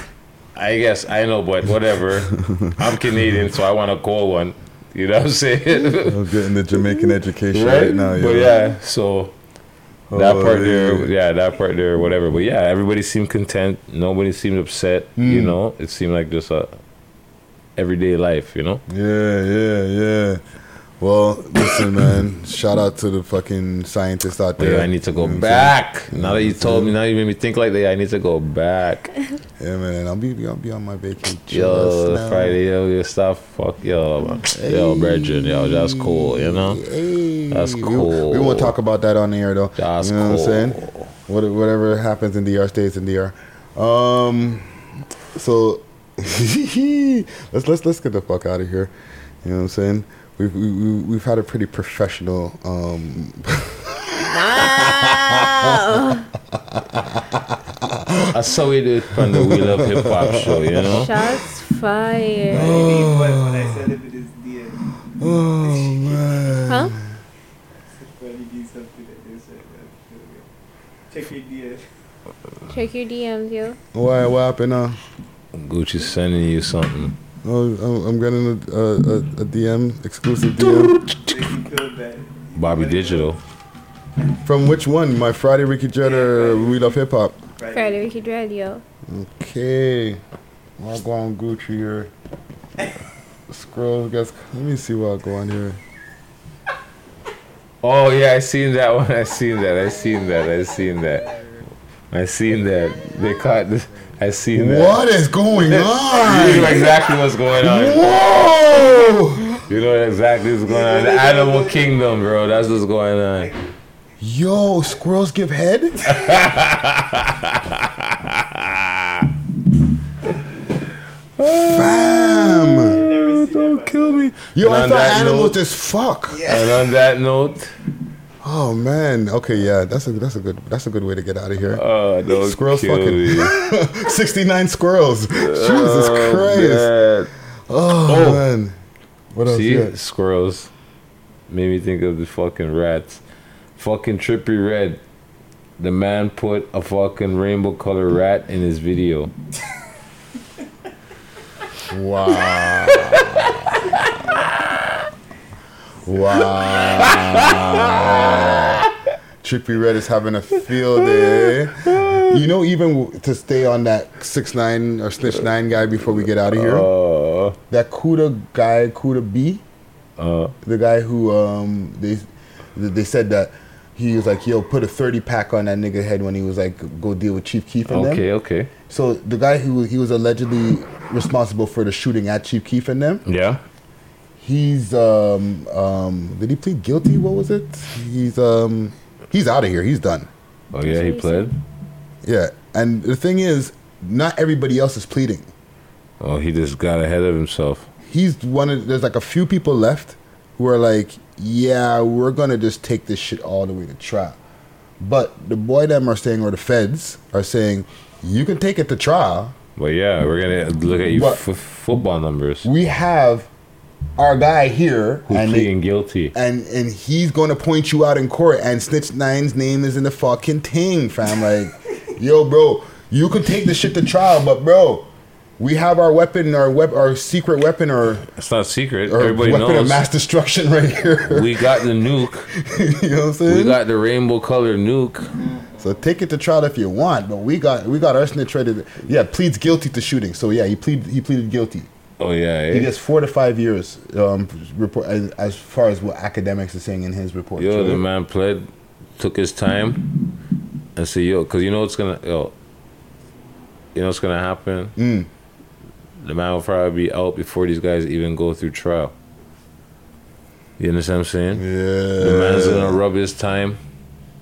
I guess I know, but whatever. I'm Canadian, so I want a cold one. You know what I'm saying?
I'm getting the Jamaican education
right?
right, now, yo.
But yeah, so that
Oh,
part there,
yeah.
yeah, that part there, whatever. But yeah, everybody seemed content. Nobody seemed upset. You
Mm.
know, it seemed like just a everyday life. You know.
Yeah, yeah, yeah. Well, listen, man. Shout out to the fucking scientists out there.
yeah, I need to go
You know
back. Now that you told me, now you made me think like that. I need to go back.
Yeah, man. I'll be I'll be on my vacation.
Yo,
just now.
Friday, yo, yo, stop, fuck, yo, man. yo, brethren, yo, that's cool, you know, that's
We-
cool.
We, won't talk about that on the air though.
That's
you know what I'm saying? What, whatever happens in DR stays in DR. Um, so let's let's let's get the fuck out of here. You know what I'm saying? We've we, we, we've had a pretty professional. Um,
That's how we do it on the We Love Hip Hop show, you know.
Shots fired.
Oh man.
Huh?
Check your DS.
Check your DMs, yo.
Why what happened now?
Gucci's sending you something.
Oh, I'm, I'm getting a, a, a, a DM exclusive DM
Bobby Digital.
from which one? My Friday Ricky Jett or We Love Hip Hop?
Friday, Ricky Dread, yo.
Okay. I'll go on Gucci here. Scroll, guys. Let me see what I'll go on here.
Oh yeah, I seen that one. I seen that. I seen that. I seen that. I seen that. They caught. This. I seen that.
What is going on?
You know exactly what's going on.
Whoa!
You know exactly what's going on. The animal kingdom, bro. That's what's going on.
Yo, squirrels give head? Fam!
Don't kill me.
Yo,
And
I
on
thought
that
animals
note-
just fuck.
And on that note,
Oh man. Okay, yeah, that's a that's a good that's a good way to get out of here.
Oh, don't
squirrels fucking. Sixty nine squirrels. Jesus
Oh,
Christ.
man.
Oh,
Oh.
man. What else?
see, squirrels made me think of the fucking rats. Fucking Trippie Redd. The man put a fucking rainbow color rat in his video.
Wow. Wow. Trippie Redd is having a field day. You know, even to stay on that six nine or snitch nine guy before we get out of here.
Uh,
that Kooda guy, Kooda B.
Uh,
the guy who um they they said that he was like yo put a thirty pack on that nigga head when he was like go deal with Chief Keef and them.
Okay, okay.
So the guy who he was allegedly responsible for the shooting at Chief Keef and them.
Yeah.
He's um um did he plead guilty? What was it? He's um he's out of here. He's done.
Oh yeah, he pled.
Yeah, and the thing is, not everybody else is pleading.
Oh, he just got ahead of himself.
He's one of there's like a few people left who are like, yeah, we're gonna just take this shit all the way to trial. But the boy them are saying, or the feds are saying, you can take it to trial.
But yeah, we're gonna look at you f- football numbers.
We have our guy here
Who's
and
pleading guilty?
and and he's gonna point you out in court and snitch nine's name is in the fucking thing fam like yo bro you could take the shit to trial but bro we have our weapon our wep- our secret weapon or
It's not secret.
or
Everybody
weapon
knows.
of mass destruction right here
we got the nuke.
you know what I'm saying
We got the rainbow colored nuke.
so take it to trial if you want but we got we got our snitch ready to, yeah pleads guilty to shooting so yeah he plead he pleaded guilty
Oh yeah, eh?
he gets four to five years um report as, as far as what Akademiks are saying in his report
Yo, the man pled, took his time, and said, "Yo, cause you know what's gonna, yo, you know what's gonna happen.
Mm.
The man will probably be out before these guys even go through trial. You understand what I'm saying?
Yeah.
The man's gonna rub his time,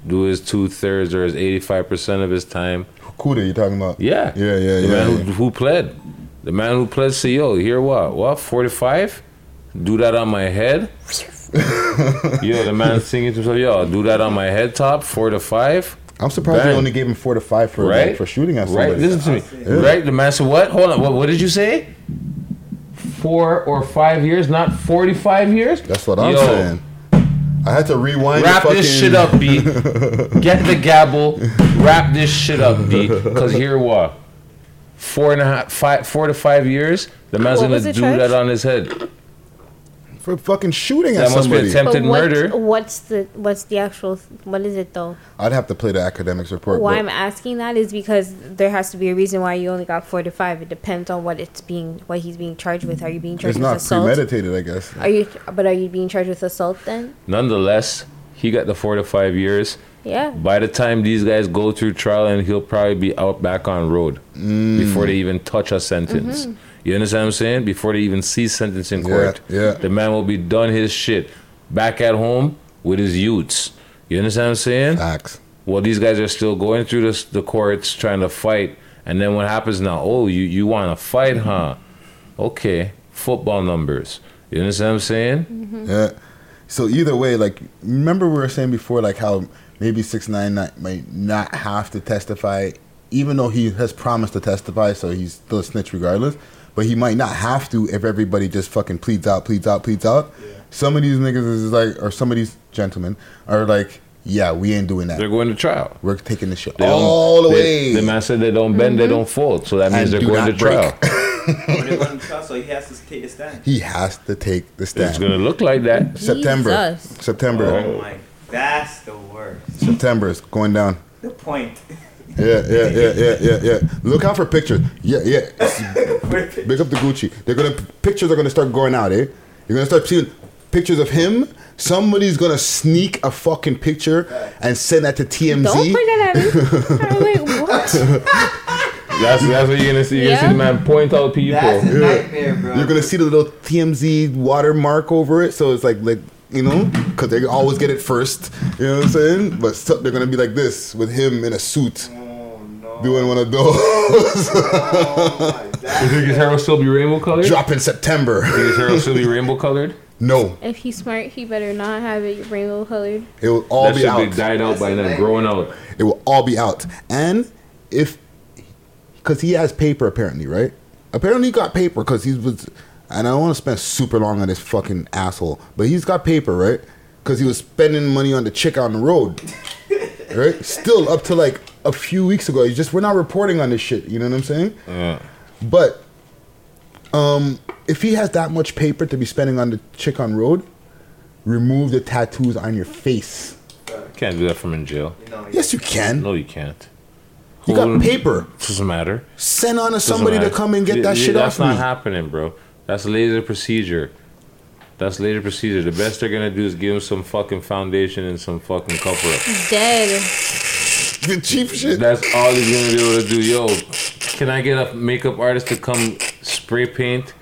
do his two thirds or his eighty five percent of his time.
Who Kooda, you talking about?
Yeah,
Yeah, yeah,
The
yeah,
man
yeah.
Who, who pled, the man who pled, say, "Yo, here what? What? Forty five? Do that on my head." Yo, the man singing to himself, "Yo, do that on my head top, four to five.
I'm surprised they
Bang.
only gave him four to five for
right
for shooting at somebody.
Right, listen to me.
Yeah.
Right, the man said, "What? Hold on. What, what did you say? Four or five years, not forty-five years."
That's what I'm
Yo,
saying. I had to rewind.
Wrap
the
this shit up, B. Get the gavel. Wrap this shit up, B. Because here what? Four and a half, five, four to five years. The man's
What
gonna
was the
do
charge?
that on his head.
for fucking shooting
That
at
must be
somebody.
attempted
what-
murder.
What's the what's the actual what is it though?
I'd have to play the Akademiks report.
Why
but-
I'm asking that is because there has to be a reason why you only got four to five. It depends on what it's being what he's being charged with. Are you being charged
it's
with
not
assault?
premeditated, I guess.
Are you but are you being charged with assault then?
Nonetheless, he got the four to five years.
Yeah.
By the time these guys go through trial, and he'll probably be out back on road before they even touch a sentence.
Mhm.
You understand what I'm saying? Before they even see sentence in court,
yeah.
the man will be done his shit back at home with his youths. You understand what I'm saying?
Facts.
Well, these guys are still going through this, the courts trying to fight, and then what happens now? Oh, you you want to fight, huh? Okay, football numbers. You understand what I'm saying?
Yeah. So either way, like remember we were saying before, like how maybe six nine might not have to testify, even though he has promised to testify, so he's still a snitch regardless. But he might not have to if everybody just fucking pleads out, pleads out, pleads out. Some of these niggas is like, or some of these gentlemen are like, yeah, we ain't doing that.
They're going to trial.
We're taking this shit
They don't-
all the way.
The man said they don't bend, they
Mm-hmm.
don't fold. So that means
And
they're going to
not break.
trial.
They're going to trial, so he has to take a stand.
he has to take the stand.
It's going to look like that.
September.
Jesus.
September.
Oh my, that's the worst.
September is going down.
The point.
Yeah, yeah, yeah, yeah, yeah, yeah. Look out for pictures. Yeah, yeah. Big up the Gucci. They're gonna pictures are gonna start going out, eh? You're gonna start seeing pictures of him. Somebody's gonna sneak a fucking picture and send that to TMZ.
Don't point that at me. I'm like, what?
That's that's what you're gonna see. You're gonna see the man point out people.
That's a nightmare, bro.
You're gonna see the little TMZ watermark over it, so it's like like you know, because they always get it first. You know what I'm saying? But so, they're gonna be like this with him in a suit, oh, doing one of those.
You think his hair will still be rainbow colored?
Drop in September.
You think his hair will still be rainbow colored?
No,
If he's smart, he better not have it rainbow colored.
it will all
that
be
should
out.
be dyed out by then, growing out.
It will all be out. And if, because he has paper apparently, right? Apparently he got paper because he was, and I don't want to spend super long on this fucking asshole, but he's got paper, right? Because he was spending money on the chick on the road, right? Still up to like a few weeks ago. He's just we're not reporting on this shit. You know what I'm saying?
Yeah.
But um, if he has that much paper to be spending on the chick on road, remove the tattoos on your face.
Can't do that from in jail.
Yes, you can.
No, you can't.
You got paper.
Doesn't matter.
Send on to somebody to come and get
Yeah,
that
yeah,
shit
That's
off That's
not
me.
happening, bro. That's laser procedure. That's later procedure. The best they're gonna do is give him some fucking foundation and some fucking cover up.
Dead.
The cheap shit.
That's all he's gonna be able to do. Yo, can I get a makeup artist to come spray paint,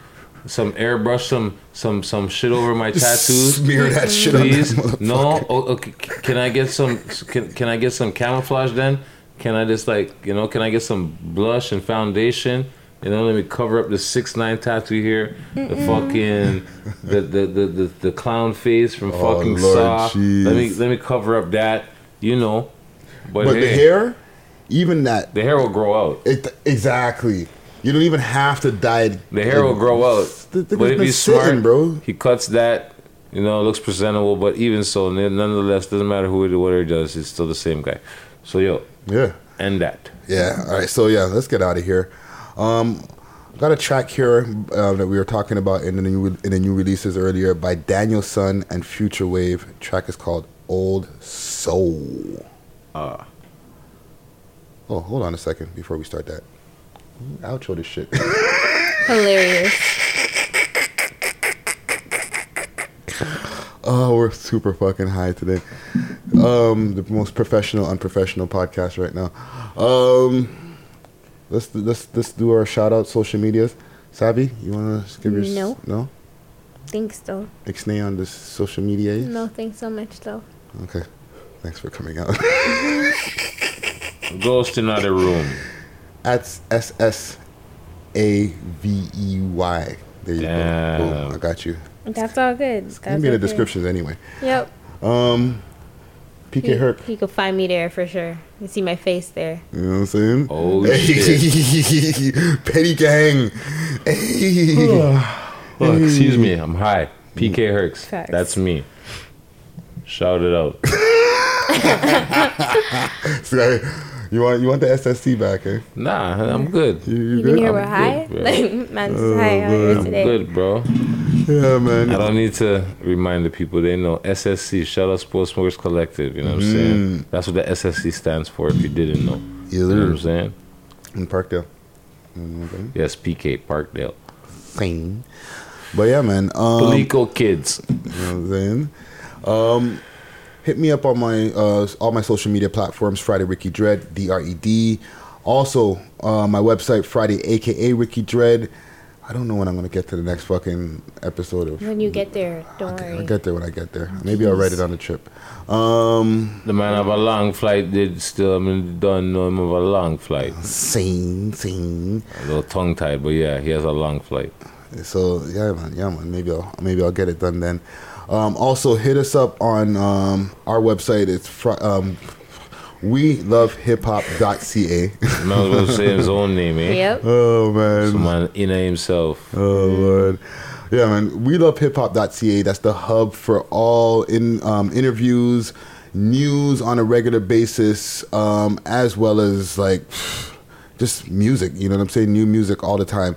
some airbrush, some some some shit over my tattoos?
smear that shit on that
no. Oh, oh okay. Can I get some? Can, can I get some camouflage then? Can I just like you know? Can I get some blush and foundation? You know, let me cover up the six nine tattoo here, the
Mm-mm.
fucking the the, the the the clown face from
Oh,
fucking
Lord,
Saw. Let me let me cover up that. You know, but,
But, the hair, even that,
the hair will grow out.
It, exactly. You don't even have to dye it.
The hair will grow out.
The thing
But if
been
he's
sitting,
smart,
bro.
he cuts that. You know, looks presentable. But even so, nonetheless, doesn't matter who it what he does. He's still the same guy. So yo,
Yeah.
end that.
Yeah. All right. So yeah, let's get out of here. Um, got a track here uh, that we were talking about in the new in the new releases earlier by Daniel Son and Future Wave. track is called Old Soul.
Ah.
Oh, hold on a second before we start that. Outro this shit.
Hilarious.
Oh, we're super fucking high today. Um, the most professional, unprofessional podcast right now. Um, let's let's let's do our shout out social medias. Savvy, you wanna give your
No.
no
Thanks though.
ixnay on this social media?
No, thanks so much though.
Okay, thanks for coming out.
Ghost in another room.
At S S A V E Y. There you
Damn.
go. Boom, I got you.
That's all good. That's
It's gonna be in the
okay.
descriptions anyway.
Yep.
Um, PK
He,
Herc.
he could find me there for sure. You see my face there.
You know what I'm saying?
Oh
shit! Petty gang. Hey.
Oh, excuse me, I'm high. PK Hercs.
Facts.
That's me. Shout it out.
So, you want you want the SSC back, eh?
Nah, I'm good.
You, you
Even
good?
here
I'm
we're
good,
high.
bro.
Like man's
Oh,
high out here
man.
I'm good, bro.
Yeah, man.
I don't need to remind the people. They know SSC, Shout Out Sports Smokers Collective. You know what I'm saying? That's what the SSC stands for. If you didn't know, you know what I'm saying?
In Parkdale. Okay.
Yes, PK Parkdale.
Thing. But yeah, man. Um,
Palico kids.
You know what I'm saying? Um, hit me up on my uh, all my social media platforms. Friday Ricky Dread, D R E D. Also, uh, my website Friday, aka Ricky Dread. I don't know when I'm gonna get to the next fucking episode of.
When you get there, don't worry.
I'll get there when I get there. Maybe I'll write it on the trip. Um,
The man have a long flight. Did still I mean, don't know him of a long flight.
Sing, sing.
A little tongue tied, but yeah, he has a long flight.
So yeah, man, yeah, man. Maybe I'll maybe I'll get it done then. Um, also, hit us up on um, our website. It's fr- um, we love hip hop.ca.
Man was about to say his own name, eh?
Yep.
Oh man.
Someone in himself.
Oh lord. Yeah, man. We love hip hop.ca. That's the hub for all in um, interviews, news on a regular basis, um, as well as like just music. You know what I'm saying? New music all the time.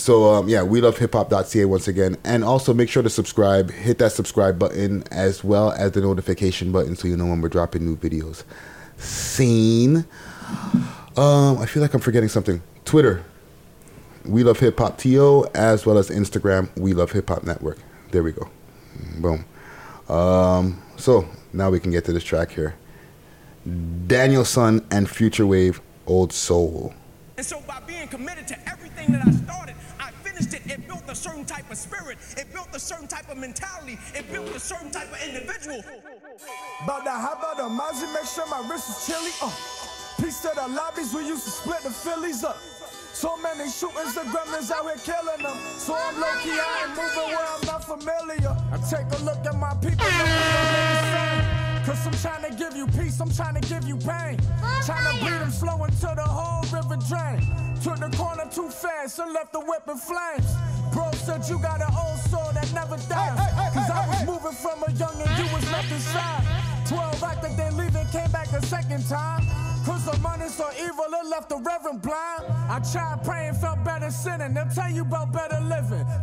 So um, yeah, we love hip hop.ca once again, and also make sure to subscribe. Hit that subscribe button as well as the notification button, so you know when we're dropping new videos. Scene. Um, I feel like I'm forgetting something. Twitter, we love hip hop to as well as Instagram. We love hip hop network. There we go. Boom. Um, so now we can get to this track here. Daniel Son and Future Wave, Old Soul.
And so by being committed to everything that I started, a certain type of spirit. It built a certain type of mentality. It built a certain type of individual.
About the how about the Mozzie, make sure my wrist is chilly. Uh, piece to the lobbies, we used to split the Phillies up. So many shootings, the gremlins out here killing them. So I'm low key, I ain't moving where I'm not familiar. I take a look at my people, Cause I'm trying to give you peace, I'm trying to give you pain. Trying to bleed them slow until the whole river drain. Took the corner too fast and left the whip in flames. Bro said you got an old soul that never dies. Cause I was moving from a young and you was left inside. 12 acted, they leaving, came back a second time. Cause the money so evil, it left the reverend blind. I tried praying, felt better sinning. They'll tell you about better living.